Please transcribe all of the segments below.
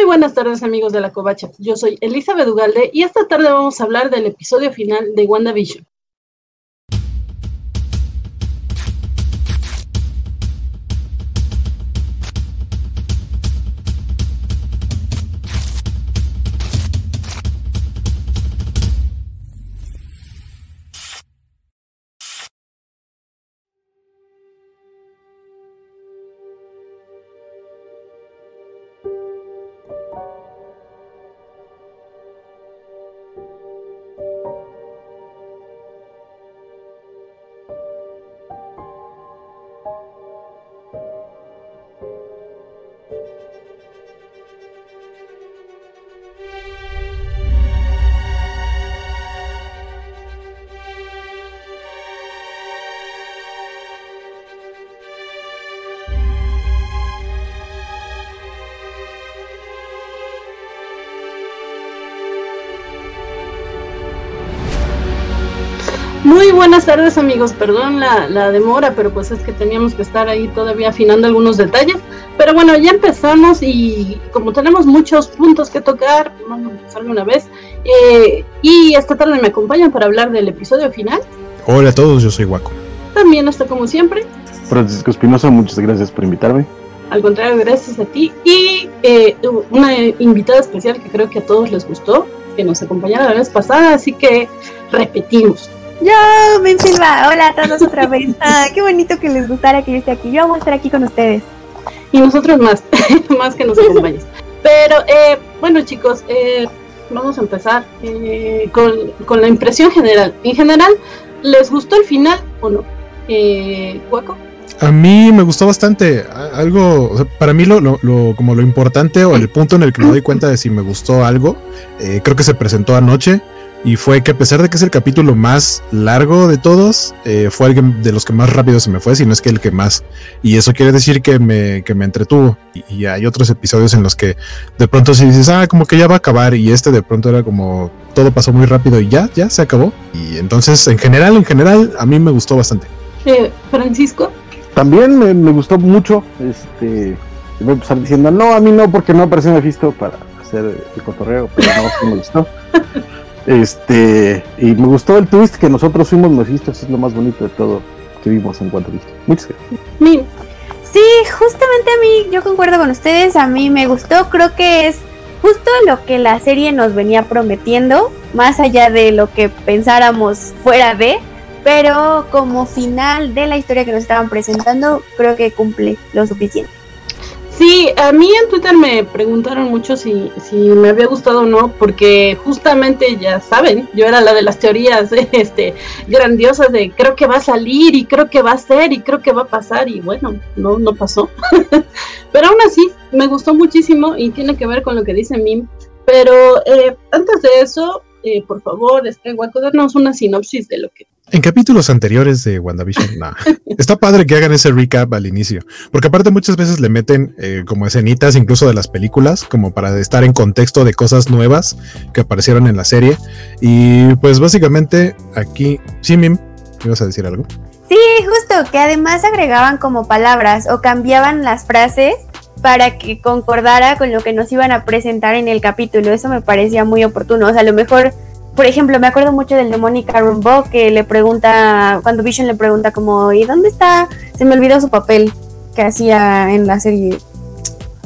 Muy buenas tardes amigos de la Covacha, yo soy Elizabeth Ugalde y esta tarde vamos a hablar del episodio final de WandaVision. Buenas tardes amigos, perdón la, demora, pero pues es que teníamos que estar ahí todavía afinando algunos detalles. Pero bueno, ya empezamos y como tenemos muchos puntos que tocar, vamos a empezar una vez. Eh, y esta tarde me acompañan para hablar del episodio final. Hola a todos, yo soy Guaco. También está como siempre. Francisco Espinosa, muchas gracias por invitarme. Al contrario, gracias a ti. Y eh, una invitada especial que creo que a todos les gustó, que nos acompañara la vez pasada, así que repetimos. Yo, Ben Silva, hola a todos otra vez. Ah, qué bonito que les gustara que yo esté aquí. Yo vamos a estar aquí con ustedes. Y nosotros más, más que nos acompañes. Pero eh, bueno chicos, eh, vamos a empezar eh, con, con, la impresión general. En general, ¿les gustó el final o no? Eh, ¿Guaco? A mí me gustó bastante. Algo, o sea, para mí lo, lo, lo, como lo importante o el punto en el que me doy cuenta de si me gustó algo, eh, creo que se presentó anoche y fue que a pesar de que es el capítulo más largo de todos, eh, fue el de los que más rápido se me fue, si no es que el que más. Y eso quiere decir que me, que me entretuvo. Y, y, hay otros episodios en los que de pronto si dices, ah, como que ya va a acabar. Y este de pronto era como todo pasó muy rápido y ya, ya se acabó. Y entonces, en general, en general, a mí me gustó bastante. Eh, Francisco. También me, me, gustó mucho. Este, voy a empezar diciendo, no, a mí no, porque no apareció Mephisto para hacer el cotorreo, pero no, me gustó. Este, y me gustó el twist que nosotros fuimos Mephisto, es lo más bonito de todo que vimos en cuanto a visto. Muchas gracias. Sí, justamente a mí, yo concuerdo con ustedes, a mí me gustó, creo que es justo lo que la serie nos venía prometiendo, más allá de lo que pensáramos fuera de, pero como final de la historia que nos estaban presentando, creo que cumple lo suficiente. Sí, a mí en Twitter me preguntaron mucho si, si me había gustado o no, porque justamente ya saben, yo era la de las teorías este, grandiosas de creo que va a salir y creo que va a ser y creo que va a pasar y bueno, no, no pasó. pero aún así, me gustó muchísimo y tiene que ver con lo que dice Mim. Pero eh, antes de eso, eh, por favor, este, Guaco, darnos una sinopsis de lo que en capítulos anteriores de WandaVision, nah. está padre que hagan ese recap al inicio, porque aparte muchas veces le meten eh, como escenitas incluso de las películas, como para estar en contexto de cosas nuevas que aparecieron en la serie. Y pues básicamente aquí, sí, Mim, ¿ibas a decir algo? Sí, justo, que además agregaban como palabras o cambiaban las frases para que concordara con lo que nos iban a presentar en el capítulo. Eso me parecía muy oportuno. O sea, a lo mejor por ejemplo, me acuerdo mucho del de Mónica Rambeau que le pregunta, cuando Vision le pregunta como, ¿y dónde está? Se me olvidó su papel que hacía en la serie.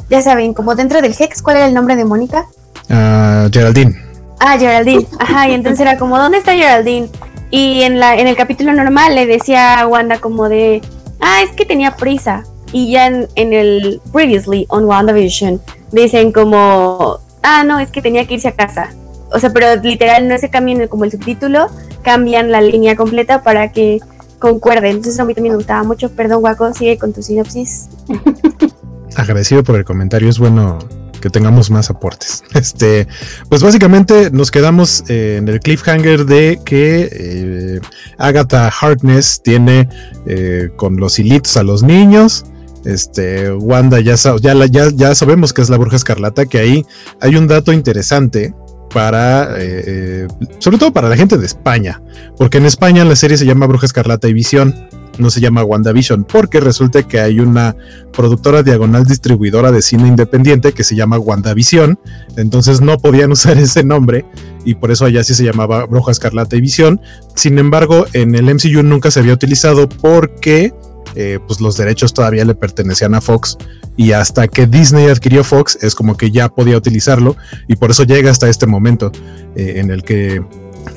Ya saben, como dentro del Hex, ¿cuál era el nombre de Mónica? Uh, Geraldine. Ah, Geraldine. Ajá, y entonces era como, ¿dónde está Geraldine? Y en, la, en el capítulo normal le decía a Wanda como de, ah, es que tenía prisa. Y ya en, en el Previously on WandaVision dicen como, ah, no, es que tenía que irse a casa o sea, pero literal no se cambian como el subtítulo, cambian la línea completa para que concuerde. Entonces a mí también me gustaba mucho. Perdón, Guaco, sigue con tu sinopsis. Agradecido por el comentario, es bueno que tengamos más aportes. Este, pues básicamente nos quedamos eh, en el cliffhanger de que eh, Agatha Harkness tiene eh, con los hilitos a los niños. Este, Wanda ya, ya, ya sabemos que es la bruja escarlata, que ahí hay un dato interesante para, eh, sobre todo para la gente de España, porque en España la serie se llama Bruja Escarlata y Visión, no se llama WandaVision, porque resulta que hay una productora diagonal distribuidora de cine independiente que se llama WandaVision, entonces no podían usar ese nombre y por eso allá sí se llamaba Bruja Escarlata y Visión. Sin embargo, en el MCU nunca se había utilizado porque eh, pues los derechos todavía le pertenecían a Fox y hasta que Disney adquirió Fox es como que ya podía utilizarlo y por eso llega hasta este momento eh, en el que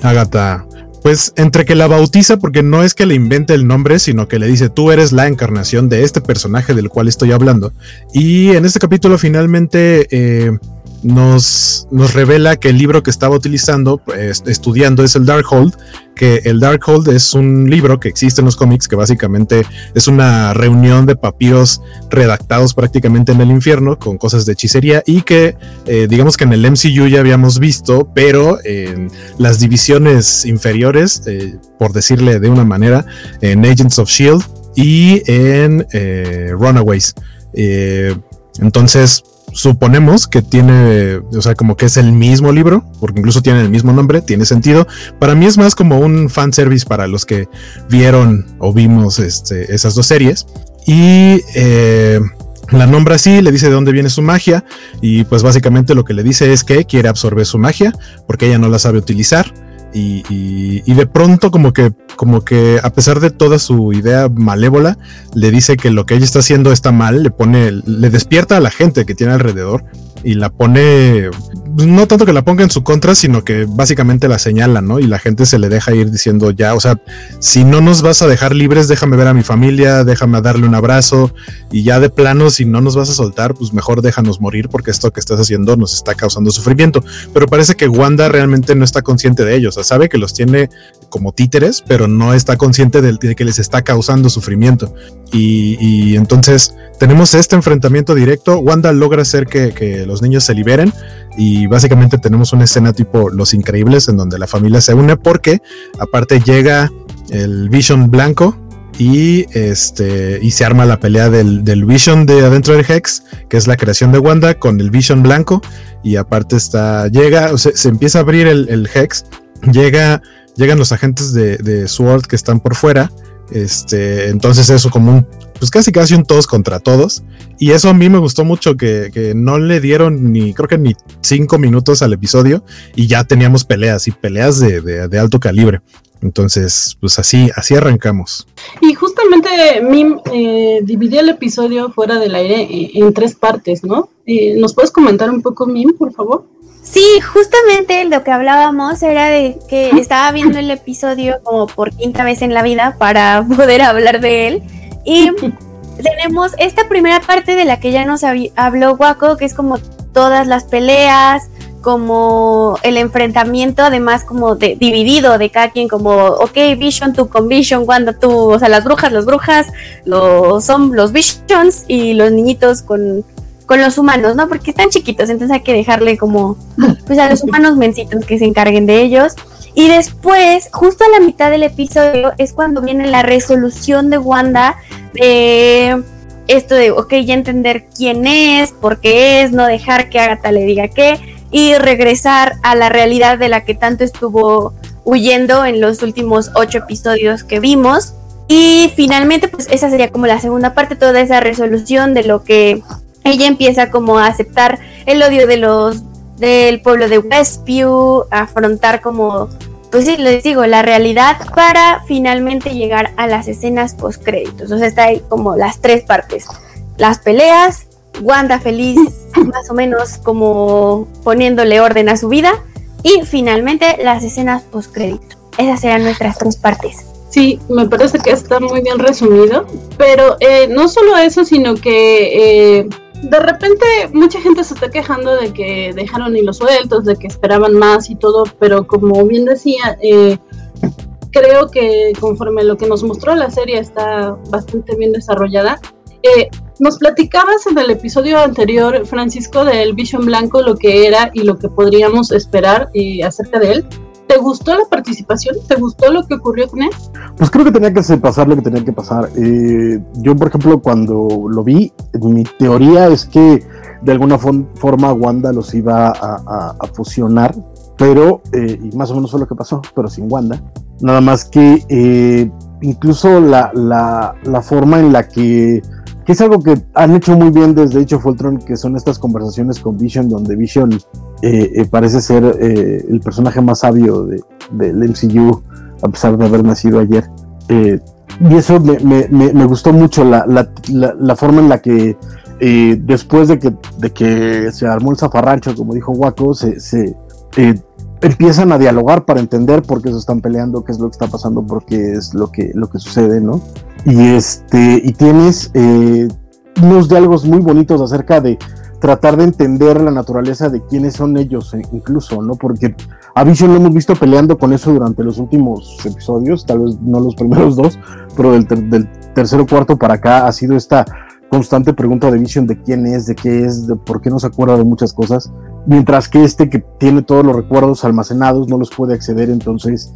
Agatha pues entre que la bautiza porque no es que le invente el nombre sino que le dice tú eres la encarnación de este personaje del cual estoy hablando y en este capítulo finalmente eh, nos, revela que el libro que estaba utilizando, estudiando, es el Darkhold, que el Darkhold es un libro que existe en los cómics, que básicamente es una reunión de papiros redactados prácticamente en el infierno con cosas de hechicería y que eh, digamos que en el MCU ya habíamos visto, pero en las divisiones inferiores, eh, por decirle de una manera, en Agents of Shield y en eh, Runaways. entonces, suponemos que tiene, o sea, como que es el mismo libro, porque incluso tiene el mismo nombre, tiene sentido. Para mí es más como un fanservice para los que vieron o vimos este, esas dos series. Y eh, la nombra así, le dice de dónde viene su magia, y pues básicamente lo que le dice es que quiere absorber su magia, porque ella no la sabe utilizar. Y, de pronto como que, como que a pesar de toda su idea malévola, le dice que lo que ella está haciendo está mal, le pone, le despierta a la gente que tiene alrededor y la pone, no tanto que la ponga en su contra, sino que básicamente la señala, ¿no? Y la gente se le deja ir diciendo ya, o sea, si no nos vas a dejar libres, déjame ver a mi familia, déjame darle un abrazo y ya de plano, si no nos vas a soltar, pues mejor déjanos morir porque esto que estás haciendo nos está causando sufrimiento. Pero parece que Wanda realmente no está consciente de ello, o sea, sabe que los tiene como títeres, pero no está consciente de, que les está causando sufrimiento. Y, entonces tenemos este enfrentamiento directo. Wanda logra hacer que, los niños se liberen y básicamente tenemos una escena tipo Los Increíbles en donde la familia se une porque aparte llega el Vision blanco y este y se arma la pelea del, Vision de adentro del Hex, que es la creación de Wanda, con el Vision blanco y aparte está llega, se empieza a abrir el, el Hex, llega llegan los agentes de, de SWORD que están por fuera. Este, entonces eso como un, pues casi casi un todos contra todos. Y eso a mí me gustó mucho que, no le dieron ni, creo que ni cinco minutos al episodio y ya teníamos peleas y peleas de, alto calibre. Entonces, pues así, así arrancamos. Y justamente Mim eh, dividió el episodio fuera del aire eh, en, tres partes, ¿no? Eh, ¿Nos puedes comentar un poco, Mim, por favor? Sí, justamente lo que hablábamos era de que estaba viendo el episodio como por quinta vez en la vida para poder hablar de él. Y tenemos esta primera parte de la que ya nos habló Waco, que es como todas las peleas, como el enfrentamiento, además como de, dividido de cada quien, como, ok, Vision, tú con Vision, cuando tú, o sea, las brujas, las brujas, los, son los Visions y los niñitos con con los humanos, ¿no? Porque están chiquitos, entonces hay que dejarle como, pues a los humanos mencitos que se encarguen de ellos. Y después, justo a la mitad del episodio, es cuando viene la resolución de Wanda de esto de, ok, ya entender quién es, por qué es, no dejar que Agatha le diga qué, y regresar a la realidad de la que tanto estuvo huyendo en los últimos ocho episodios que vimos. Y finalmente, pues esa sería como la segunda parte, toda esa resolución de lo que ella empieza como a aceptar el odio de los del pueblo de Westview, afrontar como, pues sí, les digo, la realidad para finalmente llegar a las escenas post créditos. O sea, está ahí como las tres partes. Las peleas, Wanda feliz, más o menos como poniéndole orden a su vida, y finalmente las escenas post créditos. Esas serán nuestras tres partes. Sí, me parece que está muy bien resumido, pero eh, no solo eso, sino que eh, de repente mucha gente se está quejando de que dejaron hilos sueltos, de que esperaban más y todo, pero como bien decía, eh, creo que conforme lo que nos mostró la serie está bastante bien desarrollada. Eh, nos platicabas en el episodio anterior, Francisco, del Vision Blanco, lo que era y lo que podríamos esperar eh, acerca de él. ¿Te gustó la participación? ¿Te gustó lo que ocurrió con él? Pues creo que tenía que pasar lo que tenía que pasar. Eh, yo, por ejemplo, cuando lo vi, mi teoría es que de alguna forma Wanda los iba a, fusionar, pero, eh, y más o menos fue lo que pasó, pero sin Wanda. Nada más que eh, incluso la, forma en la que que es algo que han hecho muy bien desde hecho Fultron, que son estas conversaciones con Vision, donde Vision eh, eh, parece ser eh, el personaje más sabio de, del MCU, a pesar de haber nacido ayer. y eso me, gustó mucho, la, forma en la que después de que, se armó el zafarrancho, como dijo Waco, se, se empiezan a dialogar para entender por qué se están peleando, qué es lo que está pasando, por qué es lo que, lo que sucede, ¿no? Y, este, y tienes eh, unos diálogos muy bonitos acerca de tratar de entender la naturaleza de quiénes son ellos, eh, incluso, ¿no? Porque a Vision lo hemos visto peleando con eso durante los últimos episodios, tal vez no los primeros dos, pero del, del tercero cuarto para acá ha sido esta constante pregunta de Vision de quién es, de qué es, de por qué no se acuerda de muchas cosas, mientras que este que tiene todos los recuerdos almacenados no los puede acceder, entonces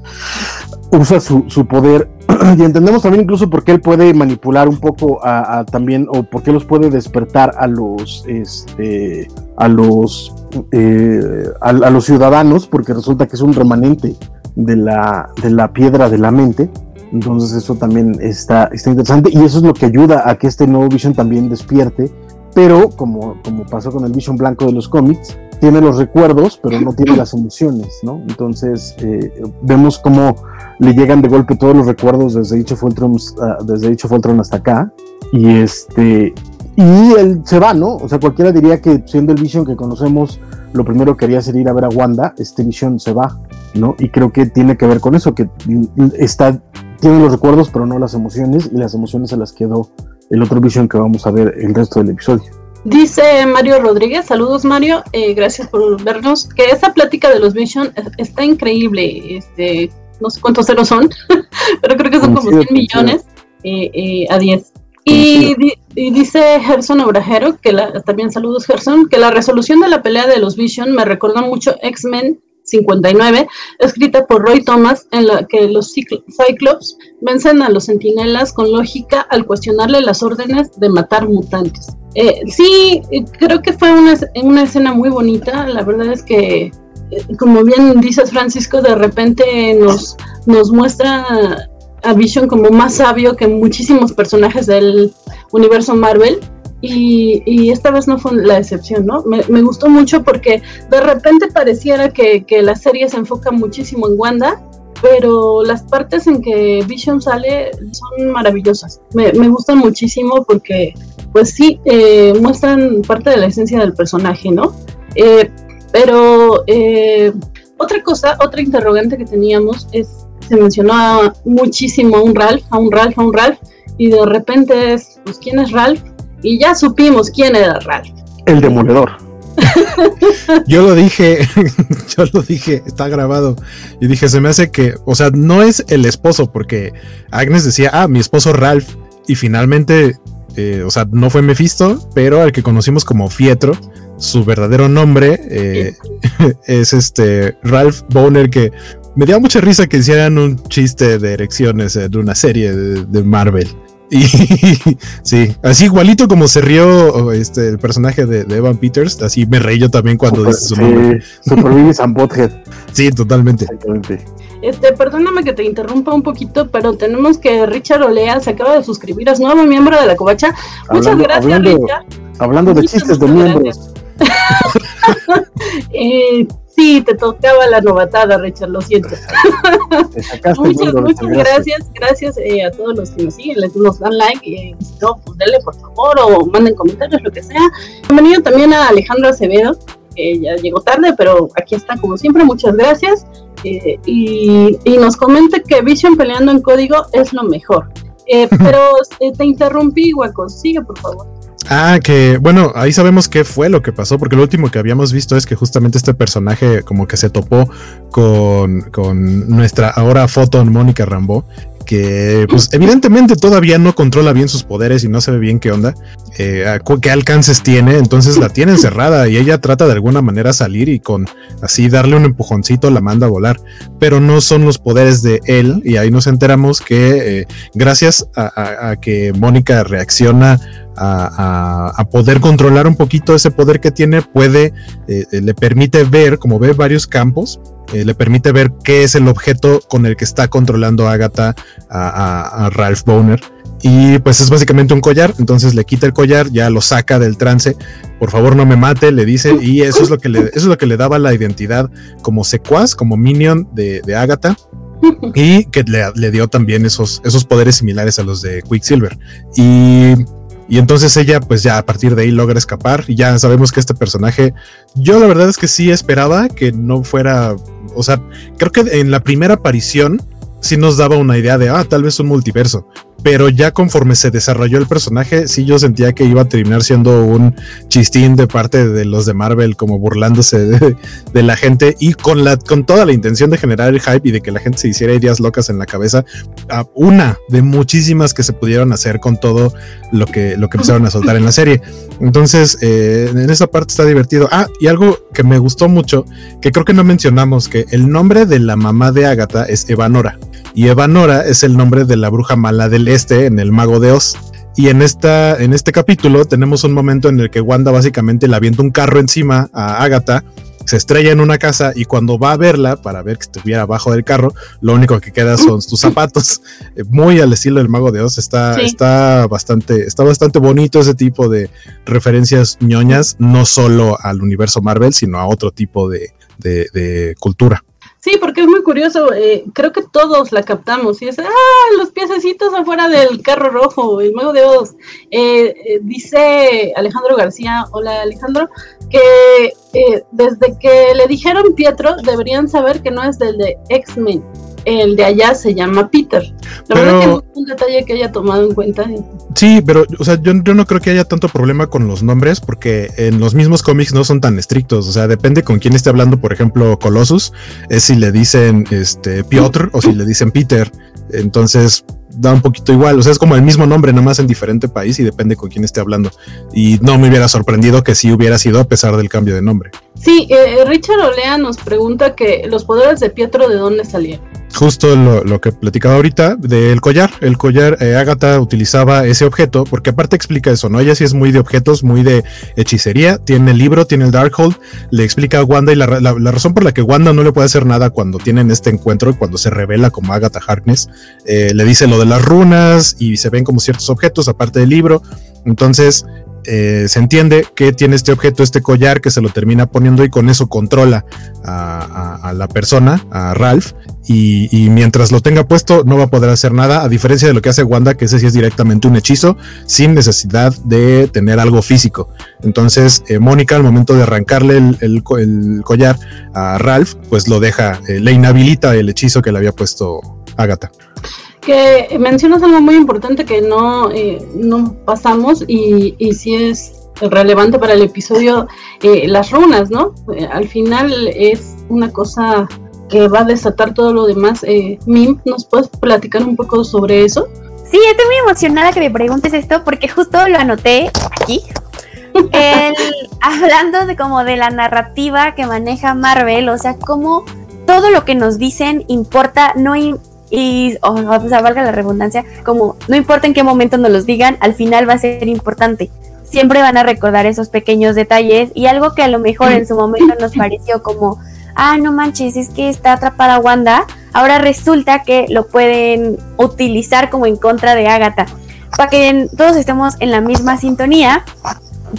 usa su, su poder y entendemos también incluso por qué él puede manipular un poco a, también, o por qué los puede despertar a los, este, a los, eh, a, los ciudadanos, porque resulta que es un remanente de la, de la piedra de la mente. Entonces eso también está, está interesante y eso es lo que ayuda a que este nuevo Vision también despierte, pero como, como pasó con el Vision blanco de los cómics, tiene los recuerdos, pero no tiene las emociones, ¿no? Entonces eh, vemos cómo le llegan de golpe todos los recuerdos desde dicho Fultron, uh, desde Fultron hasta acá, y este y él se va, ¿no? O sea, cualquiera diría que siendo el Vision que conocemos, lo primero que quería ser ir a ver a Wanda, este Vision se va, ¿no? Y creo que tiene que ver con eso, que está, tiene los recuerdos, pero no las emociones, y las emociones se las quedó el otro Vision que vamos a ver el resto del episodio. Dice Mario Rodríguez, saludos Mario, eh, gracias por vernos, que esa plática de los Vision está increíble, este, no sé cuántos ceros son, pero creo que son como 100 millones eh, eh, a 10. Y, dice Gerson Obrajero, que también saludos Gerson, que la resolución de la pelea de los Vision me recordó mucho X-Men 59, escrita por Roy Thomas, en la que los Cyclops vencen a los Centinelas con lógica al cuestionarle las órdenes de matar mutantes. Eh, sí, creo que fue una, una, escena muy bonita. La verdad es que, eh, como bien dices, Francisco, de repente nos, nos muestra a Vision como más sabio que muchísimos personajes del universo Marvel. Y, esta vez no fue la excepción, ¿no? Me, gustó mucho porque de repente pareciera que, la serie se enfoca muchísimo en Wanda, pero las partes en que Vision sale son maravillosas. Me, me gustan muchísimo porque, pues sí, eh, muestran parte de la esencia del personaje, ¿no? Eh, pero eh, otra cosa, otra interrogante que teníamos es, se mencionó muchísimo a un Ralph, a un Ralph, a un Ralph, y de repente es, pues, ¿quién es Ralph? Y ya supimos quién era Ralph. El demoledor. yo lo dije, yo lo dije, está grabado. Y dije, se me hace que, o sea, no es el esposo, porque Agnes decía, ah, mi esposo Ralph. Y finalmente, eh, o sea, no fue Mephisto, pero al que conocimos como Fietro, su verdadero nombre eh, es este Ralph Boner, que me dio mucha risa que hicieran un chiste de erecciones en una serie de Marvel. Y sí, así igualito como se rió este, el personaje de, Evan Peters, así me reí yo también cuando dice su nombre. Super Sí, totalmente. Este, perdóname que te interrumpa un poquito, pero tenemos que Richard Olea se acaba de suscribir, es nuevo miembro de la covacha. Muchas gracias, Richard. Hablando de chistes de miembros. eh, Sí, te tocaba la novatada, Richard, lo siento. muchas, muchas gracias, gracias eh, a todos los que nos siguen, les nos dan like, y eh, no, pues denle por favor o manden comentarios, lo que sea. Bienvenido también a Alejandro Acevedo, que ya llegó tarde, pero aquí está como siempre, muchas gracias. Eh, y, y, nos comenta que Vision peleando en código es lo mejor. pero te interrumpí, Guaco, sigue por favor. Ah, que bueno, ahí sabemos qué fue lo que pasó, porque lo último que habíamos visto es que justamente este personaje como que se topó con, con nuestra ahora foto Mónica Rambo, que pues evidentemente todavía no controla bien sus poderes y no sabe bien qué onda, eh, qué alcances tiene, entonces la tiene encerrada y ella trata de alguna manera salir y con así darle un empujoncito la manda a volar, pero no son los poderes de él y ahí nos enteramos que eh, gracias a, que Mónica reacciona a, poder controlar un poquito ese poder que tiene, puede, eh, le permite ver, como ve varios campos, eh, le permite ver qué es el objeto con el que está controlando Agatha a, Ralph Boner. Y pues es básicamente un collar, entonces le quita el collar, ya lo saca del trance, por favor no me mate, le dice, y eso es lo que le, eso es lo que le daba la identidad como secuaz, como minion de, de Agatha, y que le, dio también esos, esos poderes similares a los de Quicksilver. Y, y entonces ella, pues ya a partir de ahí logra escapar, y ya sabemos que este personaje, yo la verdad es que sí esperaba que no fuera, o sea, creo que en la primera aparición, sí nos daba una idea de, ah, tal vez un multiverso pero ya conforme se desarrolló el personaje, sí yo sentía que iba a terminar siendo un chistín de parte de los de Marvel, como burlándose de, la gente y con, la, con toda la intención de generar el hype y de que la gente se hiciera ideas locas en la cabeza. una de muchísimas que se pudieron hacer con todo lo que, lo que empezaron a soltar en la serie. Entonces, eh, en esa parte está divertido. Ah, y algo que me gustó mucho, que creo que no mencionamos, que el nombre de la mamá de Agatha es Evanora y Evanora es el nombre de la bruja mala del este en el Mago de Oz. Y en, esta, en este capítulo tenemos un momento en el que Wanda básicamente le avienta un carro encima a Agatha, se estrella en una casa y cuando va a verla para ver que estuviera abajo del carro, lo único que queda son sus zapatos. Eh, muy al estilo del Mago de Oz, está, está, bastante, está bastante bonito ese tipo de referencias ñoñas, no solo al universo Marvel, sino a otro tipo de, de cultura. Sí, porque es muy curioso. Eh, creo que todos la captamos. Y es, ah, los piececitos afuera del carro rojo, el mago de Oz. Eh, eh, dice Alejandro García, hola Alejandro, que desde que le dijeron Pietro, deberían saber que no es del de X-Men el de allá se llama Peter. La verdad que no es un detalle que haya tomado en cuenta. Sí, pero o sea, yo, no creo que haya tanto problema con los nombres porque en los mismos cómics no son tan estrictos. O sea, depende con quién esté hablando, por ejemplo, Colossus, es si le dicen este Piotr o si le dicen Peter. Entonces da un poquito igual. O sea, es como el mismo nombre, nada más en diferente país y depende con quién esté hablando. Y no me hubiera sorprendido que sí hubiera sido a pesar del cambio de nombre. Sí, eh, Richard Olea nos pregunta que los poderes de Pietro de dónde salían justo lo, que platicaba ahorita del collar. El collar, eh, Agatha utilizaba ese objeto, porque aparte explica eso, ¿no? Ella sí es muy de objetos, muy de hechicería. Tiene el libro, tiene el Darkhold, le explica a Wanda y la, razón por la que Wanda no le puede hacer nada cuando tienen este encuentro y cuando se revela como Agatha Harkness, eh, le dice lo de las runas y se ven como ciertos objetos, aparte del libro. Entonces, eh, se entiende que tiene este objeto, este collar que se lo termina poniendo y con eso controla a, la persona, a Ralph, y, mientras lo tenga puesto no va a poder hacer nada, a diferencia de lo que hace Wanda, que ese sí es directamente un hechizo, sin necesidad de tener algo físico. Entonces, eh, Mónica, al momento de arrancarle el, collar a Ralph, pues lo deja, eh, le inhabilita el hechizo que le había puesto Agatha que mencionas algo muy importante que no, eh, no pasamos y, y sí es relevante para el episodio, eh, las runas, ¿no? Eh, al final es una cosa que va a desatar todo lo demás. Mim, ¿nos puedes platicar un poco sobre eso? Sí, estoy muy emocionada que me preguntes esto porque justo lo anoté aquí. hablando de como de la narrativa que maneja Marvel, o sea, cómo todo lo que nos dicen importa, no, y, o, sea, valga la redundancia, como no importa en qué momento nos los digan, al final va a ser importante. Siempre van a recordar esos pequeños detalles y algo que a lo mejor en su momento nos pareció como, ah, no manches, es que está atrapada Wanda, ahora resulta que lo pueden utilizar como en contra de Agatha. Para que todos estemos en la misma sintonía,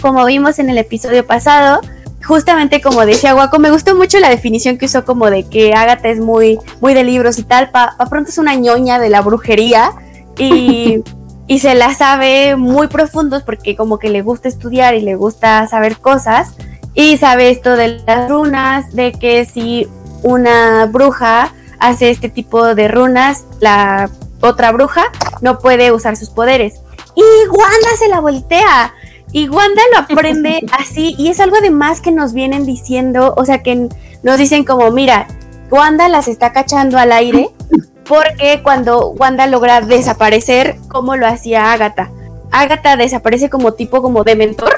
como vimos en el episodio pasado, justamente como decía Guaco, me gustó mucho la definición que usó como de que Agatha es muy, muy de libros y tal, pa, pronto es una ñoña de la brujería y, y se la sabe muy profundos porque como que le gusta estudiar y le gusta saber cosas y sabe esto de las runas, de que si una bruja hace este tipo de runas, la otra bruja no puede usar sus poderes. Y Wanda se la voltea y Wanda lo aprende así y es algo de más que nos vienen diciendo, o sea, que nos dicen como, mira, Wanda las está cachando al aire porque cuando Wanda logra desaparecer, como lo hacía Agatha. Agatha desaparece como tipo como de mentor,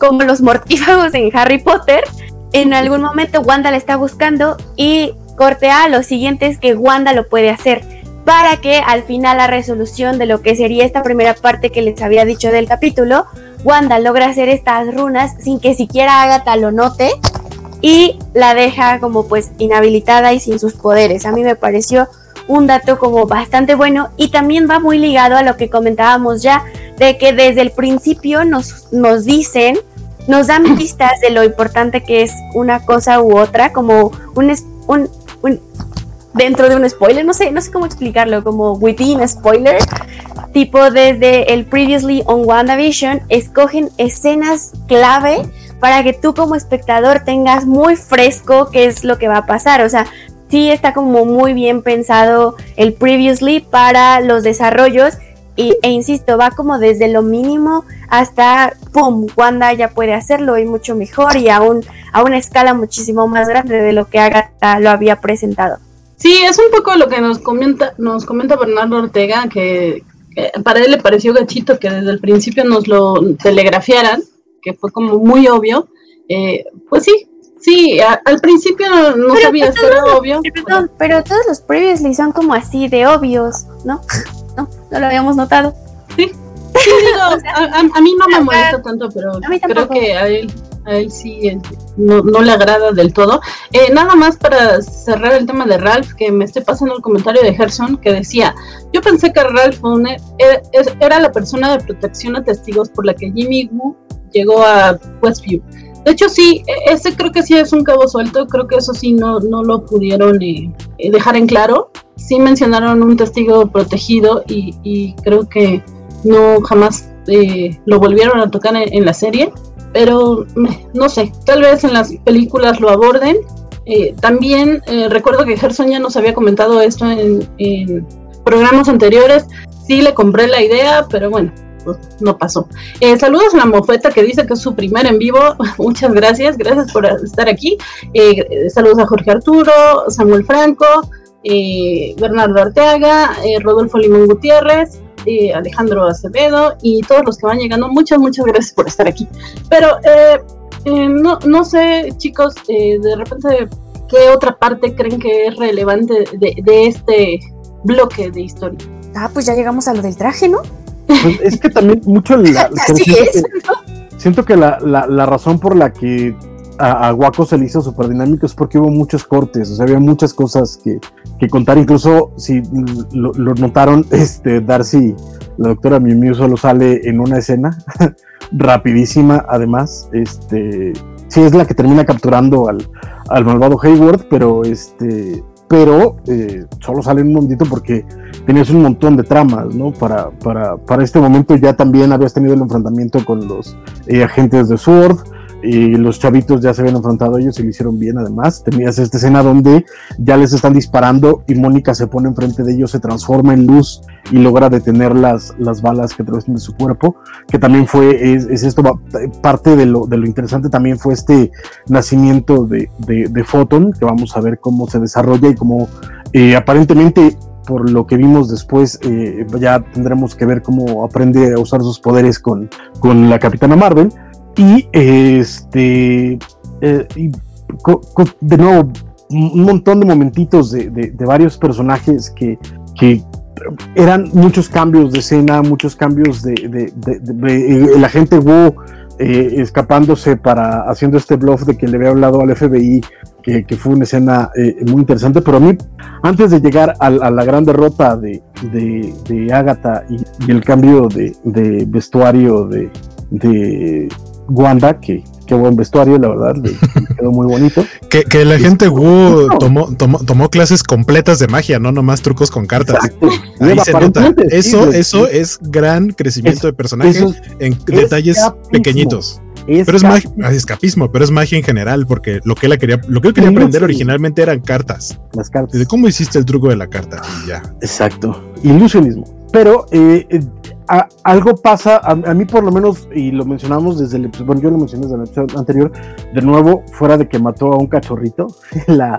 como los mortífagos en Harry Potter. En algún momento Wanda la está buscando y cortea lo siguiente es que Wanda lo puede hacer para que al final la resolución de lo que sería esta primera parte que les había dicho del capítulo Wanda logra hacer estas runas sin que siquiera Agatha lo note y la deja como pues inhabilitada y sin sus poderes. A mí me pareció un dato como bastante bueno y también va muy ligado a lo que comentábamos ya, de que desde el principio nos, nos dicen, nos dan pistas de lo importante que es una cosa u otra, como un, un, un dentro de un spoiler, no sé, no sé cómo explicarlo, como within spoiler, tipo desde el previously on WandaVision, escogen escenas clave para que tú como espectador tengas muy fresco qué es lo que va a pasar, o sea, sí está como muy bien pensado el previously para los desarrollos y, e insisto, va como desde lo mínimo hasta, ¡pum!, Wanda ya puede hacerlo y mucho mejor y aún a una escala muchísimo más grande de lo que Agatha lo había presentado. Sí, es un poco lo que nos comenta, nos comenta Bernardo Ortega, que, para él le pareció gachito que desde el principio nos lo telegrafiaran, que fue como muy obvio. Eh, pues sí, sí, al principio no, sabía, si era obvio. Perdón, pero todos los previously son como así de obvios, ¿no? No, no lo habíamos notado. Sí. sí digo, a, mí no me molesta tanto, pero creo que a él ahí sí eh, no, no, le agrada del todo. Eh, nada más para cerrar el tema de Ralph, que me estoy pasando el comentario de Gerson que decía, yo pensé que Ralph era, era, la persona de protección a testigos por la que Jimmy Woo llegó a Westview. De hecho, sí, e, ese creo que sí es un cabo suelto, creo que eso sí no, no lo pudieron eh, dejar en claro. Sí mencionaron un testigo protegido y, y creo que no jamás lo volvieron a tocar en la serie pero no sé, tal vez en las películas lo aborden. Eh, también eh, recuerdo que Gerson ya nos había comentado esto en, programas anteriores. Sí le compré la idea, pero bueno, pues no pasó. Eh, saludos a la mofeta que dice que es su primer en vivo. Muchas gracias, gracias por estar aquí. saludos a Jorge Arturo, Samuel Franco, Bernardo Arteaga, Rodolfo Limón Gutiérrez. Alejandro Acevedo y todos los que van llegando. Muchas, muchas gracias por estar aquí. Pero eh, eh, no, no sé, chicos, eh, de repente, ¿qué otra parte creen que es relevante de, este bloque de historia? Ah, pues ya llegamos a lo del traje, ¿no? Pues es que también mucho la, siento, que, la, la, razón por la que a, a Waco se le hizo súper dinámico es porque hubo muchos cortes, o sea, había muchas cosas que, que contar. Incluso si lo, notaron, este Darcy, la doctora Miu Miu, solo sale en una escena, rapidísima además. Este, sí es la que termina capturando al, al malvado Hayward, pero este pero eh, solo sale un momentito porque tenías un montón de tramas, ¿no? Para, para, para este momento ya también habías tenido el enfrentamiento con los eh, agentes de Sword, y los chavitos ya se habían enfrentado a ellos y lo hicieron bien además. Tenías esta escena donde ya les están disparando y Mónica se pone enfrente de ellos, se transforma en luz y logra detener las, las balas que atraviesan de su cuerpo, que también fue, es, esto, parte de lo, de lo, interesante también fue este nacimiento de, de, Photon, que vamos a ver cómo se desarrolla y cómo eh, aparentemente por lo que vimos después, eh, ya tendremos que ver cómo aprende a usar sus poderes con, con la Capitana Marvel y este, eh, de nuevo, un montón de momentitos de, varios personajes que, eran muchos cambios de escena, muchos cambios de, de la gente Wu eh, escapándose para haciendo este bluff de que le había hablado al FBI, que, fue una escena eh, muy interesante. Pero a mí, antes de llegar a, la gran derrota de, de, Agatha y, el cambio de, vestuario de, Wanda, que qué buen vestuario, la verdad, quedó muy bonito. que, la gente Wu tomó, tomó, clases completas de magia, no nomás trucos con cartas. Ahí se nota. Eso, eso es gran crecimiento de personaje en detalles pequeñitos. pero es magia, escapismo, pero es magia en general, porque lo que él quería, lo que él quería aprender originalmente eran cartas. Las cartas. ¿De cómo hiciste el truco de la carta? Y ya. Exacto. Ilusionismo. Pero eh, algo pasa, a, mí por lo menos, y lo mencionamos desde el episodio, bueno, yo lo mencioné desde el episodio anterior, de nuevo, fuera de que mató a un cachorrito, la,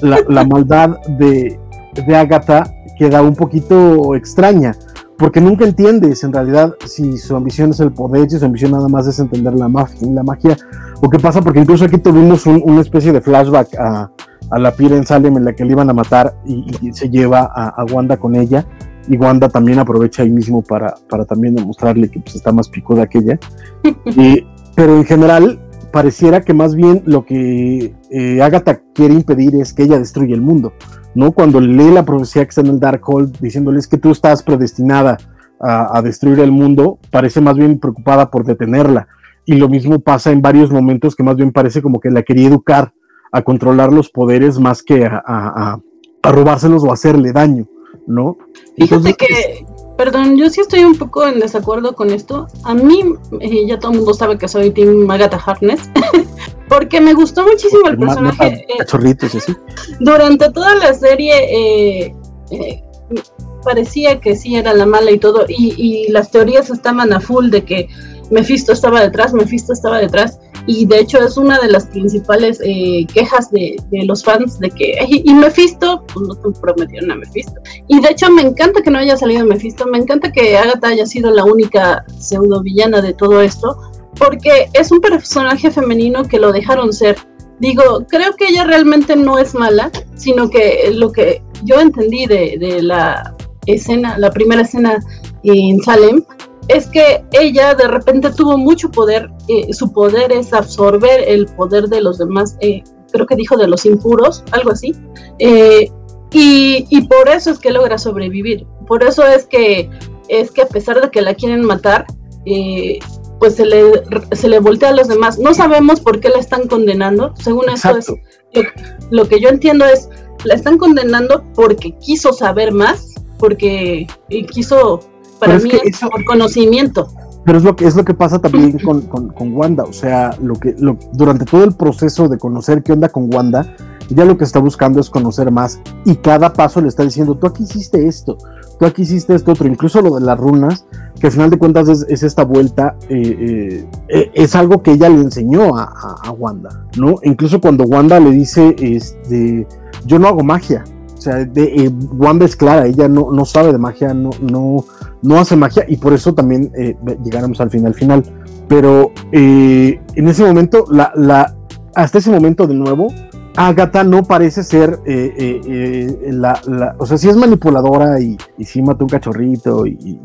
la, maldad de, de Agatha queda un poquito extraña, porque nunca entiendes en realidad si su ambición es el poder, si su ambición nada más es entender la magia, la magia o qué pasa, porque incluso aquí tuvimos una especie de flashback a, a la Pira en Salem en la que le iban a matar y, se lleva a, a Wanda con ella y Wanda también aprovecha ahí mismo para, para también demostrarle que pues, está más picuda que ella. pero en general, pareciera que más bien lo que eh, Agatha quiere impedir es que ella destruya el mundo, ¿no? Cuando lee la profecía que está en el Darkhold diciéndoles que tú estás predestinada a, a destruir el mundo, parece más bien preocupada por detenerla. Y lo mismo pasa en varios momentos que más bien parece como que la quería educar a controlar los poderes más que a, a- a- a robárselos o hacerle daño, ¿no? Fíjate Entonces, que, perdón, yo sí estoy un poco en desacuerdo con esto. A mí, eh, ya todo el mundo sabe que soy Team Agatha Harkness, porque me gustó muchísimo el personaje. eh, cachorritos y así. durante toda la serie eh, eh, parecía que sí era la mala y todo, y, y las teorías estaban a full de que Mephisto estaba detrás, Mephisto estaba detrás, y de hecho es una de las principales eh, quejas de, los fans de que, y, y Mephisto, pues no te prometieron a Mephisto. Y de hecho me encanta que no haya salido Mephisto, me encanta que Agatha haya sido la única pseudo villana de todo esto, porque es un personaje femenino que lo dejaron ser. Digo, creo que ella realmente no es mala, sino que lo que yo entendí de, de la escena, la primera escena en Salem, es que ella de repente tuvo mucho poder, eh, su poder es absorber el poder de los demás, eh, creo que dijo de los impuros, algo así, eh, y, y por eso es que logra sobrevivir, por eso es que, es que a pesar de que la quieren matar, eh, pues se le, se le voltea a los demás. No sabemos por qué la están condenando, según esto es lo, lo que yo entiendo es, la están condenando porque quiso saber más, porque quiso, para Pero es mí, que es eso- por conocimiento. Pero es lo que es lo que pasa también con, con, con Wanda. O sea, lo que lo, durante todo el proceso de conocer qué onda con Wanda, ella lo que está buscando es conocer más. Y cada paso le está diciendo, tú aquí hiciste esto, tú aquí hiciste esto otro. Incluso lo de las runas, que al final de cuentas es, es esta vuelta, eh, eh, eh, es algo que ella le enseñó a, a- a Wanda, ¿no? Incluso cuando Wanda le dice, este, yo no hago magia. O sea, de, eh, Wanda es clara, ella no, no sabe de magia, no, no, no hace magia y por eso también eh, llegáramos al final final. Pero eh, en ese momento, la, la, hasta ese momento de nuevo, Agatha no parece ser eh, eh, la, o sea, sí es manipuladora y, sí mata un cachorrito y,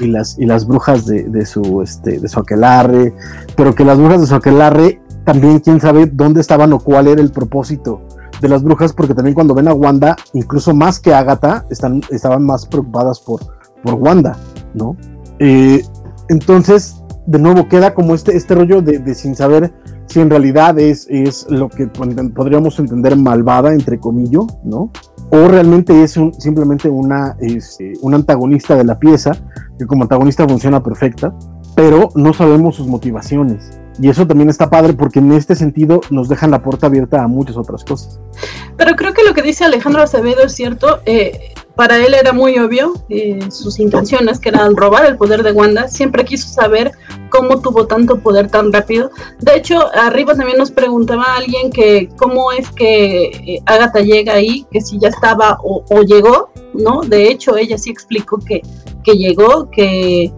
las, y las brujas de, de su este, de su aquelarre, pero que las brujas de su aquelarre también quién sabe dónde estaban o cuál era el propósito de las brujas, porque también cuando ven a Wanda, incluso más que Agatha, están, estaban más preocupadas por, por Wanda, ¿no? Eh, entonces, de nuevo, queda como este, este rollo de, de sin saber si en realidad es, es lo que pod- podríamos entender malvada, entre comillas, ¿no? O realmente es simplemente una, este, un antagonista de la pieza, que como antagonista funciona perfecta, pero no sabemos sus motivaciones. Y eso también está padre porque en este sentido nos dejan la puerta abierta a muchas otras cosas. Pero creo que lo que dice Alejandro Acevedo es cierto. eh, para él era muy obvio eh, sus intenciones, que eran robar el poder de Wanda. Siempre quiso saber cómo tuvo tanto poder tan rápido. De hecho, arriba también nos preguntaba alguien que cómo es que eh, Agatha llega ahí, que si ya estaba o, o llegó, ¿no? De hecho, ella sí explicó que, que llegó, que,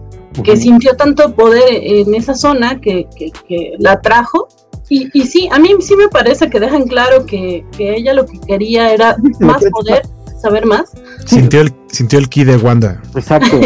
que sintió tanto poder en esa zona que, que- que la atrajo. Y, y sí, a mí sí me parece que dejan claro que, que ella lo que quería era más poder, saber más. Sintió, el, sintió el ki de Wanda. exacto.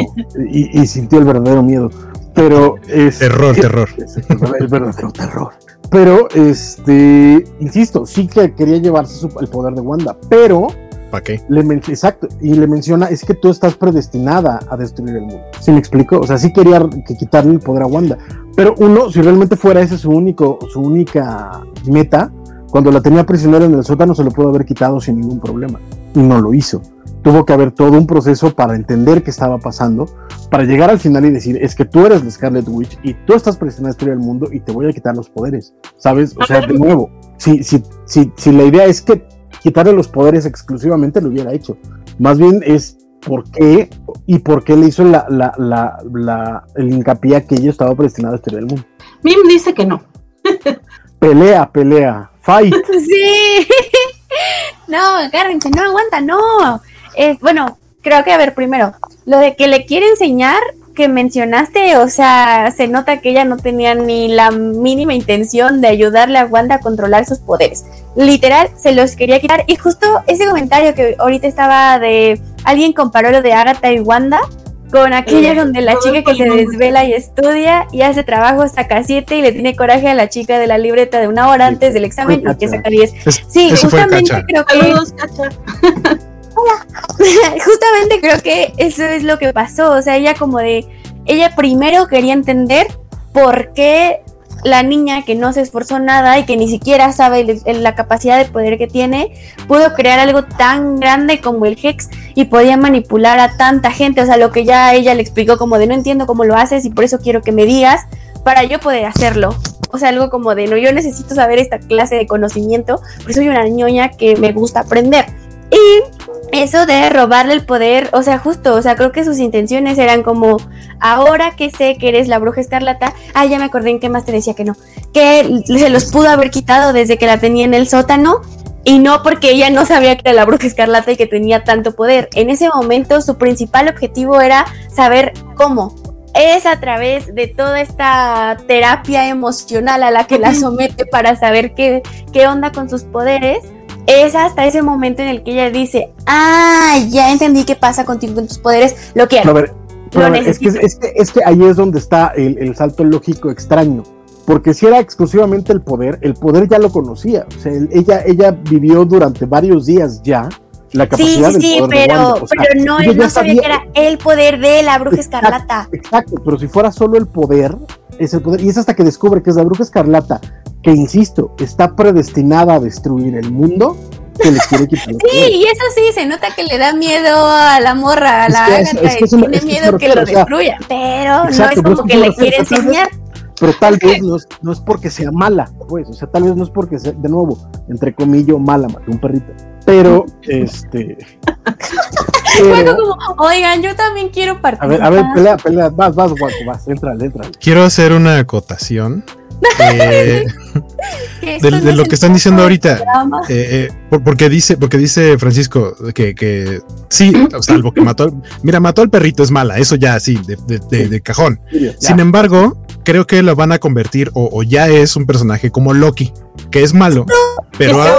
y, y sintió el verdadero miedo. Pero es. Terror, terror. es el verdadero terror. Pero, este, insisto, sí que quería llevarse su- el poder de Wanda, pero ¿Para qué? le men- exacto, y le menciona, es que tú estás predestinada a destruir el mundo. ¿Sí me explico? O sea, sí quería que quitarle el poder a Wanda. Pero uno, si realmente fuera ese su único, su única meta, cuando la tenía prisionera en el sótano se lo pudo haber quitado sin ningún problema. Y no lo hizo. Tuvo que haber todo un proceso para entender qué estaba pasando, para llegar al final y decir, es que tú eres la Scarlet Witch y tú estás predestinada a destruir el mundo y te voy a quitar los poderes. ¿Sabes? O sea, de nuevo, si, si, si, si la idea es que quitarle los poderes exclusivamente lo hubiera hecho. Más bien es por qué y por qué le hizo la, la, la, la- el hincapié a que ella estaba predestinada a destruir el mundo. Mim dice que no. Pelea, pelea, fight. Sí. No, agárrense, no aguanta, no. Es, bueno, creo que a ver, primero, lo de que le quiere enseñar que mencionaste, o sea, se nota que ella no tenía ni la mínima intención de ayudarle a Wanda a controlar sus poderes. Literal, se los quería quitar. Y justo ese comentario que ahorita estaba de alguien comparó lo de Agatha y Wanda, con aquella donde la chica que se desvela y estudia y hace trabajo hasta casi 7 y le tiene coraje a la chica de la libreta de una hora antes del examen y que saca 10. Es- Sí, justamente creo que Saludos, Cacha. justamente creo que eso es lo que pasó. O sea, ella como de. Ella primero quería entender por qué la niña que no se esforzó nada y que ni siquiera sabe la capacidad de poder que tiene, pudo crear algo tan grande como el Hex y podía manipular a tanta gente. O sea, lo que ya ella le explicó como de no entiendo cómo lo haces y por eso quiero que me digas para yo poder hacerlo. O sea, algo como de no, yo necesito saber esta clase de conocimiento, porque soy una ñoña que me gusta aprender. Y eso de robarle el poder, o sea, justo, o sea, creo que sus intenciones eran como, ahora que sé que eres la bruja escarlata, ah, ya me acordé en qué más te decía que no, que se los pudo haber quitado desde que la tenía en el sótano. Y no porque ella no sabía que era la bruja escarlata y que tenía tanto poder. En ese momento su principal objetivo era saber cómo. Es a través de toda esta terapia emocional a la que la somete para saber qué, qué onda con sus poderes es hasta ese momento en el que ella dice, ah, ya entendí qué pasa contigo con tus poderes, lo quiero. ver, pero es, que, es, que, es que ahí es donde está el, el salto lógico extraño. Porque si era exclusivamente el poder, el poder ya lo conocía. O sea, el- ella, ella vivió durante varios días ya la Sí, capacidad sí, sí, de pero. O sea, pero no, él no sabía sabía- que era el poder de la bruja Exacto. escarlata. Exacto, pero si fuera solo el poder, es el poder. Y es hasta que descubre que es la bruja escarlata, que insisto, está predestinada a destruir el mundo, que le quiere quitar Sí, y eso sí, se nota que le da miedo a la morra, a Es la que es- Agatha, es tiene es que eso miedo que lo refiero, o sea, destruya, pero no es pero como que le refiero, quiere enseñar. Pero tal vez no es, no es porque sea mala, pues, o sea, tal vez no es porque sea, de nuevo, entre comillas, mala, maté un perrito. Pero, este. Pero- como, oigan, yo también quiero a participar. ver, a ver, pelea, pelea, vas, vas, guaco, vas, entrale, entrale. Quiero hacer una acotación eh, de, no de es lo que están diciendo ahorita. Eh, eh, por- porque dice, porque dice Francisco que, que sí, salvo que mató, al- mira, mató al perrito es mala, eso ya sí, de, de- de- de cajón. Sin embargo, creo que lo van a convertir o, o ya es un personaje como Loki, que es malo, pero ha,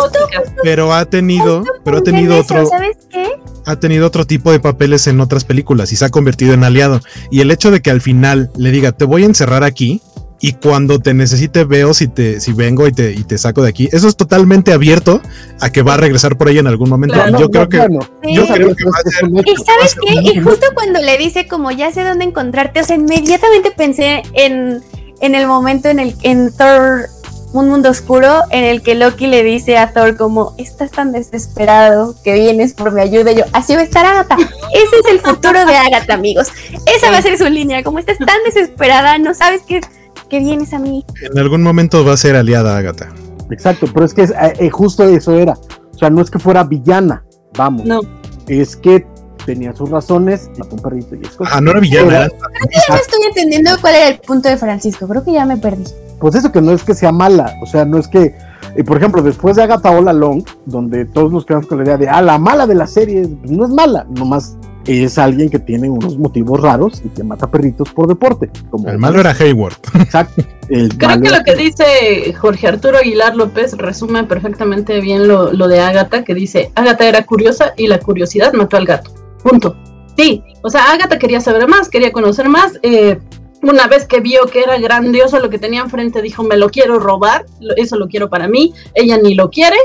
pero ha tenido, pero ha tenido otro, ¿Sabes qué? ha tenido otro tipo de papeles en otras películas y se ha convertido en aliado. Y el hecho de que al final le diga, te voy a encerrar aquí y cuando te necesite veo si te si vengo y te, y te saco de aquí, eso es totalmente abierto a que va a regresar por ahí en algún momento. Claro. Y No, yo no, creo que bueno, Sí. yo ya creo sabías que va a ser-. Y sabes qué, y justo cuando le dice como ya sé dónde encontrarte, o sea, inmediatamente pensé en, en el momento en el en Thor un mundo oscuro en el que Loki le dice a Thor como estás tan desesperado que vienes por mi ayuda y yo así va a estar Agatha ese es el futuro de Agatha amigos esa va a ser su línea como estás tan desesperada no sabes que, que vienes a mí en algún momento va a ser aliada Agatha. Exacto, pero es que es, eh, eh, justo eso era. O sea, no es que fuera villana, vamos. No. Es que tenía sus razones, mató un perrito y es cosa. Ah, no era villana. Pero- ya no estoy entendiendo cuál era el punto de Francisco creo que ya me perdí Pues eso que no es que sea mala, o sea, no es que, eh, por ejemplo, después de Agatha All Along, donde todos nos quedamos con la idea de, ah, la mala de la serie, pues no es mala, nomás es alguien que tiene unos motivos raros y que mata perritos por deporte. Como El malo era Hayward. Exacto. El Creo malo que lo que dice Jorge Arturo Aguilar López resume perfectamente bien lo, lo de Ágata, que dice, Ágata era curiosa y la curiosidad mató al gato. Punto. Sí, o sea, Ágata quería saber más, quería conocer más. eh, una vez que vio que era grandioso lo que tenía enfrente, dijo, me lo quiero robar, eso lo quiero para mí. Ella ni lo quiere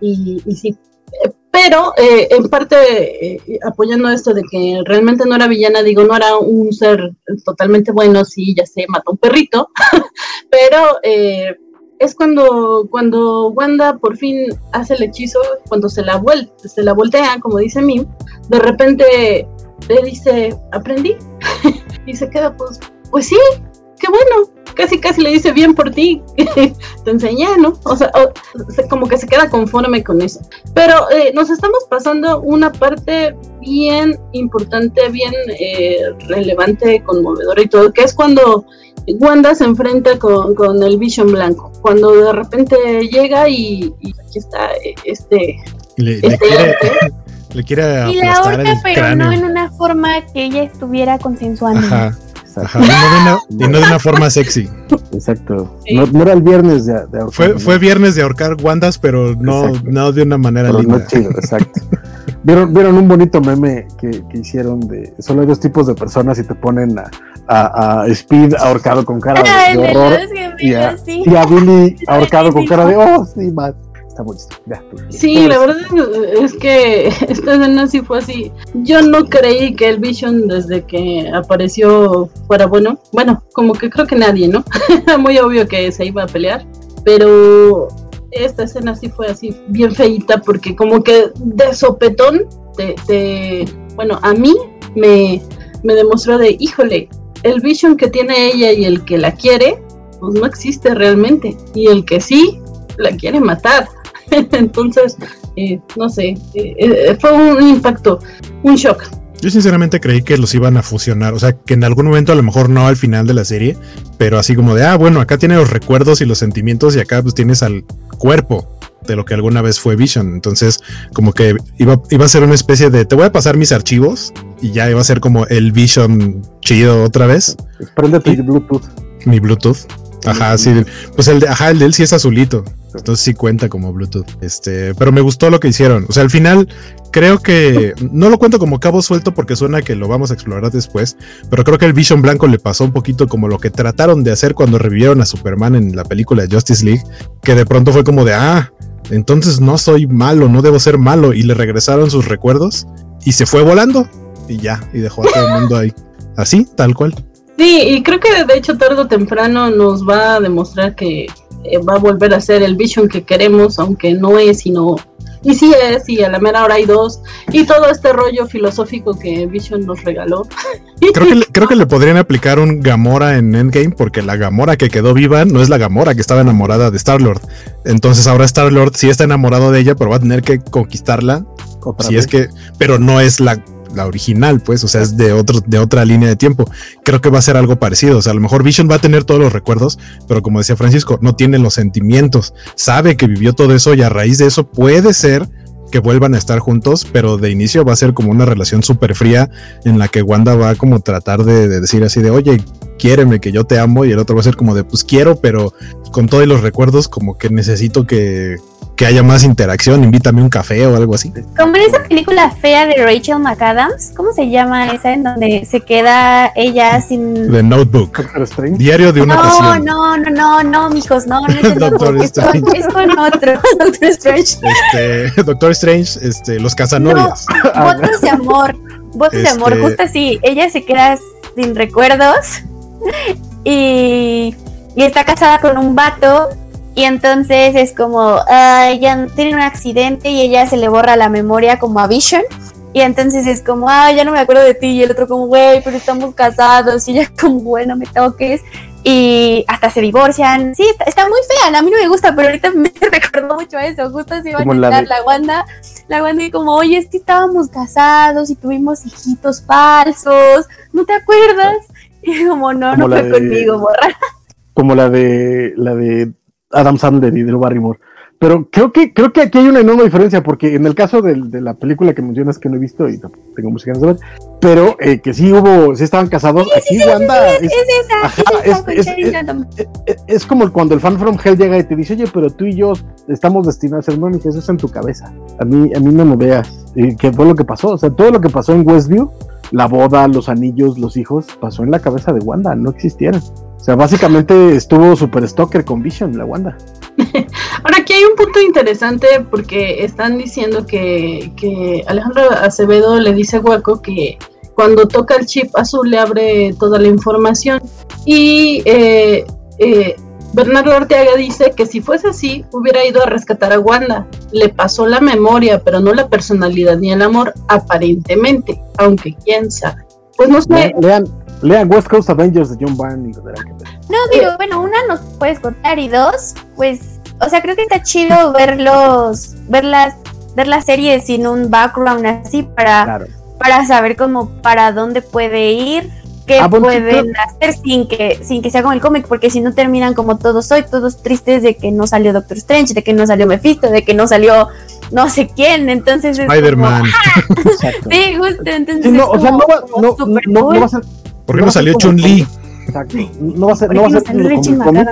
y, y sí. Pero eh, en parte eh, apoyando esto de que realmente no era villana, digo, no era un ser totalmente bueno, sí, ya sé, mató un perrito, pero eh, es cuando, cuando Wanda por fin hace el hechizo, cuando se la, vuel se la voltea, como dice Mim, de repente le dice, aprendí, y se queda pues, pues sí, qué bueno, casi casi le dice bien por ti, te enseñé, ¿no? O sea, o- se- como que se queda conforme con eso. Pero eh, nos estamos pasando una parte bien importante, bien eh, relevante, conmovedora y todo, que es cuando Wanda se enfrenta con, con el Vision Blanco, cuando de repente llega y, y aquí está eh, este, Le, le este quiere, ente. le quiere y la ahorca pero cráneo. no en una forma que ella estuviera consensuando Ajá, Exacto. ajá. Y no, de una, y no de una forma sexy. Exacto. No, no era el viernes de, de ahorcar, Fue, ¿no? fue viernes de ahorcar Wandas, pero no, Exacto. no de una manera Pero no linda. chido, exacto. ¿Vieron, vieron un bonito meme que, que hicieron de solo hay dos tipos de personas y te ponen a, a, a Speed ahorcado con cara de, Ay, de de horror y a, sí. y a Billy ahorcado con cara de oh, sí, Matt. Está buenísimo. Ya, tú. Sí, la verdad es que esta escena sí fue así. Yo no creí que el Vision desde que apareció fuera bueno. Bueno, como que creo que nadie, ¿no? Era muy obvio que se iba a pelear. Pero esta escena sí fue así, bien feita, porque como que de sopetón, te, te- bueno, a mí me, me demostró de, híjole, el Vision que tiene ella y el que la quiere, pues no existe realmente. Y el que sí, la quiere matar. Entonces, eh, no sé, eh, eh, fue un impacto, un shock. Yo sinceramente creí que los iban a fusionar, o sea, que en algún momento a lo mejor no al final de la serie, pero así como de, ah, bueno, acá tiene los recuerdos y los sentimientos y acá pues tienes al cuerpo de lo que alguna vez fue Vision. Entonces, como que iba, iba a ser una especie de, te voy a pasar mis archivos y ya iba a ser como el Vision chido otra vez, Prende tu Y- Bluetooth. mi Bluetooth. Ajá, sí, pues el de, ajá, el de él sí es azulito. Entonces sí cuenta como Bluetooth. Este, pero me gustó lo que hicieron. O sea, al final creo que no lo cuento como cabo suelto porque suena que lo vamos a explorar después, pero creo que el Vision Blanco le pasó un poquito como lo que trataron de hacer cuando revivieron a Superman en la película de Justice League, que de pronto fue como de, ah, entonces no soy malo, no debo ser malo, y le regresaron sus recuerdos y se fue volando y ya, y dejó a todo el mundo ahí. Así, tal cual. Sí, y creo que de hecho tarde o temprano nos va a demostrar que eh, va a volver a ser el Vision que queremos, aunque no es, sino... Y sí es, y a la mera hora hay dos, y todo este rollo filosófico que Vision nos regaló. Creo que, le- creo que le podrían aplicar un Gamora en Endgame porque la Gamora que quedó viva no es la Gamora que estaba enamorada de Star-Lord. Entonces ahora Star-Lord sí está enamorado de ella, pero va a tener que conquistarla. Otra Si vez. es que, pero no es la, la original, pues, o sea, es de otro, de otra línea de tiempo. Creo que va a ser algo parecido. O sea, a lo mejor Vision va a tener todos los recuerdos, pero como decía Francisco, no tiene los sentimientos. Sabe que vivió todo eso y a raíz de eso puede ser que vuelvan a estar juntos, pero de inicio va a ser como una relación súper fría en la que Wanda va a como tratar de, de decir así de, oye, quiéreme que yo te amo y el otro va a ser como de, pues quiero, pero con todos los recuerdos como que necesito que, que haya más interacción, invítame un café o algo así. Como en esa película fea de Rachel McAdams, ¿cómo se llama esa en donde se queda ella sin... The Notebook. Diario de una No, pasión. no, no, no, no, mijos, no, no es el Doctor Strange. es con otro, Doctor Strange. Este, Doctor Strange, este, los casanovias. Votos de amor, votos de amor, Este- justo así. Ella se queda sin recuerdos y, y está casada con un vato. Y entonces es como, ah, ella tiene un accidente y ella se le borra la memoria como a Vision. Y entonces es como, ah, ya no me acuerdo de ti. Y el otro como, güey, pero estamos casados. Y ella como, bueno, me toques. Y hasta se divorcian. Sí, está, está muy fea. A mí no me gusta, pero ahorita me recordó mucho a eso. Justo se iba a la la Wanda la Wanda y como, oye, es que estábamos casados y tuvimos hijitos falsos, ¿no te acuerdas? Y como, no, Como no fue de- conmigo, morra. como la de la de Adam Sandler y Drew Barrymore. Pero creo que creo que aquí hay una enorme diferencia porque en el caso del- de, la película que mencionas que no he visto y tengo ganas de ver, pero eh, que sí hubo, sí estaban casados. aquí Wanda es, como cuando el fan from hell llega y te dice, oye, pero tú y yo estamos destinados a ser Mónica, eso es en tu cabeza. A mí, a mí no me veas. Y ¿Qué fue lo que pasó? O sea, todo lo que pasó en Westview, la boda, los anillos, los hijos, pasó en la cabeza de Wanda, no existieron. O sea, básicamente estuvo super stalker con Vision, la Wanda. Ahora aquí hay un punto interesante porque están diciendo que, que Alejandro Acevedo le dice a Guaco que cuando toca el chip azul le abre toda la información y eh, eh, Bernardo Ortega dice que si fuese así hubiera ido a rescatar a Wanda. Le pasó la memoria, pero no la personalidad ni el amor, aparentemente, aunque quién sabe. Pues no sé, Lean, lean, West Coast Avengers de John Byrne y verán que ver. No, digo, bueno, una nos puedes contar y dos, pues, o sea, creo que está chido verlos, ver las, ver la serie sin un background así para, Claro. para saber cómo para dónde puede ir, qué Ah, pueden hacer sin que, sin que sea como el cómic, porque si no terminan como todos hoy, todos tristes de que no salió Doctor Strange, de que no salió Mephisto, de que no salió no sé quién, entonces es Spider-Man. como- Exacto. sí, justo, entonces Sí, no, es o sea, no va, como no, super no- no cool. va a ser. ¿Por qué no salió como el Chun-Li? Exacto. No va a ser, ¿Por no va a ser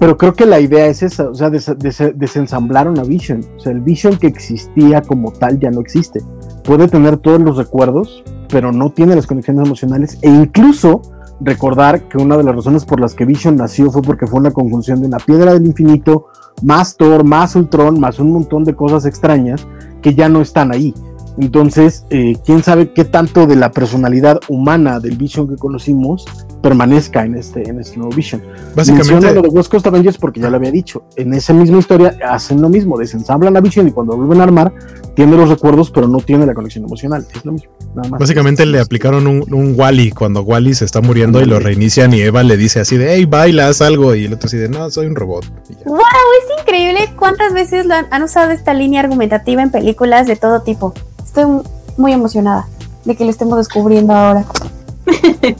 pero creo que la idea es esa, o sea, des- des- desensamblaron a Vision. O sea, el Vision que existía como tal ya no existe. puede tener todos los recuerdos, pero no tiene las conexiones emocionales e incluso recordar que una de las razones por las que Vision nació fue porque fue una conjunción de una piedra del infinito, más Thor, más Ultron, más un montón de cosas extrañas que ya no están ahí. Entonces, eh, quién sabe qué tanto de la personalidad humana del Vision que conocimos permanezca en este, en este nuevo Vision. Básicamente, Menciono lo de West Coast Avengers porque ya lo había dicho. En esa misma historia hacen lo mismo, desensamblan a Vision y cuando vuelven a armar, tiene los recuerdos, pero no tiene la conexión emocional. Es lo mismo. Nada más. básicamente le aplicaron un, un Wally cuando Wally se está muriendo y lo reinician y Eva le dice así de, hey, bailas algo y el otro así de, no, soy un robot. ¡Wow! Es increíble cuántas veces han usado esta línea argumentativa en películas de todo tipo. Estoy muy emocionada de que lo estemos descubriendo ahora.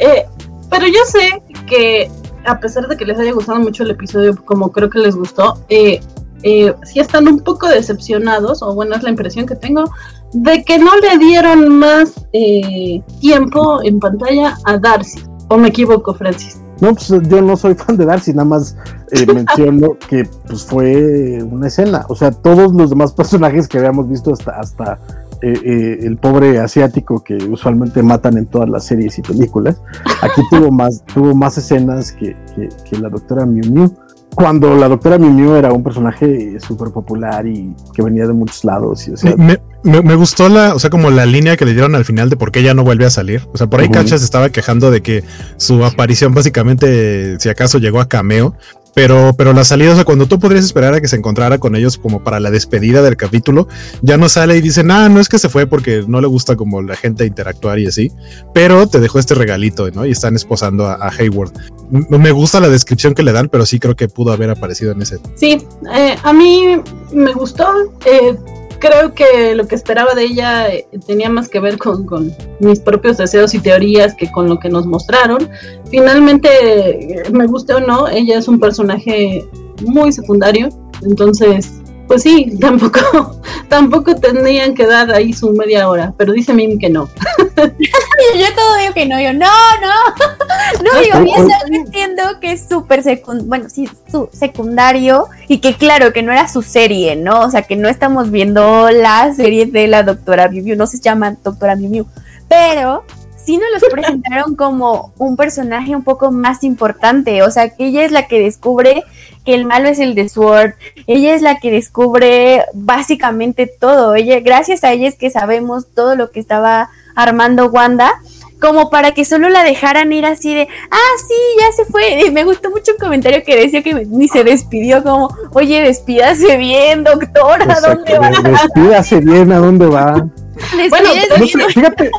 Eh, pero yo sé que a pesar de que les haya gustado mucho el episodio, como creo que les gustó, eh, eh, sí están un poco decepcionados, o bueno, es la impresión que tengo, de que no le dieron más eh, tiempo en pantalla a Darcy. ¿O me equivoco, Francis? No, pues yo no soy fan de Darcy, nada más eh, menciono que pues fue una escena. O sea, todos los demás personajes que habíamos visto hasta, hasta eh, eh, el pobre asiático que usualmente matan en todas las series y películas, aquí tuvo más, tuvo más escenas que, que- que la doctora Miu Miu. Cuando la doctora Miu Miu era un personaje súper popular y que venía de muchos lados. Y, o sea, Me, me- me gustó la, o sea, como la línea que le dieron al final de por qué ya no vuelve a salir. O sea, por ahí Ujú. Cacha se estaba quejando de que su aparición básicamente, si acaso llegó a cameo. Pero, pero la salida, o sea, cuando tú podrías esperar a que se encontrara con ellos como para la despedida del capítulo, ya no sale y dice, ah, no es que se fue porque no le gusta como la gente interactuar y así, pero te dejó este regalito, ¿no? Y están esposando a, Hayward. M- Me gusta la descripción que le dan, pero sí creo que pudo haber aparecido en ese. Sí, eh, a mí me gustó. eh, creo que lo que esperaba de ella eh, tenía más que ver con, mis propios deseos y teorías que con lo que nos mostraron. Finalmente, eh, me guste o no, ella es un personaje muy secundario. Entonces, pues sí, tampoco, tampoco tendrían que dar ahí su media hora. Pero dice Mim que no. Yo todo digo que no, yo no, no. No, digo, yo entiendo que es súper secundario, bueno, sí, su secundario y que claro, que no era su serie, ¿no? O sea, que no estamos viendo la serie de la doctora Miu Miu, no se llama doctora Miu Miu, pero sí nos los presentaron como un personaje un poco más importante, o sea, que ella es la que descubre que el malo es el de Sword, ella es la que descubre básicamente todo, ella, gracias a ella es que sabemos todo lo que estaba armando Wanda, como para que solo la dejaran ir así de, ah, sí, ya se fue. Y me gustó mucho un comentario que decía que ni se despidió, como, oye, despídase bien, doctora, ¿a dónde va? Despídase bien a dónde va. Bueno, bien. fíjate.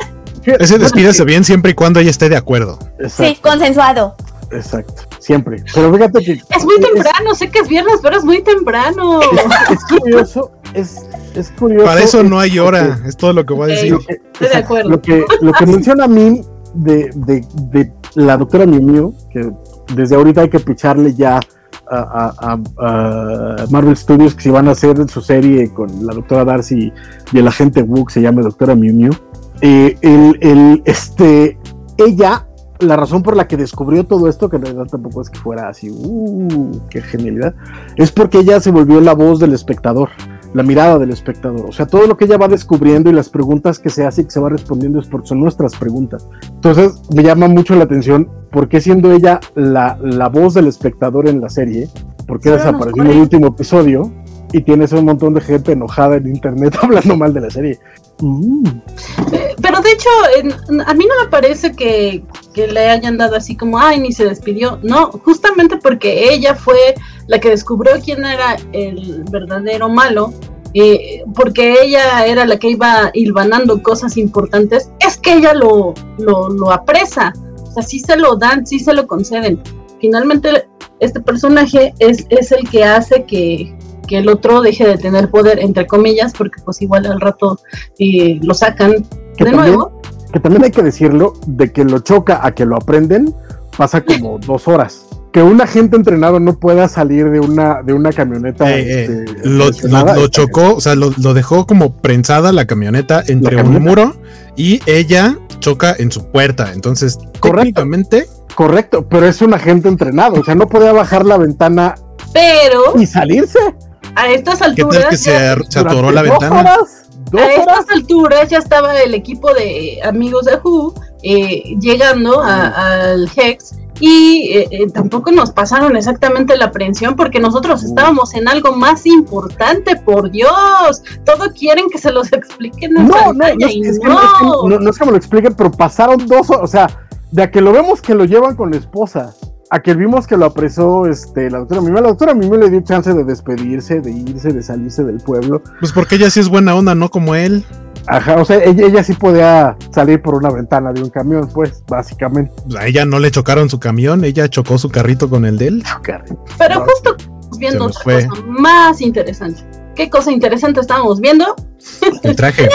Ese despídese bien siempre y cuando ella esté de acuerdo. Exacto, Sí, consensuado. exacto, siempre. Pero fíjate que Es muy temprano, sé que es viernes, pero es muy temprano. es curioso, es, es curioso. Para eso no hay porque- hora, es todo lo que voy a decir. lo que, Estoy de acuerdo. Lo que, lo que menciona a mí de, de, de la doctora Miu Miu, que desde ahorita hay que picharle ya a, a- a- a Marvel Studios que si van a hacer su serie con la doctora Darcy y el agente Wu que se llame doctora Miu Miu. Eh, el, el, este, ella, la razón por la que descubrió todo esto, que en realidad tampoco es que fuera así, uh, qué genialidad, es porque ella se volvió la voz del espectador la mirada del espectador. O sea, todo lo que ella va descubriendo y las preguntas que se hace y que se va respondiendo es porque son nuestras preguntas. Entonces, me llama mucho la atención por qué siendo ella la, la voz del espectador en la serie, por qué desapareció en el último episodio y tienes un montón de gente enojada en internet hablando mal de la serie. Mm. Pero de hecho, a mí no me parece que, que le hayan dado así como, ay, ni se despidió. No, justamente porque ella fue la que descubrió quién era el verdadero malo, eh, porque ella era la que iba hilvanando cosas importantes, es que ella lo, lo, lo apresa. O sea, sí se lo dan, sí se lo conceden. Finalmente, este personaje es, es el que hace que, que el otro deje de tener poder, entre comillas, porque pues igual al rato eh, lo sacan Que de también- nuevo. Que también hay que decirlo, de que lo choca a que lo aprenden, pasa como dos horas. Que un agente entrenado no pueda salir de una, de una camioneta. Eh, eh, este, lo, chocó, o sea, lo, lo dejó como prensada la camioneta entre La un muro y ella choca en su puerta. Entonces, Correcto. técnicamente, Correcto, pero es un agente entrenado, o sea, no podía bajar la ventana Pero y salirse. A estas ¿qué alturas tal que se, ya- ar- se atoró la ventana? horas. a estas alturas ya estaba el equipo de amigos de Who eh, llegando al Hex y eh, eh, tampoco nos pasaron exactamente la aprehensión porque nosotros estábamos en algo más importante, por Dios. Todo quieren que se los expliquen. no, no, no, es, que, no, es que me lo expliquen, pero pasaron dos, o sea, de a que lo vemos que lo llevan con la esposa, a que vimos que lo apresó este, la doctora Mimi. La doctora Mimi le dio chance de despedirse, de irse, de salirse del pueblo. Pues porque ella sí es buena onda, no como él. Ajá, o sea, ella, sí podía salir por una ventana de un camión, pues, básicamente. A ella no le chocaron su camión, ella chocó su carrito con el de él. Pero justo viendo otra cosa más interesante. ¿Qué cosa interesante estábamos viendo? El traje.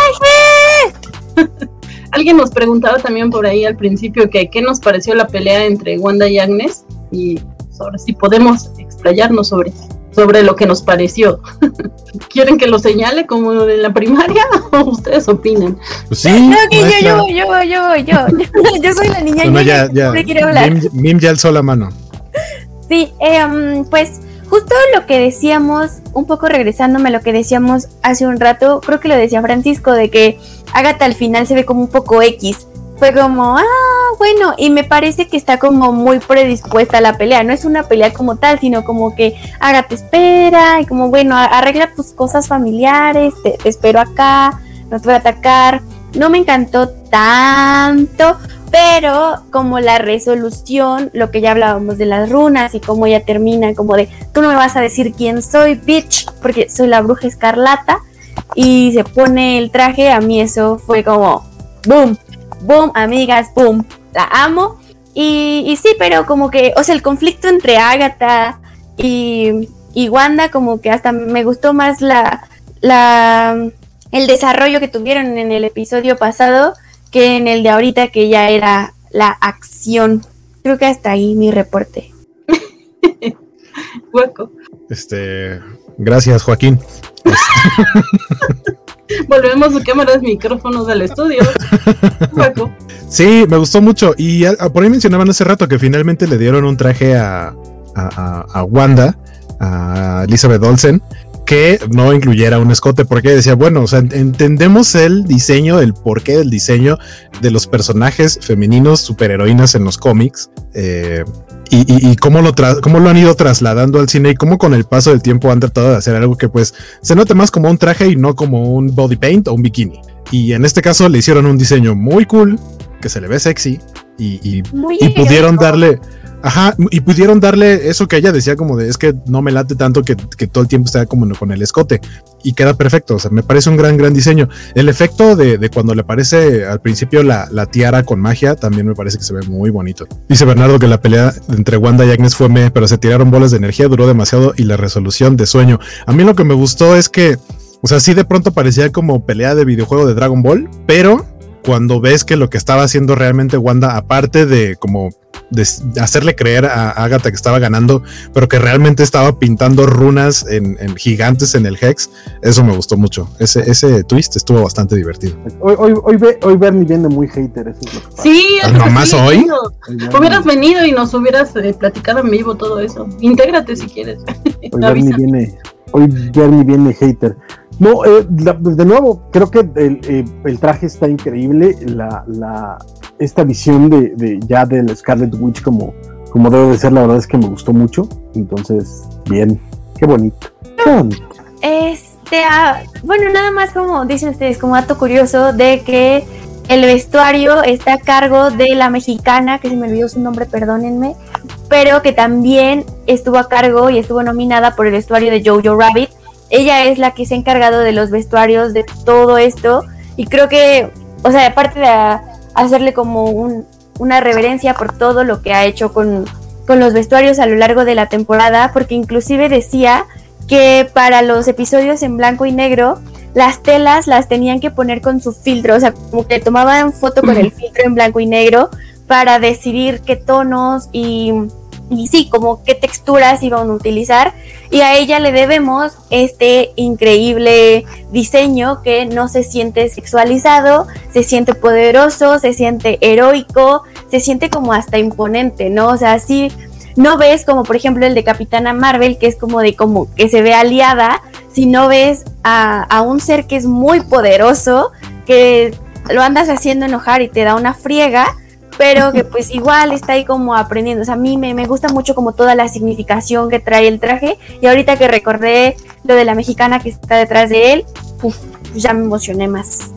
Alguien nos preguntaba también por ahí al principio que qué nos pareció la pelea entre Wanda y Agnes y sobre si podemos explayarnos sobre sobre lo que nos pareció. ¿Quieren que lo señale como en la primaria o ustedes opinan? Pues sí, no, yo, yo, yo, yo, yo, yo, soy la niña no, ya, ya. Mim, ya alzó la mano. Sí, eh, pues justo lo que decíamos, un poco regresándome a lo que decíamos hace un rato, creo que lo decía Francisco, de que Agatha al final se ve como un poco X fue como, ah, bueno, y me parece que está como muy predispuesta a la pelea. No es una pelea como tal, sino como que hágate espera y como, bueno, arregla tus cosas familiares, te, espero acá, no te voy a atacar. No me encantó tanto, pero como la resolución, lo que ya hablábamos de las runas y cómo ella termina, como de, tú no me vas a decir quién soy, bitch, porque soy la bruja escarlata, y se pone el traje, a mí eso fue como, boom, boom, amigas, boom, la amo. Y, sí, pero como que, o sea, el conflicto entre Agatha y, y Wanda, como que hasta me gustó más la, la, el desarrollo que tuvieron en el episodio pasado que en el de ahorita, que ya era la acción. Creo que hasta ahí mi reporte. Hueco. Este, gracias, Joaquín. Volvemos a cámaras, micrófonos del estudio. sí, me gustó mucho. Y por ahí mencionaban hace rato que finalmente le dieron un traje a, a, Wanda, a Elizabeth Olsen, que no incluyera un escote, porque decía, bueno, o sea, entendemos el diseño, el porqué del diseño de los personajes femeninos superheroínas en los cómics, eh, y, cómo, lo cómo lo han ido trasladando al cine y cómo con el paso del tiempo han tratado de hacer algo que pues se note más como un traje y no como un body paint o un bikini. Y en este caso le hicieron un diseño muy cool, que se le ve sexy y, y pudieron darle Ajá, y pudieron darle eso que ella decía como de es que no me late tanto que, todo el tiempo está como con el escote y queda perfecto, o sea, me parece un gran, gran diseño. El efecto de, cuando le aparece al principio la, tiara con magia también me parece que se ve muy bonito. Dice Bernardo que la pelea entre Wanda y Agnes fue me, pero se tiraron bolas de energía, duró demasiado y la resolución de sueño. A mí lo que me gustó es que, o sea, sí de pronto parecía como pelea de videojuego de Dragon Ball, pero cuando ves que lo que estaba haciendo realmente Wanda, aparte de como de hacerle creer a Agatha que estaba ganando, pero que realmente estaba pintando runas en, gigantes en el Hex, eso me gustó mucho. Ese, ese twist estuvo bastante divertido. Hoy, hoy, hoy, hoy Bernie viene muy hater. Eso es sí, nomás hoy. Hubieras venido y nos hubieras eh, platicado en vivo todo eso. Intégrate si quieres. Hoy Bernie viene, hoy Bernie viene hater. No, eh, de nuevo, creo que el, eh, el, traje está increíble. La, la, esta visión de, ya del Scarlet Witch como, como debe de ser, la verdad es que me gustó mucho. Entonces, bien, qué bonito. Este, ah, bueno, nada más como dicen ustedes, como dato curioso de que el vestuario está a cargo de la mexicana, que se me olvidó su nombre, perdónenme, pero que también estuvo a cargo y estuvo nominada por el vestuario de Jojo Rabbit ella es la que se ha encargado de los vestuarios, de todo esto. Y creo que, o sea, aparte de hacerle como una reverencia por todo lo que ha hecho con, con los vestuarios a lo largo de la temporada, porque inclusive decía que para los episodios en blanco y negro, las telas las tenían que poner con su filtro, o sea, como que tomaban foto con el filtro en blanco y negro para decidir qué tonos y y sí, como qué texturas iban a utilizar. Y a ella le debemos este increíble diseño que no se siente sexualizado, se siente poderoso, se siente heroico, se siente como hasta imponente, ¿no? O sea, sí, no ves como por ejemplo el de Capitana Marvel, que es como de como que se ve aliada, si no ves a un ser que es muy poderoso, que lo andas haciendo enojar y te da una friega, pero que pues igual está ahí como aprendiendo. O sea, a mí me, me, gusta mucho como toda la significación que trae el traje. Y ahorita que recordé lo de la mexicana que está detrás de él, uf, ya me emocioné más.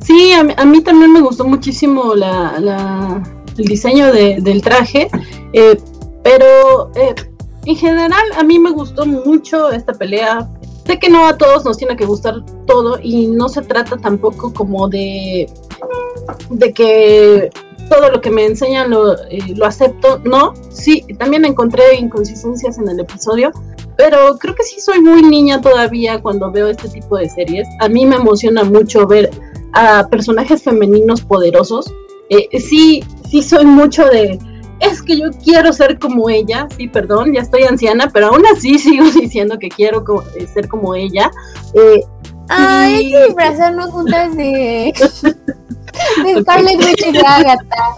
Sí, a mí, a mí también me gustó muchísimo la, la, el diseño de, del traje, eh, pero eh, en general a mí me gustó mucho esta pelea. Sé que no a todos nos tiene que gustar todo y no se trata tampoco como de, de que todo lo que me enseñan lo, eh, lo acepto. No, sí, también encontré inconsistencias en el episodio, pero creo que sí soy muy niña todavía cuando veo este tipo de series. A mí me emociona mucho ver a personajes femeninos poderosos. Eh, sí, sí soy mucho de, es que yo quiero ser como ella, sí, perdón, ya estoy anciana, pero aún así sigo diciendo que quiero co eh, ser como ella. Eh, Ay, hay que disfrazarnos juntas de, de Scarlet Witch y de Agatha.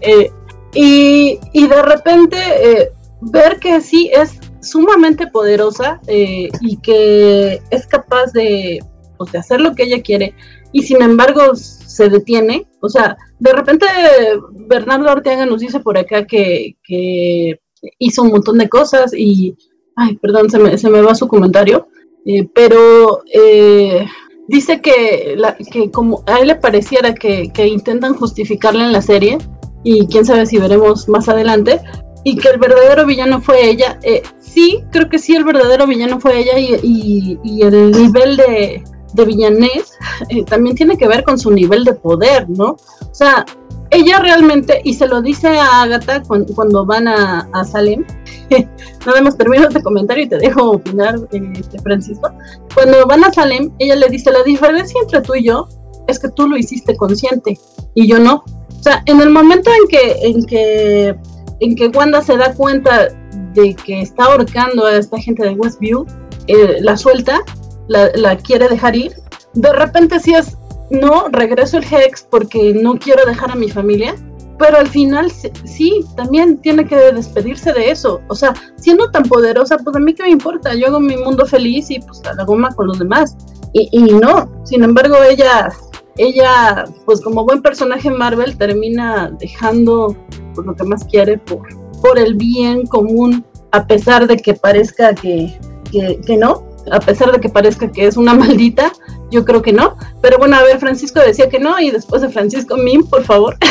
Eh, y, y, de repente eh, ver que sí es sumamente poderosa eh, y que es capaz de, pues, de hacer lo que ella quiere y sin embargo se detiene. O sea, de repente Bernardo Arteaga nos dice por acá que, que hizo un montón de cosas y, ay, perdón, se me, se me va su comentario, eh, pero eh, dice que, la, que como a él le pareciera que, que intentan justificarla en la serie, y quién sabe si veremos más adelante, y que el verdadero villano fue ella. Eh, sí, creo que sí, el verdadero villano fue ella y, y, y el nivel de, de villanés eh, también tiene que ver con su nivel de poder, ¿no? O sea, ella realmente, y se lo dice a Agatha cuando, cuando van a, a Salem, nada más termino este comentario y te dejo opinar, este, Francisco. Cuando van a Salem, ella le dice, la diferencia entre tú y yo es que tú lo hiciste consciente y yo no. O sea, en el momento en que, en que, en que Wanda se da cuenta de que está ahorcando a esta gente de Westview, eh, la suelta, la, la, quiere dejar ir, de repente sí es, no, regreso el Hex porque no quiero dejar a mi familia, pero al final sí, también tiene que despedirse de eso. O sea, siendo tan poderosa, pues a mí qué me importa, yo hago mi mundo feliz y pues a la goma con los demás. Y, y no, sin embargo, ella, ella, pues como buen personaje Marvel, termina dejando pues, lo que más quiere por, por el bien común, a pesar de que parezca que, que, que no, a pesar de que parezca que es una maldita, yo creo que no. Pero bueno, a ver, Francisco decía que no, y después de Francisco, Mim, por favor.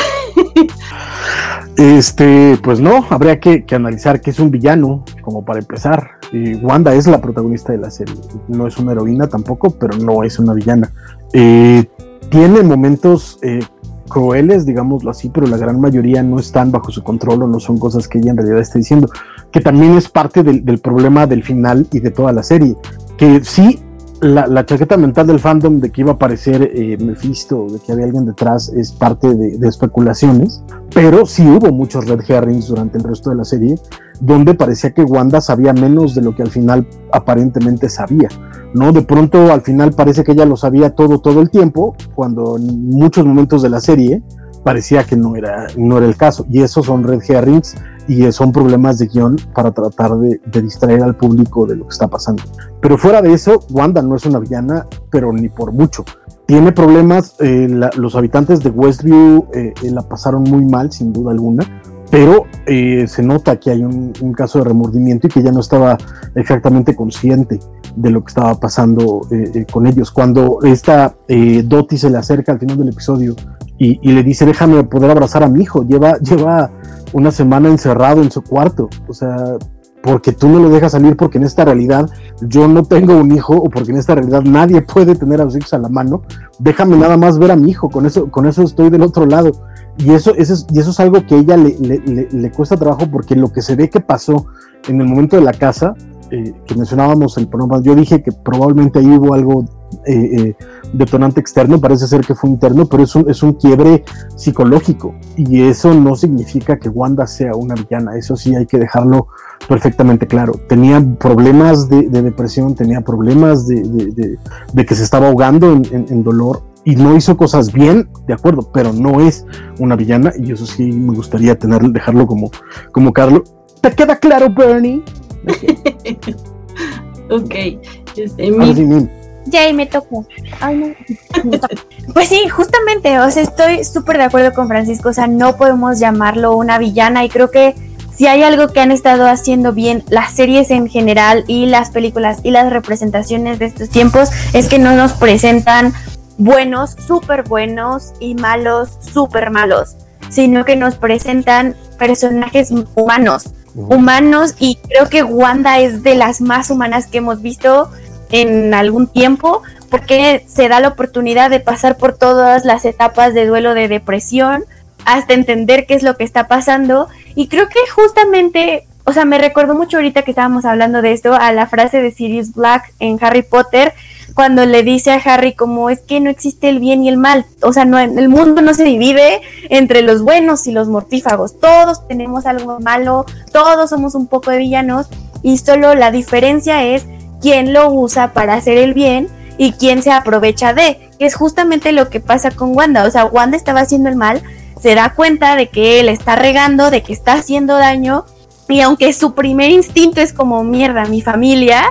Este, pues no, habría que, que, analizar que es un villano, como para empezar. Eh, Wanda es la protagonista de la serie, no es una heroína tampoco, pero no es una villana. Eh, tiene momentos eh, crueles, digámoslo así, pero la gran mayoría no están bajo su control o no son cosas que ella en realidad está diciendo, que también es parte del problema del final y de toda la serie, que sí la, la, chaqueta mental del fandom de que iba a aparecer eh, Mephisto, de que había alguien detrás, es parte de, especulaciones, pero sí hubo muchos red herrings durante el resto de la serie, donde parecía que Wanda sabía menos de lo que al final aparentemente sabía, ¿no? De pronto al final parece que ella lo sabía todo, todo el tiempo, cuando en muchos momentos de la serie parecía que no era, no era el caso, y esos son red herrings y son problemas de guion para tratar de, distraer al público de lo que está pasando. Pero fuera de eso, Wanda no es una villana, pero ni por mucho. Tiene problemas, eh, los habitantes de Westview eh, la pasaron muy mal, sin duda alguna, pero eh, se nota que hay un, caso de remordimiento y que ya no estaba exactamente consciente de lo que estaba pasando con ellos. Cuando esta Dottie se le acerca al final del episodio y, y, le dice, déjame poder abrazar a mi hijo, lleva, lleva una semana encerrado en su cuarto. O sea, porque tú no lo dejas salir, porque en esta realidad yo no tengo un hijo, o porque en esta realidad nadie puede tener a sus hijos a la mano. Déjame nada más ver a mi hijo, con eso, con eso estoy del otro lado. Y eso, eso, es, y eso es algo que ella le, le, le, cuesta trabajo, porque lo que se ve que pasó en el momento de la casa, eh, que mencionábamos el programa, yo dije que probablemente ahí hubo algo eh, eh, detonante externo, parece ser que fue interno, pero es un, es un quiebre psicológico y eso no significa que Wanda sea una villana, eso sí hay que dejarlo perfectamente claro. Tenía problemas de, de depresión, tenía problemas de, de, de, que se estaba ahogando en, en, en dolor y no hizo cosas bien, de acuerdo, pero no es una villana y eso sí me gustaría tener, dejarlo como, como Carlos. ¿Te queda claro, Bernie? Ok. Este, mi- sí, Mim. Yay, me tocó. Ay, no. Me toca. Pues sí, justamente, o sea, estoy súper de acuerdo con Francisco, o sea, no podemos llamarlo una villana y creo que si hay algo que han estado haciendo bien las series en general y las películas y las representaciones de estos tiempos es que no nos presentan buenos, súper buenos y malos, súper malos, sino que nos presentan personajes humanos, humanos y creo que Wanda es de las más humanas que hemos visto en algún tiempo porque se da la oportunidad de pasar por todas las etapas de duelo de depresión hasta entender qué es lo que está pasando. Y creo que justamente, o sea, me recordó mucho ahorita que estábamos hablando de esto a la frase de Sirius Black en Harry Potter cuando le dice a Harry como es que no existe el bien y el mal, o sea, no el mundo no se divide entre los buenos y los mortífagos, todos tenemos algo malo, todos somos un poco de villanos y solo la diferencia es quién lo usa para hacer el bien y quién se aprovecha de, que es justamente lo que pasa con Wanda, o sea, Wanda estaba haciendo el mal, se da cuenta de que él está regando, de que está haciendo daño y aunque su primer instinto es como mierda, mi familia,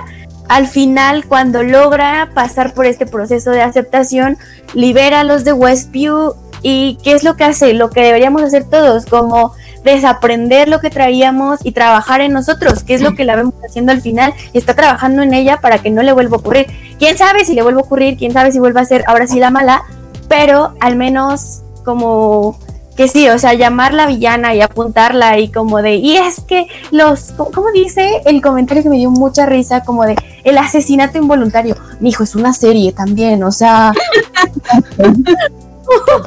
al final cuando logra pasar por este proceso de aceptación, libera a los de Westview y ¿qué es lo que hace? Lo que deberíamos hacer todos, como desaprender lo que traíamos y trabajar en nosotros, que es lo que la vemos haciendo al final, y está trabajando en ella para que no le vuelva a ocurrir. Quién sabe si le vuelve a ocurrir, quién sabe si vuelve a ser ahora sí la mala, pero al menos como que sí, o sea, llamarla villana y apuntarla y como de, y es que los, ¿cómo, cómo dice el comentario que me dio mucha risa? Como de, el asesinato involuntario. Mi hijo, es una serie también, o sea,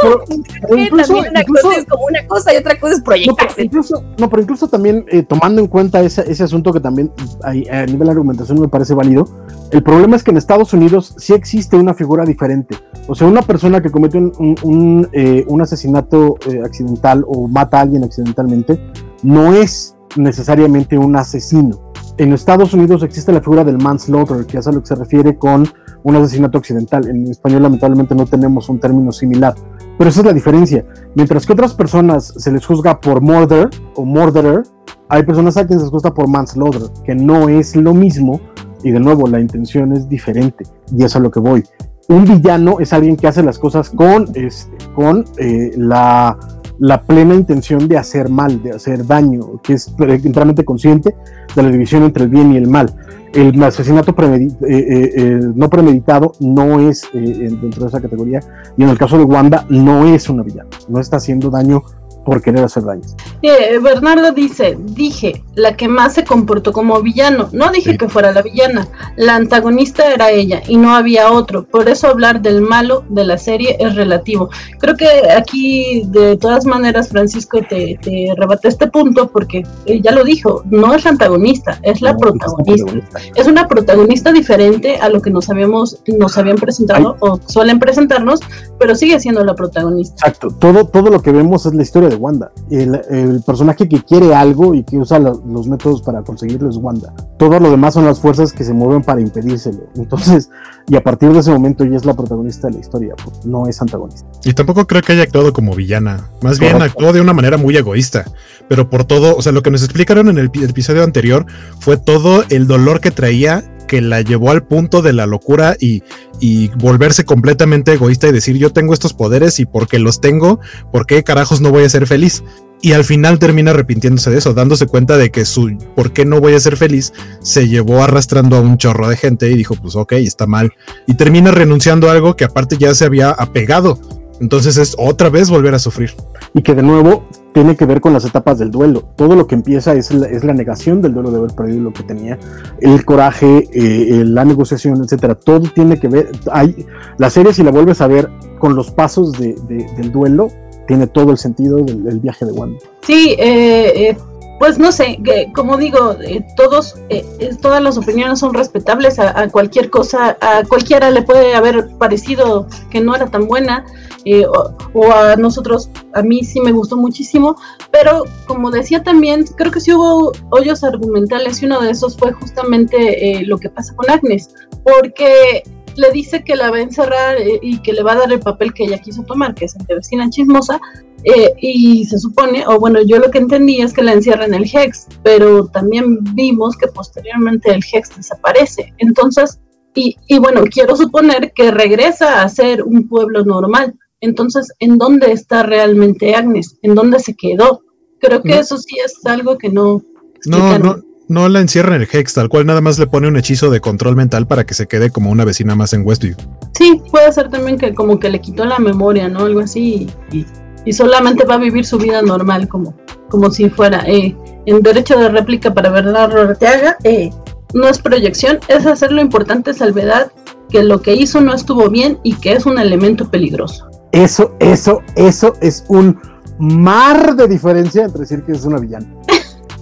Pero- pero incluso- también una incluso- cosa es como una cosa y otra cosa es No pero, proyectarse. incluso, no, pero incluso también eh, tomando en cuenta ese, ese asunto que también hay- a nivel de argumentación me parece válido, el problema es que en Estados Unidos sí existe una figura diferente. O sea, una persona que comete un, un- un, eh, un asesinato eh, accidental o mata a alguien accidentalmente no es necesariamente un asesino. En Estados Unidos existe la figura del manslaughter, que es a lo que se refiere con un asesinato accidental. En español lamentablemente no tenemos un término similar. Pero esa es la diferencia. Mientras que otras personas se les juzga por murder o murderer, hay personas a quienes se les juzga por manslaughter, que no es lo mismo. Y de nuevo, la intención es diferente. Y eso es a lo que voy. Un villano es alguien que hace las cosas con, este, con eh, la, la plena intención de hacer mal, de hacer daño, que es enteramente consciente de la división entre el bien y el mal. El asesinato eh, eh, eh, no premeditado no es eh, dentro de esa categoría y en el caso de Wanda no es una villana, no está haciendo daño por querer hacer daño. Eh, Bernardo dice, dije, la que más se comportó como villano. No dije Sí. que fuera la villana. La antagonista era ella y no había otro. Por eso hablar del malo de la serie es relativo. Creo que aquí, de todas maneras, Francisco te, te rebate este punto porque eh, ya lo dijo, no es la antagonista, es la No, protagonista. es la protagonista. Es una protagonista diferente a lo que nos habíamos, nos habían presentado o suelen presentarnos, pero sigue siendo la protagonista. Exacto, todo, todo lo que vemos es la historia de Wanda. El, el personaje que quiere algo y que usa lo- los métodos para conseguirlo es Wanda. Todo lo demás son las fuerzas que se mueven para impedírselo. Entonces, y a partir de ese momento ella es la protagonista de la historia, pues, no es antagonista. Y tampoco creo que haya actuado como villana. Más bien actuó de una manera muy egoísta. Pero por todo, o sea, lo que nos explicaron en el pi- episodio anterior fue todo el dolor que traía que la llevó al punto de la locura y, y volverse completamente egoísta y decir yo tengo estos poderes y porque los tengo, ¿por qué carajos no voy a ser feliz? Y al final termina arrepintiéndose de eso, dándose cuenta de que su por qué no voy a ser feliz se llevó arrastrando a un chorro de gente y dijo, pues ok, está mal. Y termina renunciando a algo que aparte ya se había apegado. Entonces es otra vez volver a sufrir. Y que de nuevo tiene que ver con las etapas del duelo. Todo lo que empieza es la, es la negación del duelo de haber perdido lo que tenía, el coraje, eh, la negociación, etcétera. Todo tiene que ver. Hay, la serie, si la vuelves a ver con los pasos de- de- del duelo, tiene todo el sentido del, del viaje de Wanda. Sí, eh, eh, pues no sé, que, como digo, eh, todos, eh, todas las opiniones son respetables a, a cualquier cosa, a cualquiera le puede haber parecido que no era tan buena, eh, o, a nosotros, a mí sí me gustó muchísimo, pero como decía también, creo que sí hubo hoyos argumentales y uno de esos fue justamente eh, lo que pasa con Agnes, porque le dice que la va a encerrar eh, y que le va a dar el papel que ella quiso tomar, que es el de vecina chismosa, Eh, y se supone, o bueno, yo lo que entendí es que la encierran el Hex, pero también vimos que posteriormente el Hex desaparece. Entonces, y, y bueno, quiero suponer que regresa a ser un pueblo normal. Entonces, ¿en dónde está realmente Agnes? ¿En dónde se quedó? Creo que eso sí es algo que no. No, no, no la encierra en el Hex, tal cual nada más le pone un hechizo de control mental para que se quede como una vecina más en Westview. Sí, puede ser también que como que le quitó la memoria, ¿no? Algo así y, y solamente va a vivir su vida normal como, como si fuera eh, en derecho de réplica para Bernardo Arteaga. Eh, no es proyección, es hacer lo importante salvedad que lo que hizo no estuvo bien y que es un elemento peligroso. Eso, eso, eso es un mar de diferencia entre decir que es una villana.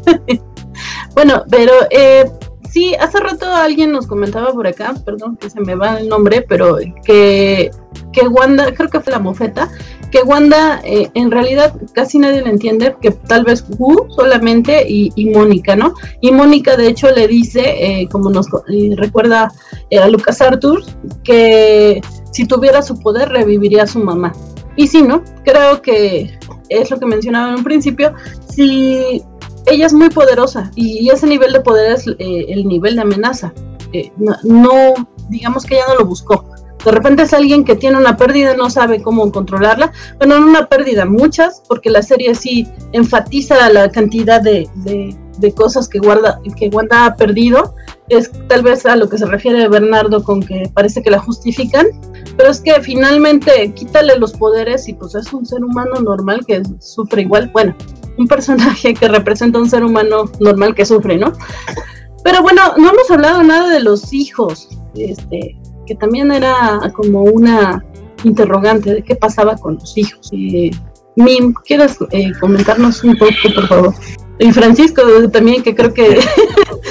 bueno, pero eh, sí, hace rato alguien nos comentaba por acá, perdón que se me va el nombre, pero que, que Wanda, creo que fue la mofeta, que Wanda eh, en realidad casi nadie le entiende, que tal vez Wu solamente y, Mónica, ¿no? Y Mónica de hecho le dice, eh, como nos recuerda a Lucas Arthur, que si tuviera su poder reviviría a su mamá. Y sí, ¿no? Creo que es lo que mencionaba en un principio, si ella es muy poderosa y ese nivel de poder es eh, el nivel de amenaza. Eh, no, digamos que ella no lo buscó. De repente es alguien que tiene una pérdida, no sabe cómo controlarla. Bueno, no una pérdida, muchas, porque la serie sí enfatiza la cantidad de, de, cosas que, guarda, que Wanda ha perdido. Es tal vez a lo que se refiere Bernardo con que parece que la justifican, pero es que finalmente quítale los poderes y pues es un ser humano normal que sufre igual. Bueno, un personaje que representa a un ser humano normal que sufre, ¿no? Pero bueno, no hemos hablado nada de los hijos, este, que también era como una interrogante de qué pasaba con los hijos. Eh, Mim, ¿quieres eh, comentarnos un poco, por favor? Y Francisco también, que creo que...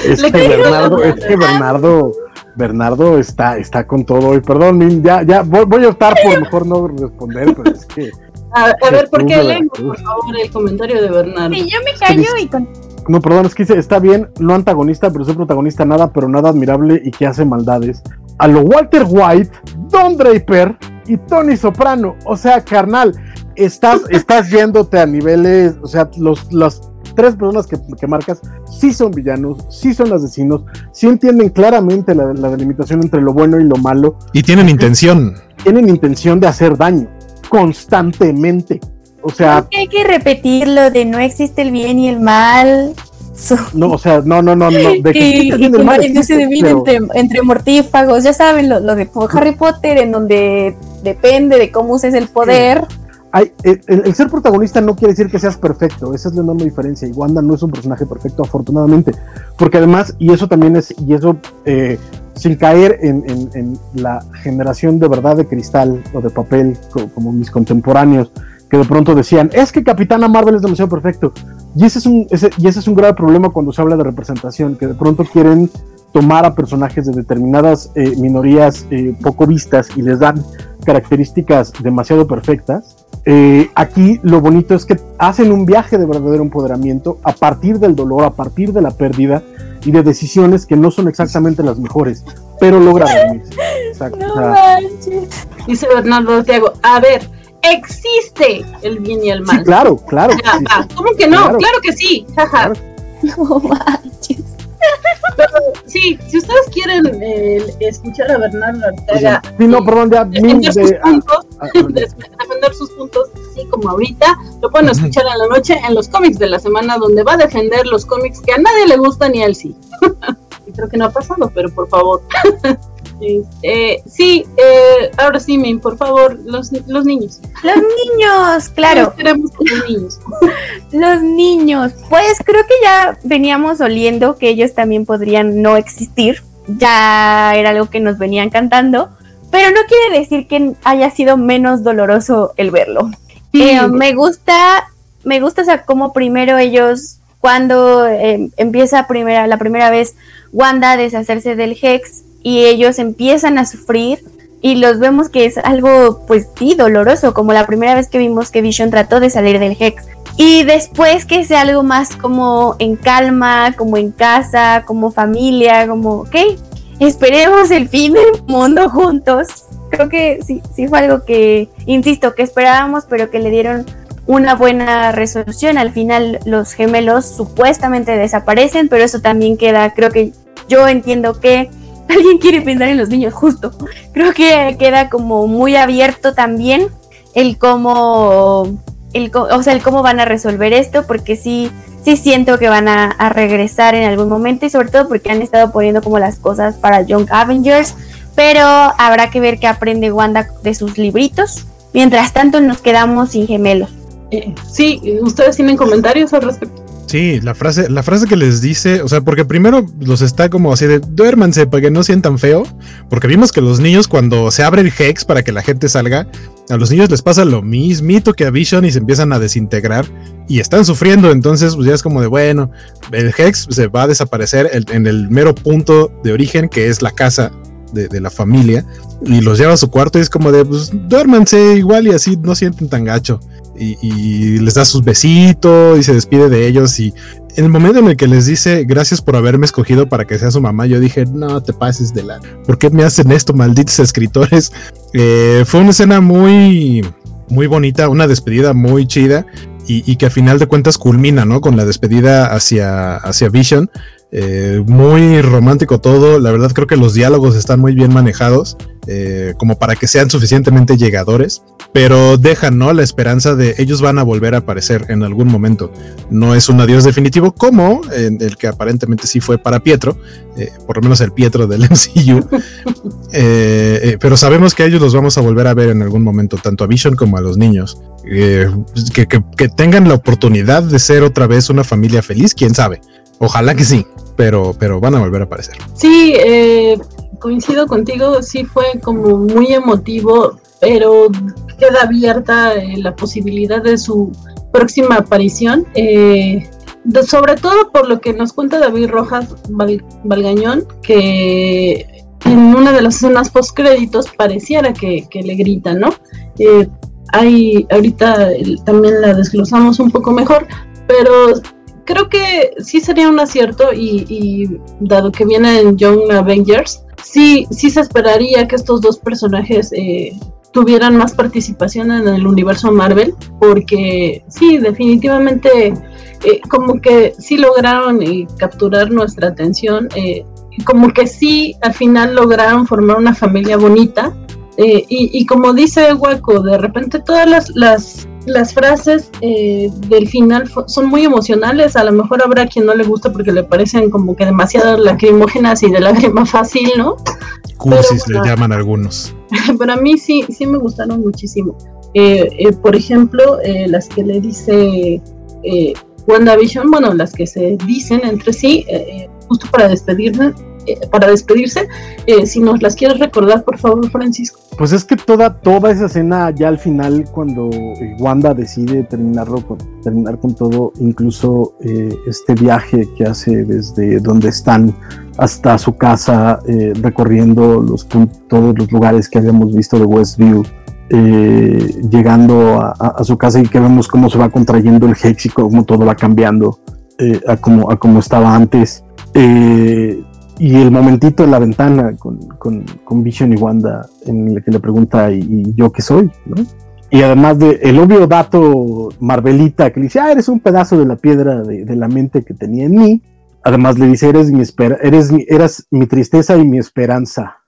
Este Bernardo, este Bernardo, Bernardo está, está con todo hoy. Perdón, ya, ya voy, a optar por mejor no responder, pero es que a, ver, ¿por qué leo, por favor, el comentario de Bernardo? Sí, yo me callo y con... No, perdón, es que dice, está bien, no antagonista, pero soy protagonista nada, pero nada admirable y que hace maldades. A lo Walter White, Don Draper y Tony Soprano. O sea, carnal, estás, estás yéndote a niveles, o sea, los, las tres personas que, que, marcas sí son villanos, sí son asesinos, sí entienden claramente la, la delimitación entre lo bueno y lo malo. Y tienen intención. Tienen intención de hacer daño constantemente. O sea, hay que repetirlo de no existe el bien y el mal. No, o sea, no, no, no, no. De que y, el mal, se divide entre, entre, mortífagos, ya saben, lo, de Harry Potter, en donde depende de cómo uses el poder. Hay, el, ser protagonista no quiere decir que seas perfecto, esa es la enorme diferencia. Y Wanda no es un personaje perfecto, afortunadamente, porque además, y eso también es, y eso eh, sin caer en, la generación de verdad de cristal o de papel, como, mis contemporáneos, que de pronto decían, es que Capitana Marvel es demasiado perfecto. Y ese es un, y ese es un grave problema cuando se habla de representación, que de pronto quieren tomar a personajes de determinadas eh, minorías eh, poco vistas y les dan características demasiado perfectas. Eh, aquí lo bonito es que hacen un viaje de verdadero empoderamiento a partir del dolor, a partir de la pérdida, y de decisiones que no son exactamente las mejores, pero lograron. No Dice Bernardo Santiago, a ver, existe el bien y el mal. Sí, claro, claro. ¿Cómo que no? Claro, que sí. No manches. Sí, si ustedes quieren eh, escuchar a Bernardo Ortega sí, no, perdón, ya, defender, sus puntos, defender sus puntos, así como ahorita, lo pueden escuchar en la noche en los cómics de la semana, donde va a defender los cómics que a nadie le gustan y a él sí. y creo que no ha pasado, pero por favor. Eh, sí, eh, ahora sí, Min, por favor, los, los niños. Los niños, claro. los niños. los niños. Pues creo que ya veníamos oliendo que ellos también podrían no existir. Ya era algo que nos venían cantando. Pero no quiere decir que haya sido menos doloroso el verlo. Eh, me gusta, me gusta o sea, como primero ellos, cuando empieza primera, la primera vez Wanda a deshacerse del Hex, y ellos empiezan a sufrir y los vemos que es algo pues sí doloroso, como la primera vez que vimos que Vision trató de salir del Hex. Y después que sea algo más como en calma, como en casa, como familia, como, ok, esperemos el fin del mundo juntos. Creo que sí, sí fue algo que, insisto, que esperábamos, pero que le dieron una buena resolución. Al final los gemelos supuestamente desaparecen, pero eso también queda, creo que yo entiendo que alguien quiere pensar en los niños justo. Creo que queda como muy abierto también el cómo, el, o sea, el cómo van a resolver esto, porque sí, sí siento que van a, regresar en algún momento y sobre todo porque han estado poniendo como las cosas para Young Avengers, pero habrá que ver qué aprende Wanda de sus libritos. Mientras tanto nos quedamos sin gemelos. Eh, sí, ¿ustedes tienen comentarios al respecto? Sí, la frase, la frase que les dice, o sea, porque primero los está como así de duérmanse para que no sientan feo, porque vimos que los niños cuando se abre el Hex para que la gente salga, a los niños les pasa lo mismito que a Vision y se empiezan a desintegrar y están sufriendo, entonces pues ya es como de bueno, el Hex se va a desaparecer en el mero punto de origen que es la casa de, de, la familia y los lleva a su cuarto y es como de pues duérmanse igual y así no sienten tan gacho y, les da sus besitos y se despide de ellos y en el momento en el que les dice gracias por haberme escogido para que sea su mamá, yo dije, no te pases de la... ¿Por qué me hacen esto, malditos escritores? Eh, fue una escena muy, muy bonita, una despedida muy chida y, que a final de cuentas culmina, ¿no? Con la despedida hacia, hacia Vision. Eh, muy romántico todo, la verdad creo que los diálogos están muy bien manejados, eh, como para que sean suficientemente llegadores, pero dejan ¿no? la esperanza de ellos van a volver a aparecer en algún momento. No es un adiós definitivo como en el que aparentemente sí fue para Pietro, eh, por lo menos el Pietro del MCU, pero sabemos que a ellos los vamos a volver a ver en algún momento, tanto a Vision como a los niños. que, que tengan la oportunidad de ser otra vez una familia feliz, quién sabe. Ojalá que sí, pero, pero van a volver a aparecer. Sí, eh, coincido contigo, sí fue como muy emotivo, pero queda abierta eh, la posibilidad de su próxima aparición. Eh, sobre todo por lo que nos cuenta David Rojas Valgañón, que en una de las escenas post créditos pareciera que, le grita, ¿no? hay, ahorita también la desglosamos un poco mejor, pero creo que sí sería un acierto y, dado que vienen Young Avengers, sí, sí se esperaría que estos dos personajes eh, tuvieran más participación en el universo Marvel, porque sí, definitivamente eh, como que sí lograron eh, capturar nuestra atención, como que sí al final lograron formar una familia bonita. y, como dice Waco, de repente todas las, las las frases eh, del final son muy emocionales. A lo mejor habrá quien no le gusta porque le parecen como que demasiado lacrimógenas y de lágrima fácil, ¿no? Cursis le llaman algunos. Pero a mí sí, sí me gustaron muchísimo. Eh, eh, por ejemplo, las que le dice WandaVision, bueno, las que se dicen entre sí, justo para despedirme, eh, para despedirse. Eh, si nos las quieres recordar, por favor, Francisco. Pues es que toda, toda esa escena ya al final, cuando eh, Wanda decide terminarlo con, terminar con todo, incluso este viaje que hace desde donde están hasta su casa, recorriendo todos los lugares que habíamos visto de Westview. llegando a, su casa y que vemos cómo se va contrayendo el Hex y cómo todo va cambiando a, como, a como estaba antes. Y el momentito en la ventana con, con, Vision y Wanda en el que le pregunta ¿y, yo qué soy? ¿no? Y además de el obvio dato Marvelita que le dice, ah, eres un pedazo de la piedra de, de la mente que tenía en mí. Además le dice, eres mi espera, eres mi, eras mi tristeza y mi esperanza.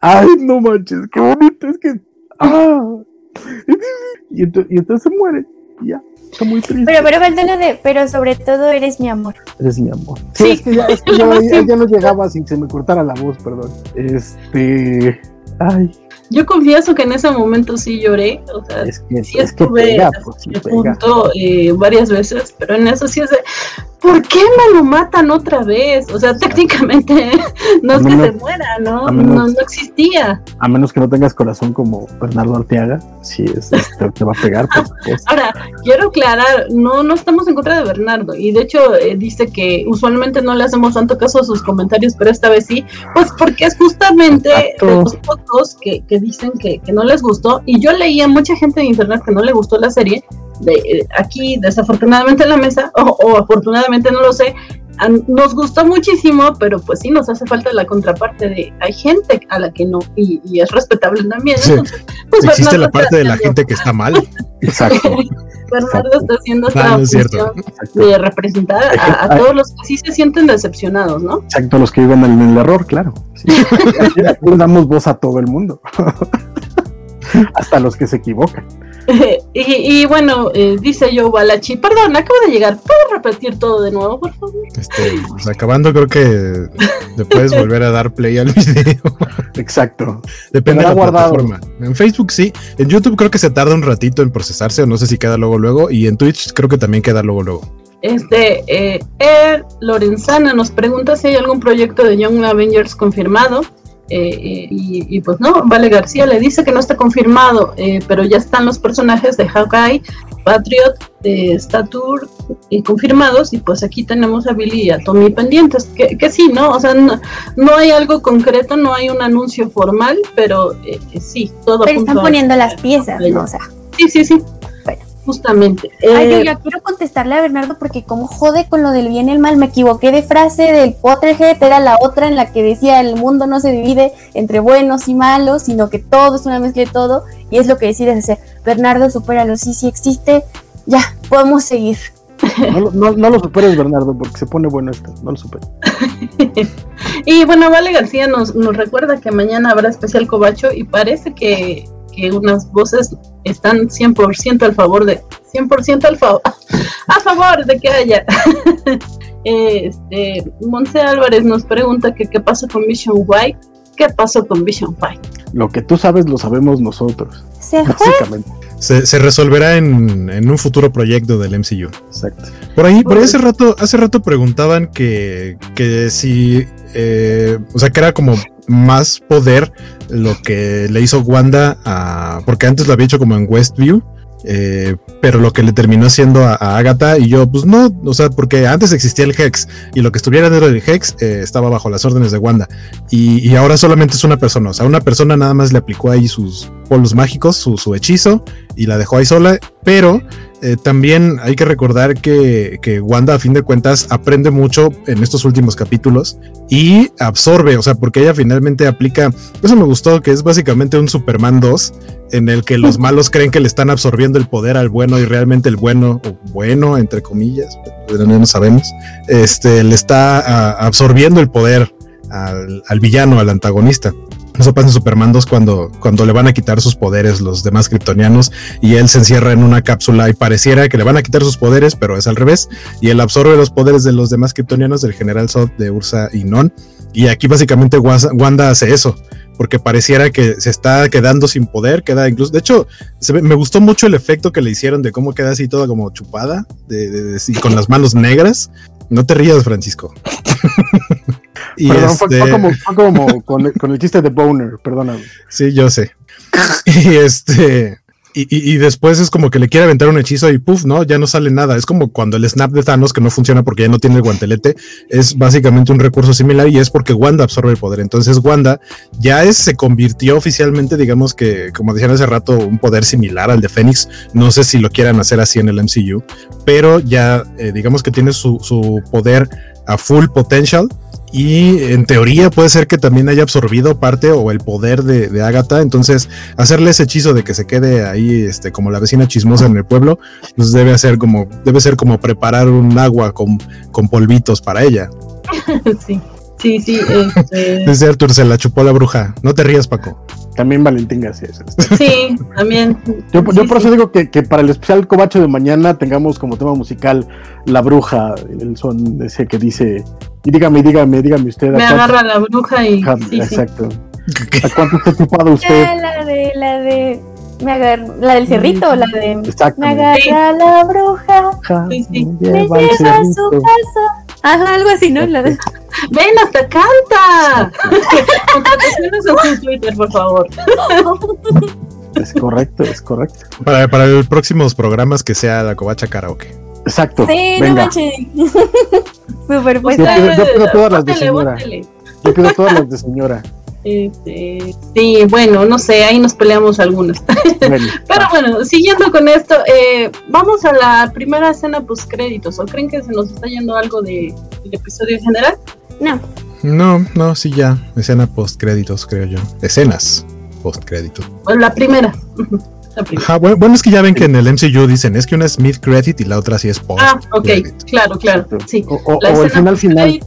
ay, no manches, qué bonito, es que, ah. Y, y entonces se muere, ya. Está muy triste. Pero, pero de, pero sobre todo eres mi amor. Eres mi amor. Sí, es que ya, es que ya, no llegaba sin que se me cortara la voz, perdón. Este. Ay. Yo confieso que en ese momento sí lloré, o sea, es que, sí estuve pues, punto eh, varias veces, pero en eso sí es de, ¿por qué me lo matan otra vez? O sea, técnicamente no es que se muera, ¿no? no, existía. A menos que no tengas corazón como Bernardo Arteaga, sí, es, te, va a pegar, por supuesto. Ahora, quiero aclarar, no, no estamos en contra de Bernardo, y de hecho eh, dice que usualmente no le hacemos tanto caso a sus comentarios, pero esta vez sí, pues porque es justamente los pocos que, que dicen que, que no les gustó, y yo leía mucha gente en internet que no le gustó la serie, de, eh, aquí desafortunadamente en la mesa, o, afortunadamente no lo sé, nos gustó muchísimo, pero pues sí nos hace falta la contraparte de hay gente a la que no, y, es respetable también. pues, Existe la parte de la gente que está mal. Exacto. Bernardo está haciendo esta Ah, no es función cierto. de representar a, a todos los que sí se sienten decepcionados, ¿no? Exacto, los que viven en el error, claro. Sí. Aquí damos voz a todo el mundo. Hasta los que se equivocan. y, y bueno, eh, dice yo Balachi, perdón, acabo de llegar, ¿puedo repetir todo de nuevo, por favor? Este, pues, acabando, creo que le puedes volver a dar play al video. Exacto. Depende de la guardado. plataforma. En Facebook sí. En YouTube creo que se tarda un ratito en procesarse, o no sé si queda luego luego. Y en Twitch creo que también queda luego luego. Este, eh, Lorenzana nos pregunta si hay algún proyecto de Young Avengers confirmado. Eh, eh, y, y pues no, Vale García le dice que no está confirmado, eh, pero ya están los personajes de Hawkeye, Patriot, de Stature y confirmados. Y pues aquí tenemos a Billy y a Tommy pendientes. Que, que sí, ¿no? O sea, no, no hay algo concreto, no hay un anuncio formal, pero eh, eh, sí, todo Pero están a- poniendo las piezas, ¿no? O sea, Sí, sí, sí. Justamente. ay, yo Eh, ya quiero contestarle a Bernardo porque como jode con lo del bien y el mal, me equivoqué de frase del Potterhead, era la otra en la que decía el mundo no se divide entre buenos y malos, sino que todo es una mezcla de todo y es lo que decides hacer. Bernardo, supéralo, sí, sí existe, ya, podemos seguir. No, lo- no, no lo superes, Bernardo, porque se pone bueno esto. No lo superes. Y bueno, Vale García nos, nos recuerda que mañana habrá especial Cobacho y parece que, que unas voces están 100% al favor de 100% al favor a favor de que haya. este, Monse Álvarez nos pregunta que qué pasó con Vision White. ¿Qué pasó con Vision White? Lo que tú sabes lo sabemos nosotros. Se fue. Básicamente. Se, se resolverá en, en un futuro proyecto del MCU. Exacto. Por ahí, por ahí hace rato, hace rato preguntaban que, que si, eh, o sea, que era como más poder lo que le hizo Wanda a, porque antes lo había hecho como en Westview, eh, pero lo que le terminó haciendo a, Agatha y yo, pues no, o sea, porque antes existía el Hex y lo que estuviera dentro del Hex eh, estaba bajo las órdenes de Wanda. Y, y ahora solamente es una persona, o sea, una persona nada más le aplicó ahí sus polos mágicos, su, su hechizo y la dejó ahí sola, pero eh, también hay que recordar que, que Wanda a fin de cuentas aprende mucho en estos últimos capítulos y absorbe, o sea, porque ella finalmente aplica, eso me gustó, que es básicamente un Superman 2 en el que los malos creen que le están absorbiendo el poder al bueno y realmente el bueno, bueno, entre comillas, pero no sabemos, este, le está ah, absorbiendo el poder al, al villano, al antagonista. Eso pasa en Superman 2 cuando, cuando le van a quitar sus poderes los demás kryptonianos y él se encierra en una cápsula y pareciera que le van a quitar sus poderes, pero es al revés. Y él absorbe los poderes de los demás kryptonianos, del general Zod, de Ursa y Non. Y aquí básicamente Wanda hace eso, porque pareciera que se está quedando sin poder, queda incluso, de hecho, me gustó mucho el efecto que le hicieron de cómo queda así toda como chupada, sí, con las manos negras. No te rías, Francisco. y Perdón, fue, este- fue como, fue como con, el, con el chiste de Boner, perdóname. Sí, yo sé. Y este. Y, y- y después es como que le quiere aventar un hechizo y puff, ¿no? Ya no sale nada. Es como cuando el snap de Thanos, que no funciona porque ya no tiene el guantelete, es básicamente un recurso similar y es porque Wanda absorbe el poder. Entonces Wanda ya es, se convirtió oficialmente, digamos que, como decían hace rato, un poder similar al de Fénix. No sé si lo quieran hacer así en el MCU, pero ya eh, digamos que tiene su, su poder a full potential y en teoría puede ser que también haya absorbido parte o el poder de, de Agatha. Entonces, hacerle ese hechizo de que se quede ahí, este, como la vecina chismosa en el pueblo, pues debe hacer como, debe ser como preparar un agua con, con polvitos para ella. sí, sí, sí. Este, Desde Arthur se la chupó la bruja. No te rías, Paco. También Valentín García. eso. sí, también. Yo, yo Sí, por eso sí. digo que, que para el especial Cobacho de mañana tengamos como tema musical La Bruja, el son ese que dice, y dígame, dígame, dígame usted. ¿a Me agarra la bruja y. Ajá, sí, sí. exacto. ¿A cuánto está chupado usted? Ya, la de, la de, me agar- la del cerrito, la de, Exacto. me agarra la bruja, Sí, sí. me Lleva el lleva a su casa. Ajá, algo así, ¿no? La de, Ven, hasta canta. Contrataciones en su Twitter, por favor. Es correcto, es correcto. Para, para los próximos programas que sea la covacha karaoke. Exacto. sí, no Venga, manches. Súper pues. Yo pido todas las de señora. bótele. yo pido todas las de señora. Este, sí, bueno, no sé, ahí nos peleamos algunas. Bueno, Pero bueno, siguiendo con esto, eh, vamos a la primera escena post créditos. ¿O creen que se nos está yendo algo de, del episodio en general? No, No, no, sí, ya. Escena post créditos, creo yo. Escenas post créditos. Bueno, la primera. Ujú. La primera. Ajá, bueno, bueno, es que ya ven que en el MCU dicen es que una es mid credit y la otra sí es post. Ah, ok, claro, claro, sí. O, o- La o el escena final final.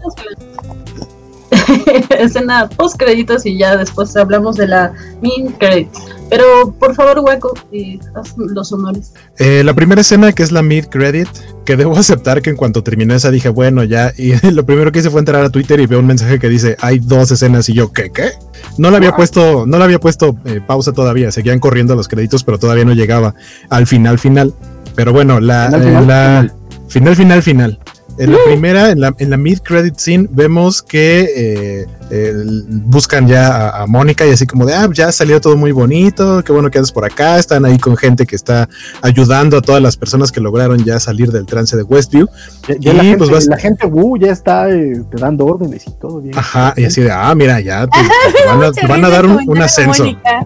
escena post créditos y ya después hablamos de la min credits. Pero por favor, Waco, eh, haz los honores. Eh, la primera escena, que es la mid credit, que debo aceptar que en cuanto terminé esa dije, bueno, ya. Y lo primero que hice fue entrar a Twitter y veo un mensaje que dice, hay dos escenas. Y yo, ¿qué? ¿Qué? No le había puesto, no le había puesto eh, pausa todavía. Seguían corriendo los créditos, pero todavía no llegaba al final, final. Pero bueno, la, Final, eh, final, la- final, final, final. En la primera, en la, en la mid-credit scene, vemos que eh, eh, buscan ya a, a Mónica y así como de, ah, ya salió todo muy bonito, qué bueno que andas por acá, están ahí con gente que está ayudando a todas las personas que lograron ya salir del trance de Westview. Ya, ya Y, la, gente, pues, vas- la gente, uh, ya está eh, te dando órdenes y todo bien. Ajá, y así de, ah, mira, ya te, te van, a, Mucha te van a risa dar un, ascenso. Mónica.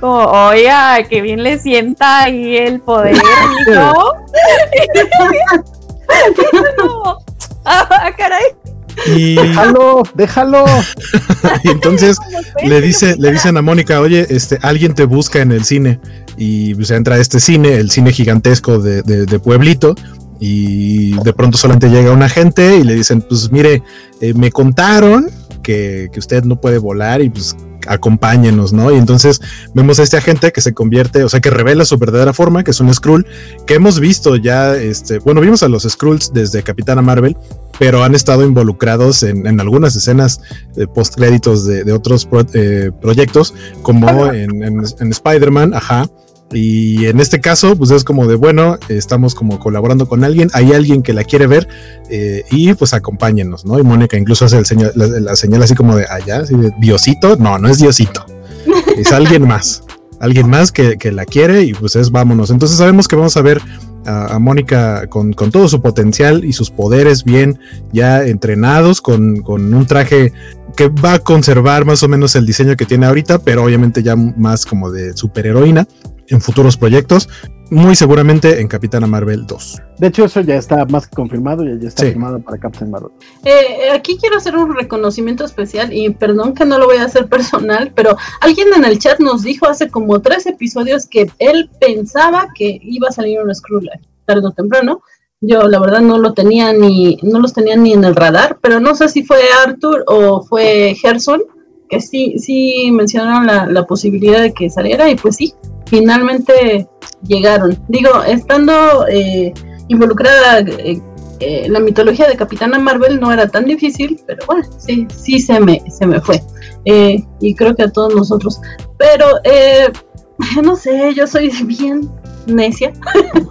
Como, oiga, que bien le sienta ahí el poder, ¿no? No. Ah, caray. Y, Déjalo, déjalo. y entonces le dice, le dicen a Mónica, oye, este, alguien te busca en el cine. Y pues entra a este cine, el cine gigantesco de, de- de Pueblito. Y de pronto solamente llega un agente y le dicen, pues mire, eh, me contaron que, que usted no puede volar y pues acompáñenos, ¿no? Y entonces vemos a este agente que se convierte, o sea, que revela su verdadera forma, que es un Skrull, que hemos visto ya, este, bueno, vimos a los Skrulls desde Capitana Marvel, pero han estado involucrados en, en algunas escenas de post créditos de, de otros pro- eh, proyectos, como en, en- en Spider-Man, ajá. Y en este caso, pues es como de bueno, estamos como colaborando con alguien, hay alguien que la quiere ver eh, y pues acompáñenos, ¿no? Y Mónica incluso hace el señal, la, la señal así como de allá, así de Diosito, no, no es Diosito, es alguien más, alguien más que, que la quiere y pues es vámonos. Entonces sabemos que vamos a ver a, a Mónica con, con todo su potencial y sus poderes bien ya entrenados, con, con un traje que va a conservar más o menos el diseño que tiene ahorita, pero obviamente ya más como de superheroína en futuros proyectos, muy seguramente en Capitana Marvel 2. De hecho, eso ya está más que confirmado, ya, ya está Sí. firmado para Captain Marvel. Eh, aquí quiero hacer un reconocimiento especial y perdón que no lo voy a hacer personal, pero alguien en el chat nos dijo hace como tres episodios que él pensaba que iba a salir un Skrull tarde o temprano. Yo la verdad no lo tenía ni no los tenía ni en el radar, pero no sé si fue Arthur o fue Gerson que sí sí mencionaron la, la posibilidad de que saliera y pues sí, finalmente llegaron. Digo, estando eh, involucrada eh, eh, la mitología de Capitana Marvel no era tan difícil, pero bueno, sí, sí se me, se me fue. Eh, y creo que a todos nosotros. Pero, eh, no sé, yo soy bien necia.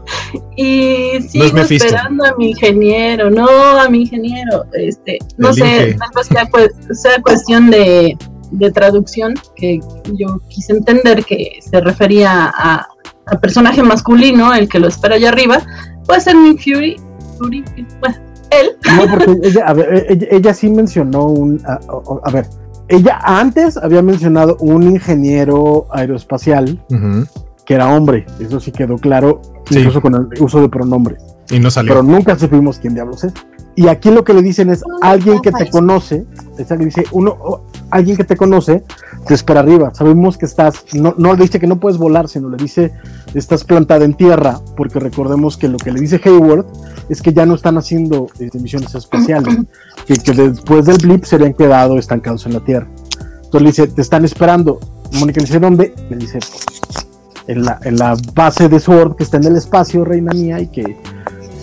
y sigo es Mephisto. esperando a mi ingeniero, no a mi ingeniero. Este, no El sé, tal vez sea, pues, sea cuestión de, de traducción, que yo quise entender que se refería a, a personaje masculino, el que lo espera allá arriba. Puede ser Nick Fury, Fury, bueno, él. No, porque ella, a ver, ella, ella sí mencionó un. A, a- a ver, ella antes había mencionado un ingeniero aeroespacial que era hombre, eso sí quedó claro, Sí. incluso con el uso de pronombres. Y no salió. Pero nunca supimos quién diablos es. Y aquí lo que le dicen es alguien que te conoce, esa que dice uno, o- alguien que te conoce, te espera arriba. Sabemos que estás, no, no le dice que no puedes volar, sino le dice estás plantada en tierra, porque recordemos que lo que le dice Hayward es que ya no están haciendo este, misiones espaciales, que, que después del blip se habían quedado estancados en la tierra. Entonces le dice, te están esperando. Mónica le dice, ¿dónde? Le dice, "Pues, en la, en la base de Sword que está en el espacio, reina mía, y que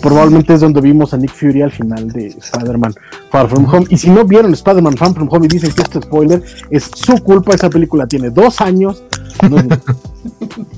probablemente es donde vimos a Nick Fury al final de Spider-Man Far From Home. Y si no vieron Spider-Man Far From Home y dicen que esto es spoiler, es su culpa. Esa película tiene dos años. No es-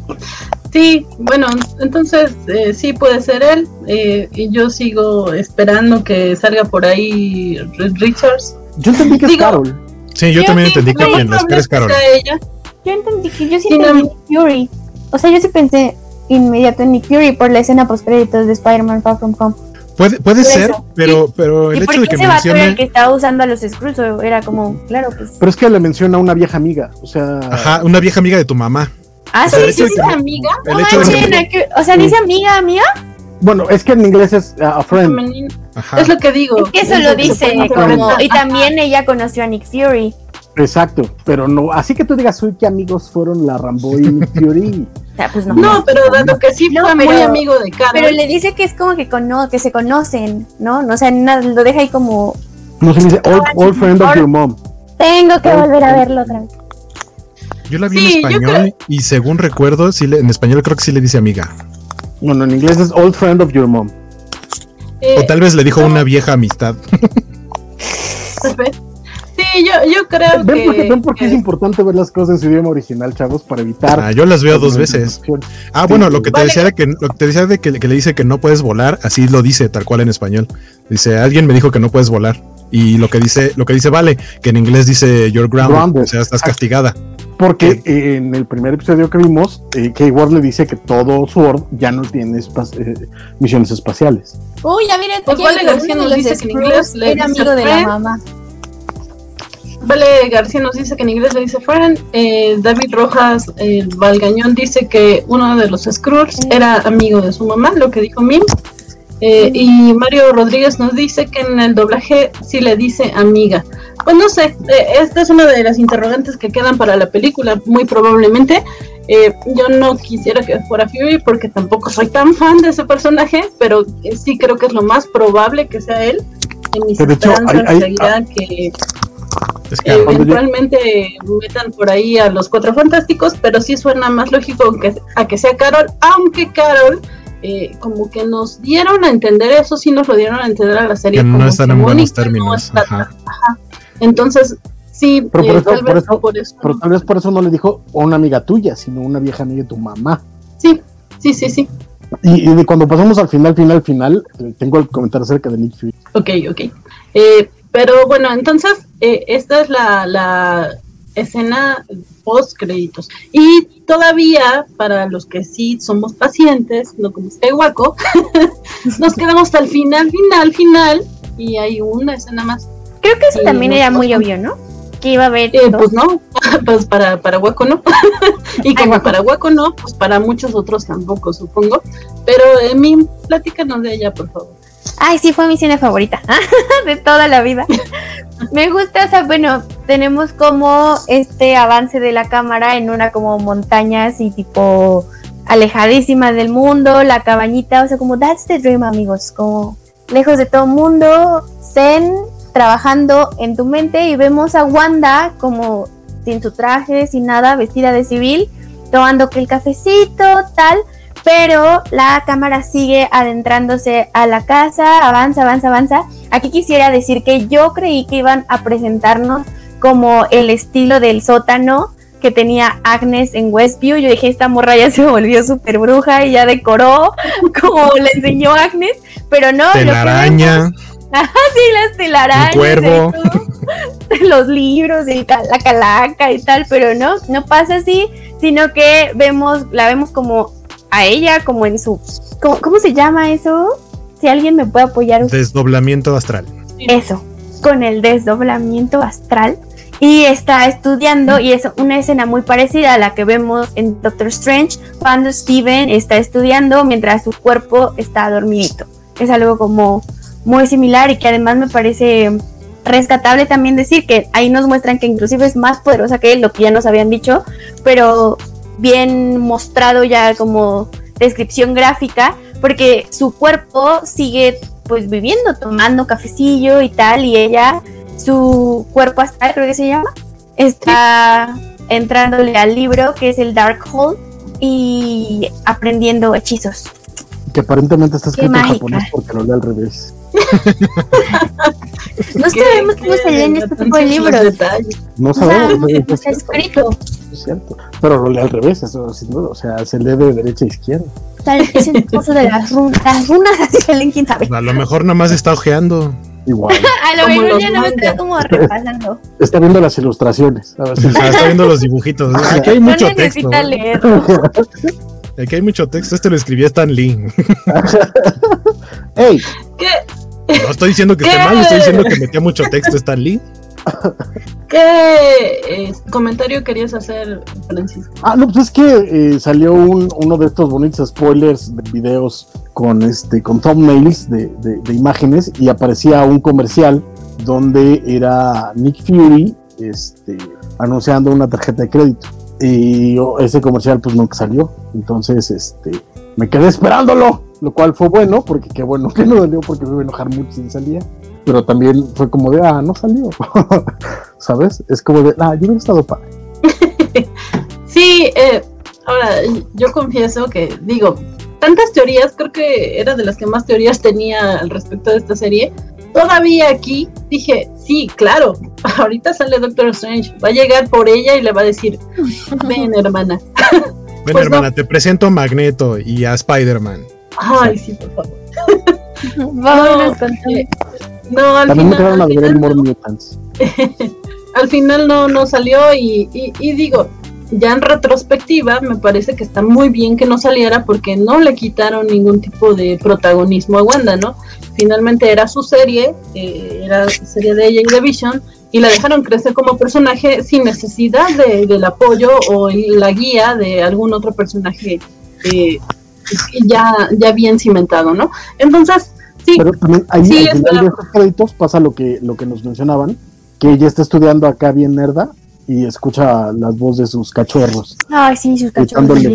Sí, bueno, entonces eh, sí puede ser él. eh, y yo sigo esperando que salga por ahí Richards. yo entendí que es Digo- Carol. Sí, yo Yo también sí, entendí que Carol. es ella. Yo entendí que yo sí entendí Fury. O sea, yo sí pensé inmediato en Nick Fury por la escena post créditos de Spider-Man Far From Home. Puede, puede Por ser, eso. pero, pero el ¿Y por hecho de que vato era el mencione. que estaba usando a los Skrulls? Era como, claro, pues. Pero es que le menciona a una vieja amiga. O sea, Ajá, una vieja amiga de tu mamá. Ah, O sea, sí, sí, sí. que- amiga El No hecho de manchen, que. ¿a qué- O sea, dice amiga, amiga. bueno, es que en inglés es uh, a friend. Ajá. Es lo que digo. Es que eso Es lo se dice como. Y también ella conoció a Nick Fury. Exacto, pero no, así que tú digas, uy, qué amigos fueron la Rambo y Nick Fury. O sea, pues no. No, pero dado que sí No, fue muy pero- amigo de Carol. Pero le dice que es como que, cono que se conocen, ¿no? No, O sea, nada, lo deja ahí como, No se dice old, old friend of your mom. tengo que volver a verlo otra vez. Yo la vi Sí, en español y según recuerdo, sí le- en español creo que sí le dice amiga. No, no, en inglés es old friend of your mom. Eh, O tal vez le dijo una vieja amistad. Sí, yo, yo creo Ven que. porque, ven porque que- es importante ver las cosas en su idioma original, chavos, para evitar. Ah, yo las veo dos veces. Ah, bueno, lo que te Vale. decía de que lo que te decía de que, que le dice que no puedes volar, así lo dice tal cual en español. Dice, alguien me dijo que no puedes volar. Y lo que dice, lo que dice vale, que en inglés dice you're grounded, Grounded. o sea, estás castigada. Porque eh, en el primer episodio que vimos, eh, K-Ward le dice que todo Sword ya no tiene espa- eh, misiones espaciales. Uy, ya miren, Pues Vale nos dice que en inglés le era amigo de la mamá. Vale García nos dice que en inglés le dice friend. eh, David Rojas eh, Valgañón dice que uno de los Skrulls era amigo de su mamá, lo que dijo Mim. Eh, y Mario Rodríguez nos dice que en el doblaje sí le dice amiga. Pues no sé, eh, esta es una de las interrogantes que quedan para la película, muy probablemente. Eh, yo no quisiera que fuera Fury porque tampoco soy tan fan de ese personaje, pero eh, sí creo que es lo más probable que sea él. En mis esperanzas hay- hay- seguirá que Es que eh, eventualmente metan por ahí a los cuatro fantásticos, pero sí suena más lógico que, a que sea Carol, aunque Carol eh, como que nos dieron a entender eso, sí nos lo dieron a entender a la serie. Que no como están en buenos no términos, está ajá. Entonces, sí, Pero por eh, eso- tal por vez eso- por eso. Pero tal vez por eso no le dijo una amiga tuya, sino una vieja amiga de tu mamá. Sí, sí, sí, sí. Y, y de cuando pasamos al final, final, final, tengo el comentario acerca de Nick Fury. Ok, ok. Eh, pero bueno, entonces, eh, esta es la, la escena post créditos. Y todavía, para los que sí somos pacientes, no como este guaco, nos quedamos hasta el final, final, final, y hay una escena más. Creo que eso también era muy obvio, ¿no? Que iba a haber Eh, pues no, pues para, para Hueco no. y como para Hueco no, pues para muchos otros tampoco, supongo. Pero eh, mi platícanos de ella, por favor. Ay, sí, fue mi cine favorita de toda la vida. Me gusta, o sea, bueno, tenemos como este avance de la cámara en una como montaña así tipo alejadísima del mundo, la cabañita, o sea, como that's the dream, amigos, como lejos de todo mundo, zen, trabajando en tu mente y vemos a Wanda como sin su traje, sin nada, vestida de civil, tomando que el cafecito, tal, pero la cámara sigue adentrándose a la casa, avanza, avanza, avanza. Aquí quisiera decir que yo creí que iban a presentarnos como el estilo del sótano que tenía Agnes en Westview. Yo dije, esta morra ya se volvió súper bruja y ya decoró como le enseñó Agnes, pero no. telaraña, Sí, las telarañas. Un cuervo. todo, los libros, y ca- la calaca y tal, pero no, no pasa así, sino que vemos, la vemos como a ella, como en su. ¿Cómo, cómo se llama eso? Si alguien me puede apoyar, desdoblamiento astral. eso, con el desdoblamiento astral. Y está estudiando, y es una escena muy parecida a la que vemos en Doctor Strange, cuando Steven está estudiando mientras su cuerpo está dormidito. Es algo como muy similar y que además me parece rescatable también decir que ahí nos muestran que inclusive es más poderosa que él, lo que ya nos habían dicho, pero bien mostrado ya como descripción gráfica, porque su cuerpo sigue pues viviendo, tomando cafecillo y tal, y ella, su cuerpo astral creo que se llama, está entrándole al libro que es el Darkhold y aprendiendo hechizos. Que aparentemente está escrito en japonés porque lo lee al revés. No ¿Qué- sabemos cómo qué se leen este tipo de libros. No O sea, sabemos, no es, está escrito. Es cierto. Pero lo lee al revés, eso sin duda. O sea, se lee de derecha a izquierda. Tal, es el cosa de las runas. Las runas así se leen, quién sabe. A lo mejor nada más está ojeando. Igual. A lo mejor ya no me está como repasando. Está viendo las ilustraciones. A ver si- está viendo los dibujitos. Aquí hay No mucho texto. necesita leer. Aquí hay mucho texto. Este lo escribía Stan Lee. ¡Ey! ¿Qué, No estoy diciendo que esté ¿Qué? mal, estoy diciendo que metía mucho texto Stan Lee. Qué eh, comentario querías hacer, Francisco? Ah, no, pues es que eh, salió un- uno de estos bonitos spoilers de videos con este con thumbnails de, de, de imágenes y aparecía un comercial donde era Nick Fury este, anunciando una tarjeta de crédito. Y ese comercial pues nunca salió. Entonces, este, me quedé esperándolo, lo cual fue bueno, porque qué bueno que no salió, porque me iba a enojar mucho si salía. Pero también fue como de, ah, no salió. ¿Sabes? Es como de, ah, yo hubiera estado padre. Sí, eh, ahora yo confieso que digo, tantas teorías, creo que era de las que más teorías tenía al respecto de esta serie. Todavía aquí dije, sí, claro, ahorita sale Doctor Strange, va a llegar por ella y le va a decir, ven hermana. Ven, Pues hermana, te presento a Magneto y a Spider-Man. Ay, sí, por favor. Eh, no, al También final, al final no. Mutants. al final no, no salió y, y- y digo, ya en retrospectiva me parece que está muy bien que no saliera porque no le quitaron ningún tipo de protagonismo a Wanda, ¿no? Finalmente era su serie, eh, era serie de ella y de Vision y la dejaron crecer como personaje sin necesidad de- del apoyo o la guía de algún otro personaje eh, ya, ya bien cimentado, ¿no? Entonces, sí, Pero también ahí Sí, al final de estos créditos pasa lo que, lo que nos mencionaban, que ella está estudiando acá bien nerda y escucha las voces de sus cachorros. Ay, sí, sus cachorros. ¡Mamá!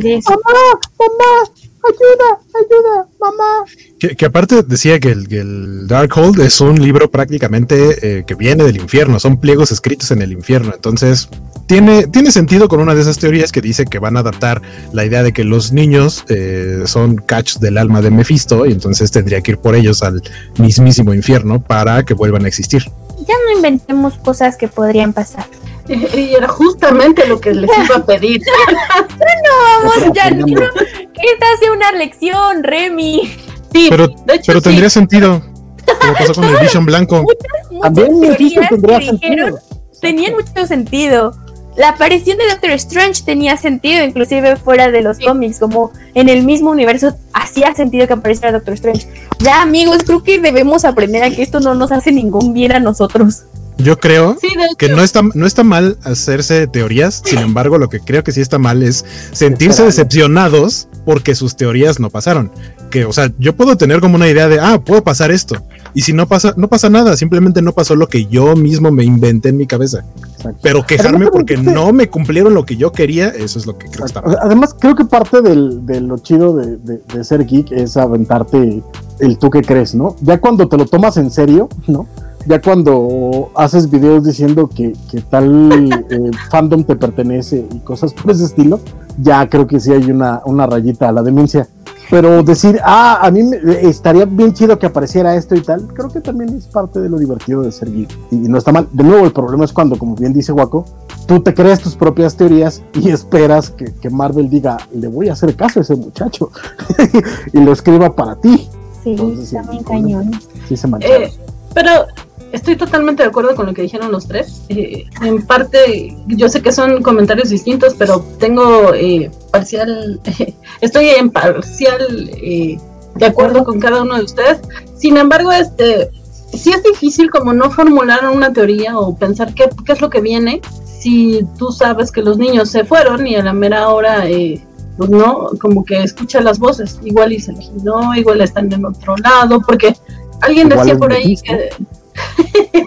¡Mamá! ¡Ayuda! ¡Ayuda! ¡Mamá! Que, que aparte decía que el, que el Darkhold es un libro prácticamente eh, que viene del infierno, son pliegos escritos en el infierno. Entonces, tiene, tiene sentido con una de esas teorías que dice que van a adaptar la idea de que los niños eh, son catch del alma de Mephisto y entonces tendría que ir por ellos al mismísimo infierno para que vuelvan a existir. Ya no inventemos cosas que podrían pasar. y era justamente lo que les iba a pedir. Vamos, ya no. Esta hace una lección, Remy. Sí, Pero, de hecho, pero sí. tendría sentido. Como pasó con el Vision Blanco. Muchas También Mephisto teorías tendría que dijeron sentido. tenían mucho sentido. La aparición de Doctor Strange tenía sentido, inclusive fuera de los Sí. cómics, como en el mismo universo hacía sentido que apareciera Doctor Strange. Ya amigos, creo que debemos aprender a que esto no nos hace ningún bien a nosotros. Yo creo Sí, que no está, no está mal hacerse teorías, sin embargo, lo que creo que sí está mal es sentirse decepcionados porque sus teorías no pasaron. Que, o sea, yo puedo tener como una idea de, ah, puedo pasar esto. Y si no pasa, no pasa nada, simplemente no pasó lo que yo mismo me inventé en mi cabeza. Exacto. Pero quejarme Además, porque no me cumplieron lo que yo quería, eso es lo que creo que está mal. Además, creo que parte del, de lo chido de, de- de ser geek es aventarte el tú que crees, ¿no? Ya cuando te lo tomas en serio, ¿no? Ya cuando haces videos diciendo que, que tal eh, fandom te pertenece y cosas por ese estilo, ya creo que sí hay una, una rayita a la demencia. Pero decir, ah, a mí me- estaría bien chido que apareciera esto y tal, creo que también es parte de lo divertido de ser geek. Y no está mal. De nuevo, el problema es cuando, como bien dice Waco, tú te creas tus propias teorías y esperas que, que Marvel diga, le voy a hacer caso a ese muchacho y lo escriba para ti. Sí, Entonces, sí, también cañón. Sí se mancharon. eh, pero estoy totalmente de acuerdo con lo que dijeron los tres. Eh, en parte, yo sé que son comentarios distintos, pero tengo eh, parcial, estoy en parcial eh, de acuerdo con cada uno de ustedes. Sin embargo, este, sí es difícil como no formular una teoría o pensar qué, qué es lo que viene si tú sabes que los niños se fueron y a la mera hora, eh, pues no, como que escucha las voces, igual y se imaginó, igual están en otro lado, porque alguien Igual decía por ahí que...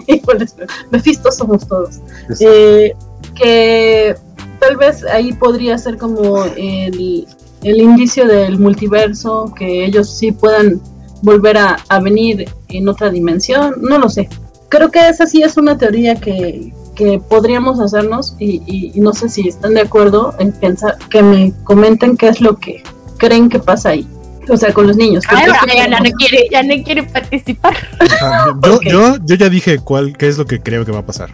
igual es Mephisto somos todos. Eh, que tal vez ahí podría ser como el, el indicio del multiverso, que ellos sí puedan volver a, a venir en otra dimensión, no lo sé. Creo que esa sí es una teoría que, que podríamos hacernos y, y- y no sé si están de acuerdo en pensar, que me comenten qué es lo que creen que pasa ahí. O sea, con los niños. Ay, que ya, no quiere, ya no quiere participar. Ajá, yo, yo, yo ya dije cuál, qué es lo que creo que va a pasar.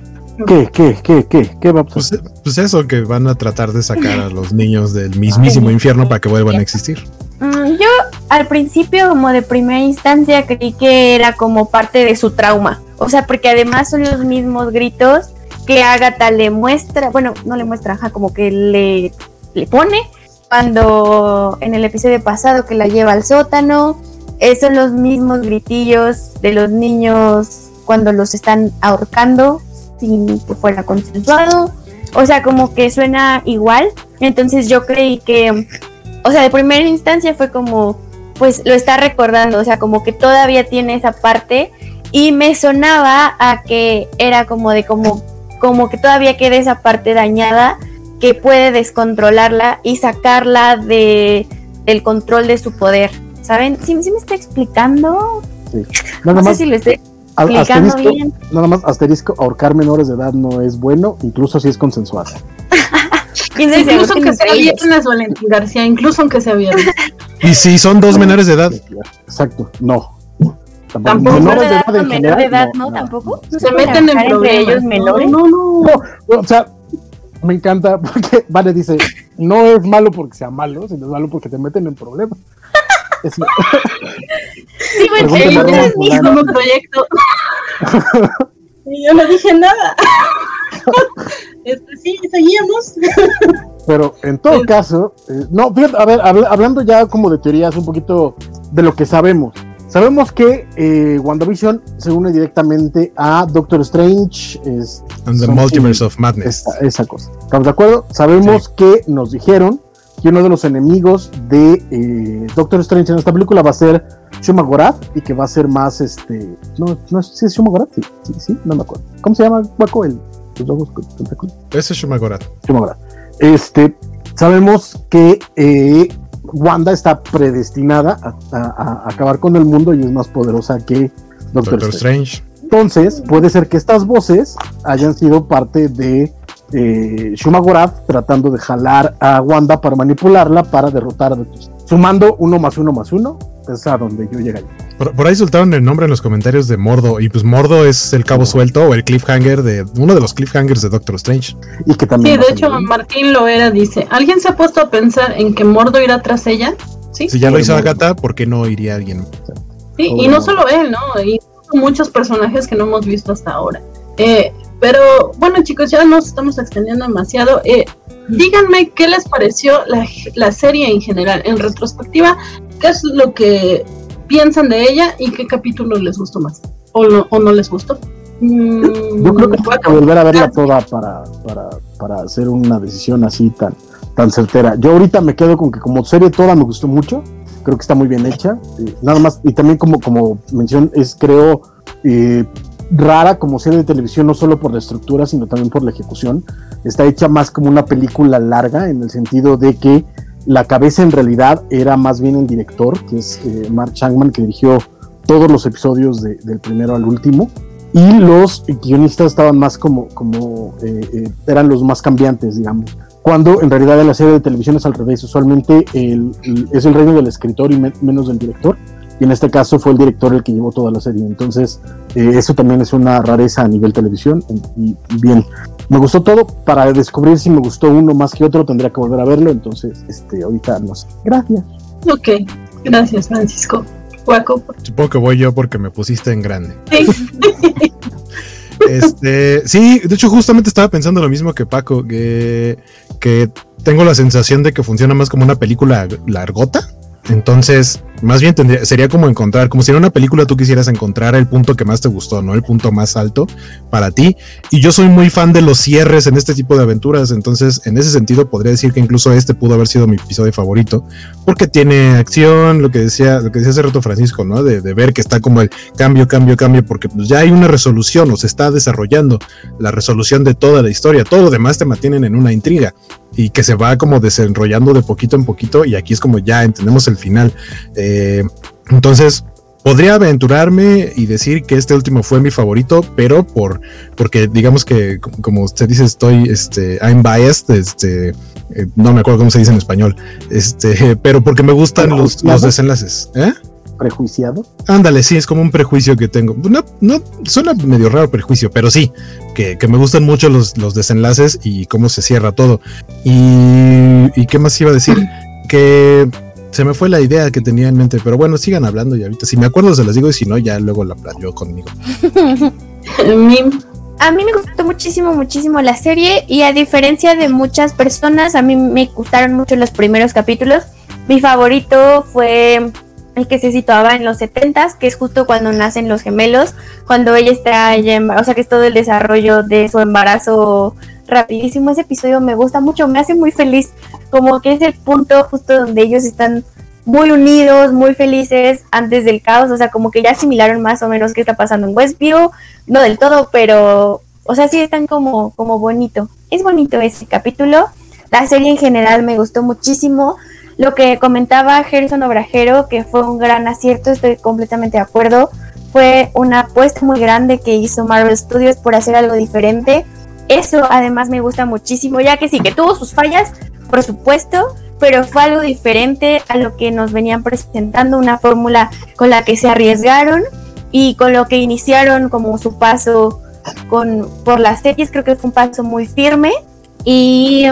¿Qué, qué, qué, qué, qué va a pasar? Pues, pues eso, que van a tratar de sacar a los niños del mismísimo infierno para que vuelvan a existir. Mm, Yo al principio, como de primera instancia, creí que era como parte de su trauma. O sea, porque además son los mismos gritos que Agatha le muestra, bueno, no le muestra, ajá, como que le, le pone cuando en el episodio pasado que la lleva al sótano. Eh, son los mismos gritillos de los niños cuando los están ahorcando sin que fuera consensuado. O sea, como que suena igual. Entonces yo creí que o sea, de primera instancia fue como, pues lo está recordando, o sea, como que todavía tiene esa parte y me sonaba a que era como de como como que todavía queda esa parte dañada que puede descontrolarla y sacarla de del control de su poder. ¿Saben? ¿Sí, sí me está explicando? Sí. No Nada sé más, si lo estoy explicando asterisco, bien. nada más asterisco, ahorcar menores de edad no es bueno, incluso si es consensual. ¿Quién sabe si Incluso aunque sea viernes, Valentín García, incluso aunque sea viernes. Y si son dos menores de edad, Exacto, no. Tampoco. ¿Menor Menores de edad menor de edad no, tampoco? ¿No Se meten en problemas. ellos menores? No, no, no. No, o sea, me encanta porque Vale dice, no es malo porque sea malo, sino es malo porque te meten en problemas. Sí, bueno, Pregúntale el a otro Roma es mi fulano. Como proyecto. Y yo no dije nada. Este, sí, seguíamos. Pero en todo caso, eh, no, fíjate, a ver, habla- hablando ya como de teorías un poquito de lo que sabemos. Sabemos que eh, WandaVision se une directamente a Doctor Strange, es, and the Multiverse of Madness. esa, esa cosa. ¿Estamos de acuerdo? Sabemos que nos dijeron que uno de los enemigos de eh, Doctor Strange en esta película va a ser Shuma Gorath y que va a ser más este. No, no si es Shuma Gorath, sí, sí, sí, no me acuerdo. ¿Cómo se llama, Guaco? El, los ojos. Ese es Shumagorat. Shuma Gorath. Este, sabemos que eh, Wanda está predestinada a, a- a acabar con el mundo y es más poderosa que Doctor, Doctor Strange. Strange. Entonces, puede ser que estas voces hayan sido parte de eh, Shuma Gorath tratando de jalar a Wanda para manipularla para derrotar a Doctor Strange. Sumando uno más uno más uno, es a donde yo llegaría. Por, por ahí soltaron el nombre en los comentarios de Mordo. Y pues Mordo es el cabo suelto o el cliffhanger de uno de los cliffhangers de Doctor Strange. Y que también. Sí, de hecho. Martín Loera dice: ¿Alguien se ha puesto a pensar en que Mordo irá tras ella? Sí. Si ya lo hizo. Agatha, ¿por qué no iría alguien? Sí, Oh. y no solo él, ¿no? Y muchos personajes que no hemos visto hasta ahora. Eh, pero bueno, chicos, ya nos estamos extendiendo demasiado. Eh, díganme qué les pareció la, la serie en general, en retrospectiva, qué es lo que piensan de ella y qué capítulo les gustó más o no, les gustó. Yo creo que tengo que volver a verla toda para, para, para hacer una decisión así tan, tan certera. Yo ahorita me quedo con que como serie toda me gustó mucho. Creo que está muy bien hecha. eh, nada más, y también como, como mención, es creo eh, rara como serie de televisión, no solo por la estructura, sino también por la ejecución. Está hecha más como una película larga, en el sentido de que la cabeza en realidad era más bien el director, que es eh, Mark Changman, que dirigió todos los episodios de- del primero al último y los guionistas estaban más como, como eh, eh, eran los más cambiantes, digamos. Cuando en realidad en la serie de televisión es al revés, usualmente es el reino del escritor y me- menos del director. Y en este caso fue el director el que llevó toda la serie. Entonces, eso también es una rareza a nivel televisión. Y bien, me gustó todo. Para descubrir si me gustó uno más que otro, tendría que volver a verlo. Entonces, este, ahorita no sé. Gracias. Ok, gracias, Francisco. Guaco. Supongo que voy yo porque me pusiste en grande. Sí. Este, sí, de hecho, justamente estaba pensando lo mismo que Paco, que, que tengo la sensación de que funciona más como una película largota. Entonces, más bien tendría, sería como encontrar, como si en una película tú quisieras encontrar el punto que más te gustó, ¿no? El punto más alto para ti. Y yo soy muy fan de los cierres en este tipo de aventuras. Entonces, en ese sentido, podría decir que incluso este pudo haber sido mi episodio favorito. Porque tiene acción, lo que decía, lo que decía hace rato Francisco, ¿no? De, de ver que está como el cambio, cambio, cambio, porque pues ya hay una resolución o se está desarrollando la resolución de toda la historia. Todo lo demás te mantienen en una intriga y que se va como desenrollando de poquito en poquito y aquí es como ya entendemos el final. Eh, entonces, podría aventurarme y decir que este último fue mi favorito, pero por porque digamos que como usted dice estoy este I'm biased, este eh, no me acuerdo cómo se dice en español, este, pero porque me gustan los, los desenlaces, ¿eh? Prejuiciado. Ándale, sí, es como un prejuicio que tengo. No, no, suena medio raro prejuicio, pero sí, que, que me gustan mucho los, los desenlaces y cómo se cierra todo. Y, y qué más iba a decir, que se me fue la idea que tenía en mente, pero bueno, sigan hablando y ahorita si me acuerdo se las digo y si no, ya luego la planeo conmigo. A mí me gustó muchísimo, muchísimo la serie y a diferencia de muchas personas, a mí me gustaron mucho los primeros capítulos. Mi favorito fue el que se situaba en los 70s, que es justo cuando nacen los gemelos, cuando ella está ya o sea que es todo el desarrollo de su embarazo rapidísimo. Ese episodio me gusta mucho, me hace muy feliz, como que es el punto justo donde ellos están muy unidos, muy felices antes del caos, o sea, como que ya asimilaron más o menos qué está pasando en Westview, no del todo, pero o sea, sí están como, como bonito. Es bonito ese capítulo. La serie en general me gustó muchísimo. Lo que comentaba Gerson Obrajero, que fue un gran acierto, estoy completamente de acuerdo. Fue una apuesta muy grande que hizo Marvel Studios por hacer algo diferente. Eso además me gusta muchísimo, ya que sí, que tuvo sus fallas, por supuesto, pero fue algo diferente a lo que nos venían presentando, una fórmula con la que se arriesgaron y con lo que iniciaron como su paso con, por las series, creo que fue un paso muy firme. Y,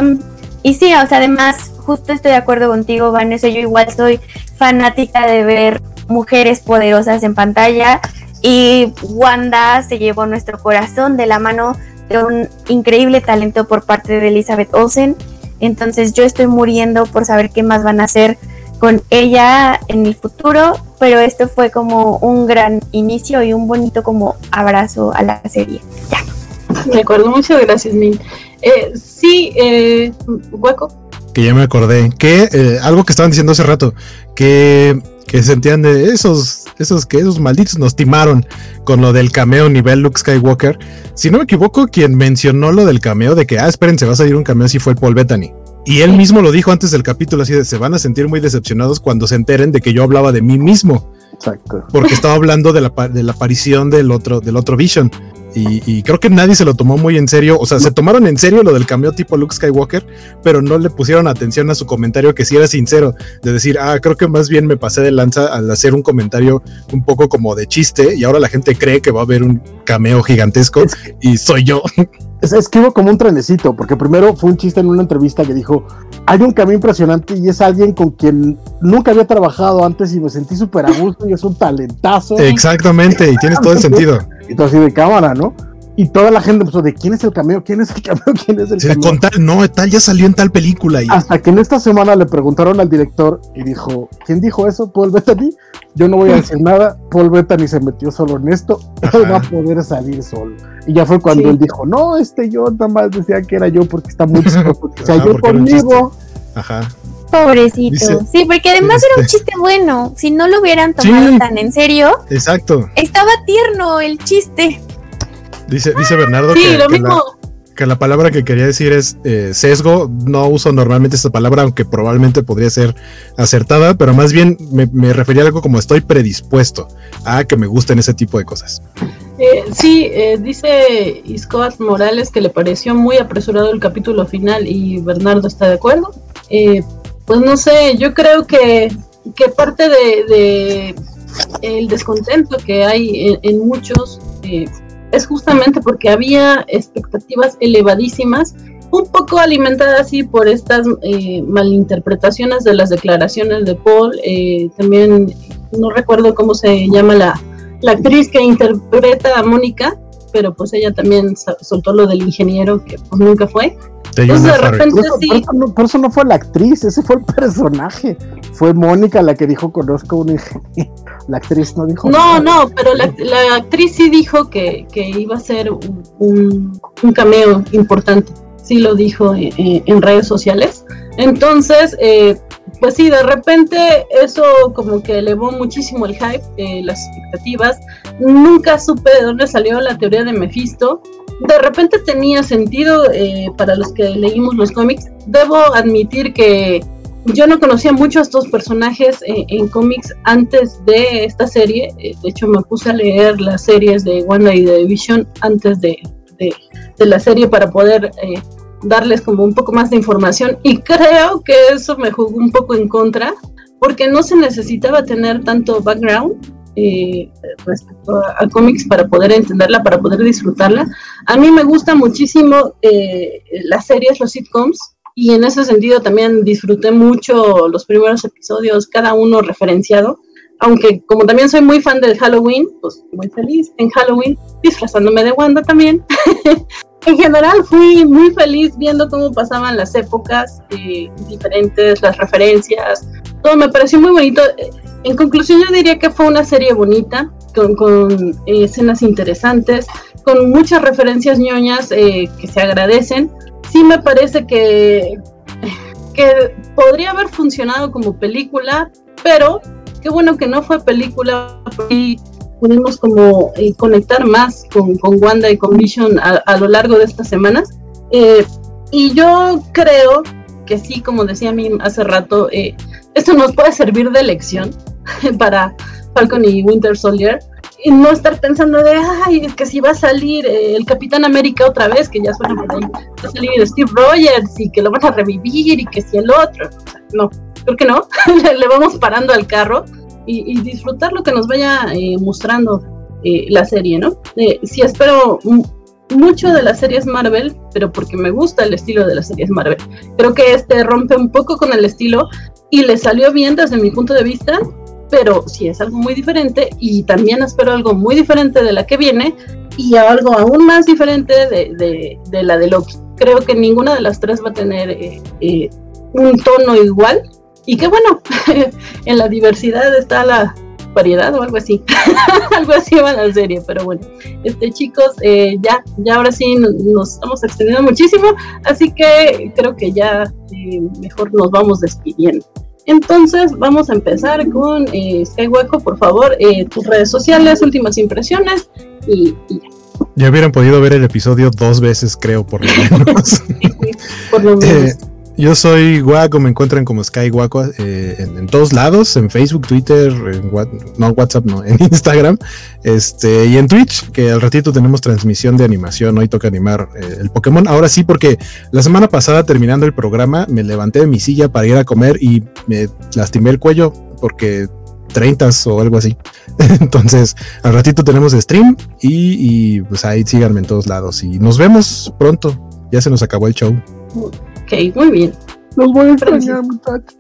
y sí, o sea, además, justo estoy de acuerdo contigo, Vanessa, yo igual soy fanática de ver mujeres poderosas en pantalla y Wanda se llevó nuestro corazón de la mano de un increíble talento por parte de Elizabeth Olsen entonces yo estoy muriendo por saber qué más van a hacer con ella en el futuro, pero esto fue como un gran inicio y un bonito como abrazo a la serie. Ya. De acuerdo, muchas gracias, Min. Eh, sí, eh, Hueco. Que ya me acordé, que eh, algo que estaban diciendo hace rato, que que sentían de esos, esos que esos malditos nos timaron con lo del cameo nivel Luke Skywalker. Si no me equivoco, quien mencionó lo del cameo de que, ah, esperen, se va a salir un cameo así fue el Paul Bettany. Y él mismo lo dijo antes del capítulo, así de se van a sentir muy decepcionados cuando se enteren de que yo hablaba de mí mismo. Exacto. Porque estaba hablando de la, de la aparición del otro, del otro Vision. Y, creo que nadie se lo tomó muy en serio. O sea, se tomaron en serio lo del cameo tipo Luke Skywalker, pero no le pusieron atención a su comentario que sí era sincero, de decir, ah, creo que más bien me pasé de lanza al hacer un comentario un poco como de chiste y ahora la gente cree que va a haber un cameo gigantesco y soy yo. Es, que hubo como un trenecito, porque primero fue un chiste en una entrevista que dijo, hay un cameo impresionante y es alguien con quien nunca había trabajado antes y me sentí súper a gusto y es un talentazo. Exactamente, y tienes todo el sentido. Y todo así de cámara, ¿no? Y toda la gente empezó de quién es el cameo, quién es el cameo, quién es el sí, cameo. Con tal, no, tal ya salió en tal película. Y... Hasta que en esta semana le preguntaron al director y dijo, ¿quién dijo eso? Paul Bettany. Yo no voy a decir nada. Paul Bettany se metió solo en esto. Él va a poder salir solo. Y ya fue cuando él dijo, no, este yo nada más decía que era yo porque está muy chistoso. Se halló conmigo. Ajá. Pobrecito. sí, porque además era un este chiste bueno. Si no lo hubieran tomado tan en serio. Exacto. Estaba tierno el chiste. Dice, dice Bernardo que, La, palabra que quería decir es eh, sesgo. No uso normalmente esta palabra, aunque probablemente podría ser acertada, pero más bien me, refería a algo como estoy predispuesto a que me gusten ese tipo de cosas. Eh, sí, eh, dice Iscoat Morales que le pareció muy apresurado el capítulo final y Bernardo está de acuerdo. pues no sé, yo creo que, que parte de, el descontento que hay en, en muchos es justamente porque había expectativas elevadísimas, un poco alimentadas así por estas eh, malinterpretaciones de las declaraciones de Paul. Eh, también no recuerdo cómo se llama la, la actriz que interpreta a Mónica, pero pues ella también soltó lo del ingeniero que pues nunca fue. Entonces, de repente por eso, no, fue la actriz, ese fue el personaje. Fue Mónica la que dijo conozco un ingeniero. La actriz no dijo. No, no, pero la, actriz sí dijo que, iba a ser un, cameo importante. Sí lo dijo en, redes sociales. Entonces, eh, pues sí, de repente eso como que elevó muchísimo el hype, eh, las expectativas. Nunca supe de dónde salió la teoría de Mephisto. De repente tenía sentido eh, para los que leímos los cómics. Debo admitir que yo no conocía mucho a estos personajes eh, en cómics antes de esta serie. Eh, de hecho, me puse a leer las series de Wanda y de Vision antes de, la serie para poder darles como un poco más de información. Y creo que eso me jugó un poco en contra, porque no se necesitaba tener tanto background respecto a, cómics para poder entenderla, para poder disfrutarla. A mí me gusta muchísimo las series, los sitcoms y en ese sentido también disfruté mucho los primeros episodios, cada uno referenciado, aunque como también soy muy fan del Halloween, pues muy feliz en Halloween, disfrazándome de Wanda también. en general fui muy feliz viendo cómo pasaban las épocas eh, diferentes, las referencias, todo me pareció muy bonito. En conclusión yo diría que fue una serie bonita, con, eh, escenas interesantes, con muchas referencias ñoñas eh, que se agradecen sí me parece que, que podría haber funcionado como película, pero qué bueno que no fue película pudimos como eh, conectar más con, con, Wanda y con Vision a, lo largo de estas semanas. Eh, y yo creo que sí, como decía a mí hace rato, eh, esto nos puede servir de lección para Falcon y Winter Soldier. Y no estar pensando de, ay, es que si va a salir el Capitán América otra vez, que ya suena por ahí, va a salir Steve Rogers y que lo van a revivir y que si el otro. no, creo que no. Le vamos parando al carro y, disfrutar lo que nos vaya eh, mostrando eh, la serie, ¿no? Eh, sí espero mucho de las series Marvel, pero porque me gusta el estilo de las series Marvel. Creo que este rompe un poco con el estilo y le salió bien desde mi punto de vista, pero sí es algo muy diferente y también espero algo muy diferente de la que viene y algo aún más diferente de, de, la de Loki. Creo que ninguna de las tres va a tener un tono igual y que bueno, en la diversidad está la variedad o algo así. algo así va la serie, pero bueno. Este chicos, eh, ya, ya ahora sí nos estamos extendiendo muchísimo, así que creo que ya eh, mejor nos vamos despidiendo. Entonces vamos a empezar con eh, por favor, eh, tus redes sociales, últimas impresiones y, y ya. Ya hubieran podido ver el episodio dos veces, creo, por lo menos. por lo menos. Yo soy Guaco, me encuentran como Sky Guaco eh, en, todos lados, en Facebook, Twitter, en no WhatsApp, no, en Instagram, este, y en Twitch, que al ratito tenemos transmisión de animación, hoy toca animar eh, el Pokémon. Ahora sí, porque la semana pasada terminando el programa, me levanté de mi silla para ir a comer y me lastimé el cuello porque 30 o algo así. Entonces, al ratito tenemos stream y, y pues ahí síganme en todos lados y nos vemos pronto. Ya se nos acabó el show. Ok, muy bien. Los voy a extrañar, muchachos.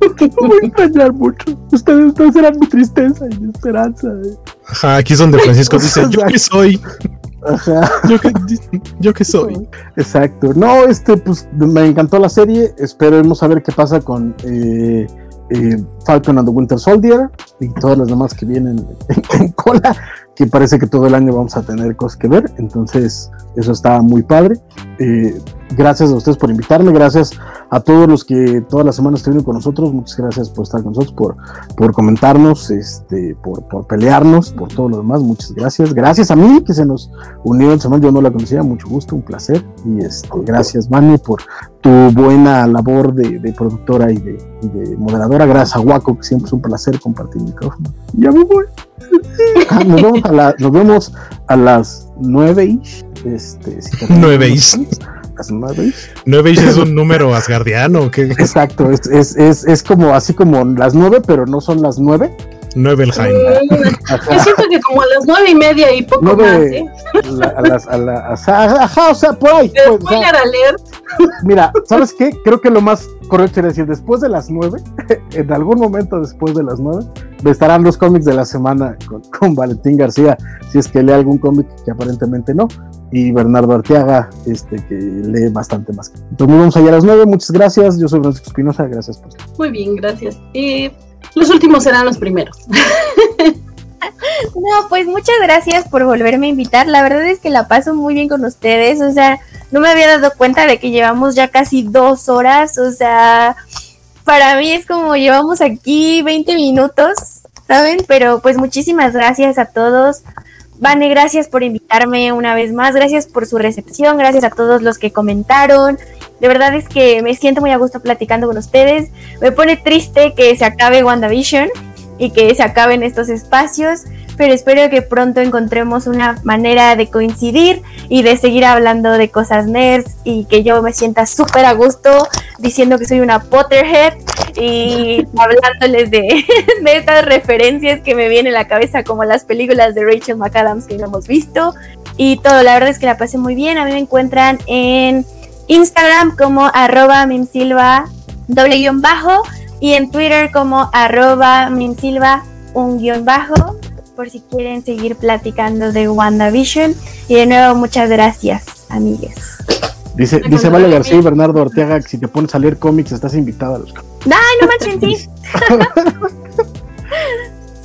Los voy a extrañar mucho. Ustedes, ustedes eran mi tristeza y mi esperanza. Eh. Ajá, aquí es donde Francisco dice, yo que soy. Ajá. Yo que, yo que soy. Exacto. No, este, pues me encantó la serie. Esperemos a ver qué pasa con eh, eh, Falcon and the Winter Soldier y todas las demás que vienen en cola que parece que todo el año vamos a tener cosas que ver, entonces eso está muy padre. Eh, gracias a ustedes por invitarme, gracias a todos los que todas las semanas estuvieron con nosotros, muchas gracias por estar con nosotros, por, por comentarnos, este, por, por pelearnos, por todo lo demás, muchas gracias. Gracias a mí que se nos unió el semana, yo no la conocía, mucho gusto, un placer, y este, gracias Mani por tu buena labor de, productora y de, moderadora, gracias a Waco, que siempre es un placer compartir el micrófono. Ya me voy. Ah, nos, vemos a la, nos vemos a las nueve Este, nueve Las nueve es un número asgardiano. ¿qué? Exacto, es, es, es, es, como así como las nueve, pero no son las nueve. Nuevelheim. Yo siento que como a las nueve y media y poco más, ¿eh? a las, a la, ajá, o sea, por ahí. Pues, o sea, mira, ¿sabes qué? Creo que lo más correcto sería decir, después de las nueve, en algún momento después de las nueve, estarán los cómics de la semana con, con Valentín García, si es que lee algún cómic que aparentemente no y Bernardo Arteaga, este, que lee bastante más. Entonces vamos allá a las nueve, muchas gracias, yo soy Francisco Espinosa, gracias por Muy bien, gracias. Y los últimos serán los primeros. No, pues muchas gracias por volverme a invitar. La verdad es que la paso muy bien con ustedes. O sea, no me había dado cuenta de que llevamos ya casi dos horas. O sea, para mí es como llevamos aquí 20 minutos, ¿saben? Pero pues muchísimas gracias a todos. Vane, gracias por invitarme una vez más. Gracias por su recepción. Gracias a todos los que comentaron. De verdad es que me siento muy a gusto platicando con ustedes. Me pone triste que se acabe WandaVision y que se acaben estos espacios, pero espero que pronto encontremos una manera de coincidir y de seguir hablando de cosas nerds y que yo me sienta súper a gusto diciendo que soy una Potterhead y hablándoles de, de, estas referencias que me vienen a la cabeza como las películas de Rachel McAdams que no hemos visto. Y todo, la verdad es que la pasé muy bien, a mí me encuentran en Instagram como arroba mimsilva doble guion bajo y en Twitter como arroba mimsilva un guion bajo por si quieren seguir platicando de WandaVision. Y de nuevo, muchas gracias, amigues. Dice, dice Vale García y Bernardo Ortega que si te pones a leer cómics estás invitada a los ¡Ay, no manchen, sí!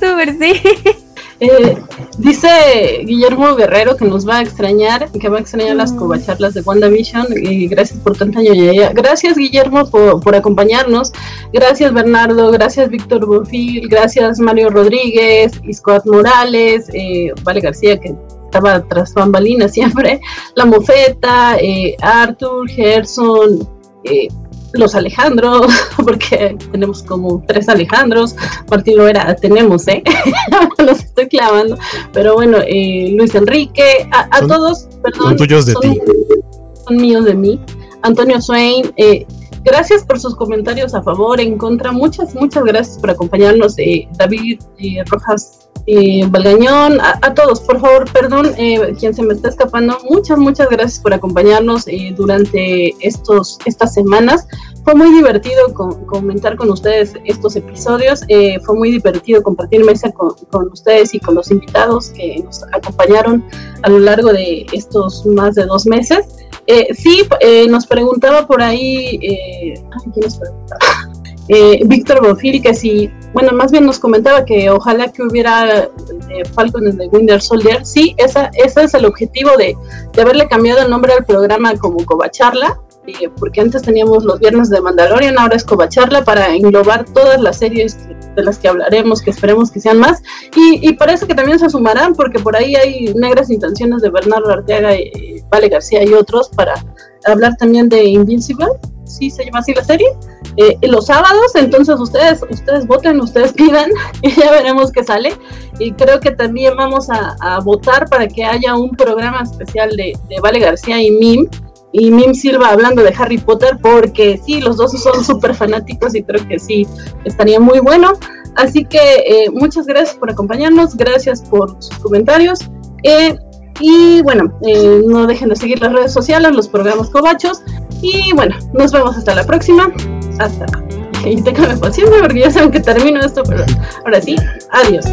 Súper, sí. Eh, dice Guillermo Guerrero que nos va a extrañar, que va a extrañar las covacharlas de WandaVision. Y gracias por tanta ñoñería. Gracias, Guillermo, por, acompañarnos. Gracias, Bernardo. Gracias, Víctor Bonfil. Gracias, Mario Rodríguez, Scott Morales, eh, Vale García, que estaba tras bambalinas siempre. La Mofeta, eh, Arthur, Gerson. Los Alejandros, porque tenemos como tres Alejandros, Martín era tenemos, ¿eh? los estoy clavando, pero bueno, eh, Luis Enrique, a, todos, perdón. Son tuyos de ti. Son míos de mí. Antonio Swain, eh, gracias por sus comentarios a favor, en contra, muchas, muchas gracias por acompañarnos, eh, David Rojas eh, Valgañón, a, todos, por favor, perdón, eh, quien se me está escapando, muchas, muchas gracias por acompañarnos eh, durante estos, estas semanas. Fue muy divertido comentar con ustedes estos episodios, eh, fue muy divertido compartir mesa con, con, ustedes y con los invitados que nos acompañaron a lo largo de estos más de dos meses. Sí, nos preguntaba por ahí, ¿quién nos preguntaba? Víctor Bofil, que si bueno, más bien nos comentaba que ojalá que hubiera eh, Falcon the Winter Soldier. Sí, esa, ese es el objetivo de, de, haberle cambiado el nombre al programa como Covacharla, eh, porque antes teníamos los viernes de Mandalorian, ahora es Covacharla para englobar todas las series de las que hablaremos, que esperemos que sean más. Y, parece que también se sumarán, porque por ahí hay negras intenciones de Bernardo Arteaga, y Vale García y otros para hablar también de Invincible sí se llama así la serie, eh, los sábados, entonces ustedes, ustedes voten, ustedes pidan y ya veremos qué sale. Y creo que también vamos a, votar para que haya un programa especial de, Vale García y Mim. Y Mim Silva hablando de Harry Potter, porque sí, los dos son súper fanáticos y creo que sí, estaría muy bueno. Así que eh, muchas gracias por acompañarnos, gracias por sus comentarios. Eh, y bueno, no dejen de seguir las redes sociales, los programas Cobachos. Y bueno, nos vemos hasta la próxima. Hasta. Y tengan paciencia porque ya saben que termino esto, pero ahora sí, adiós.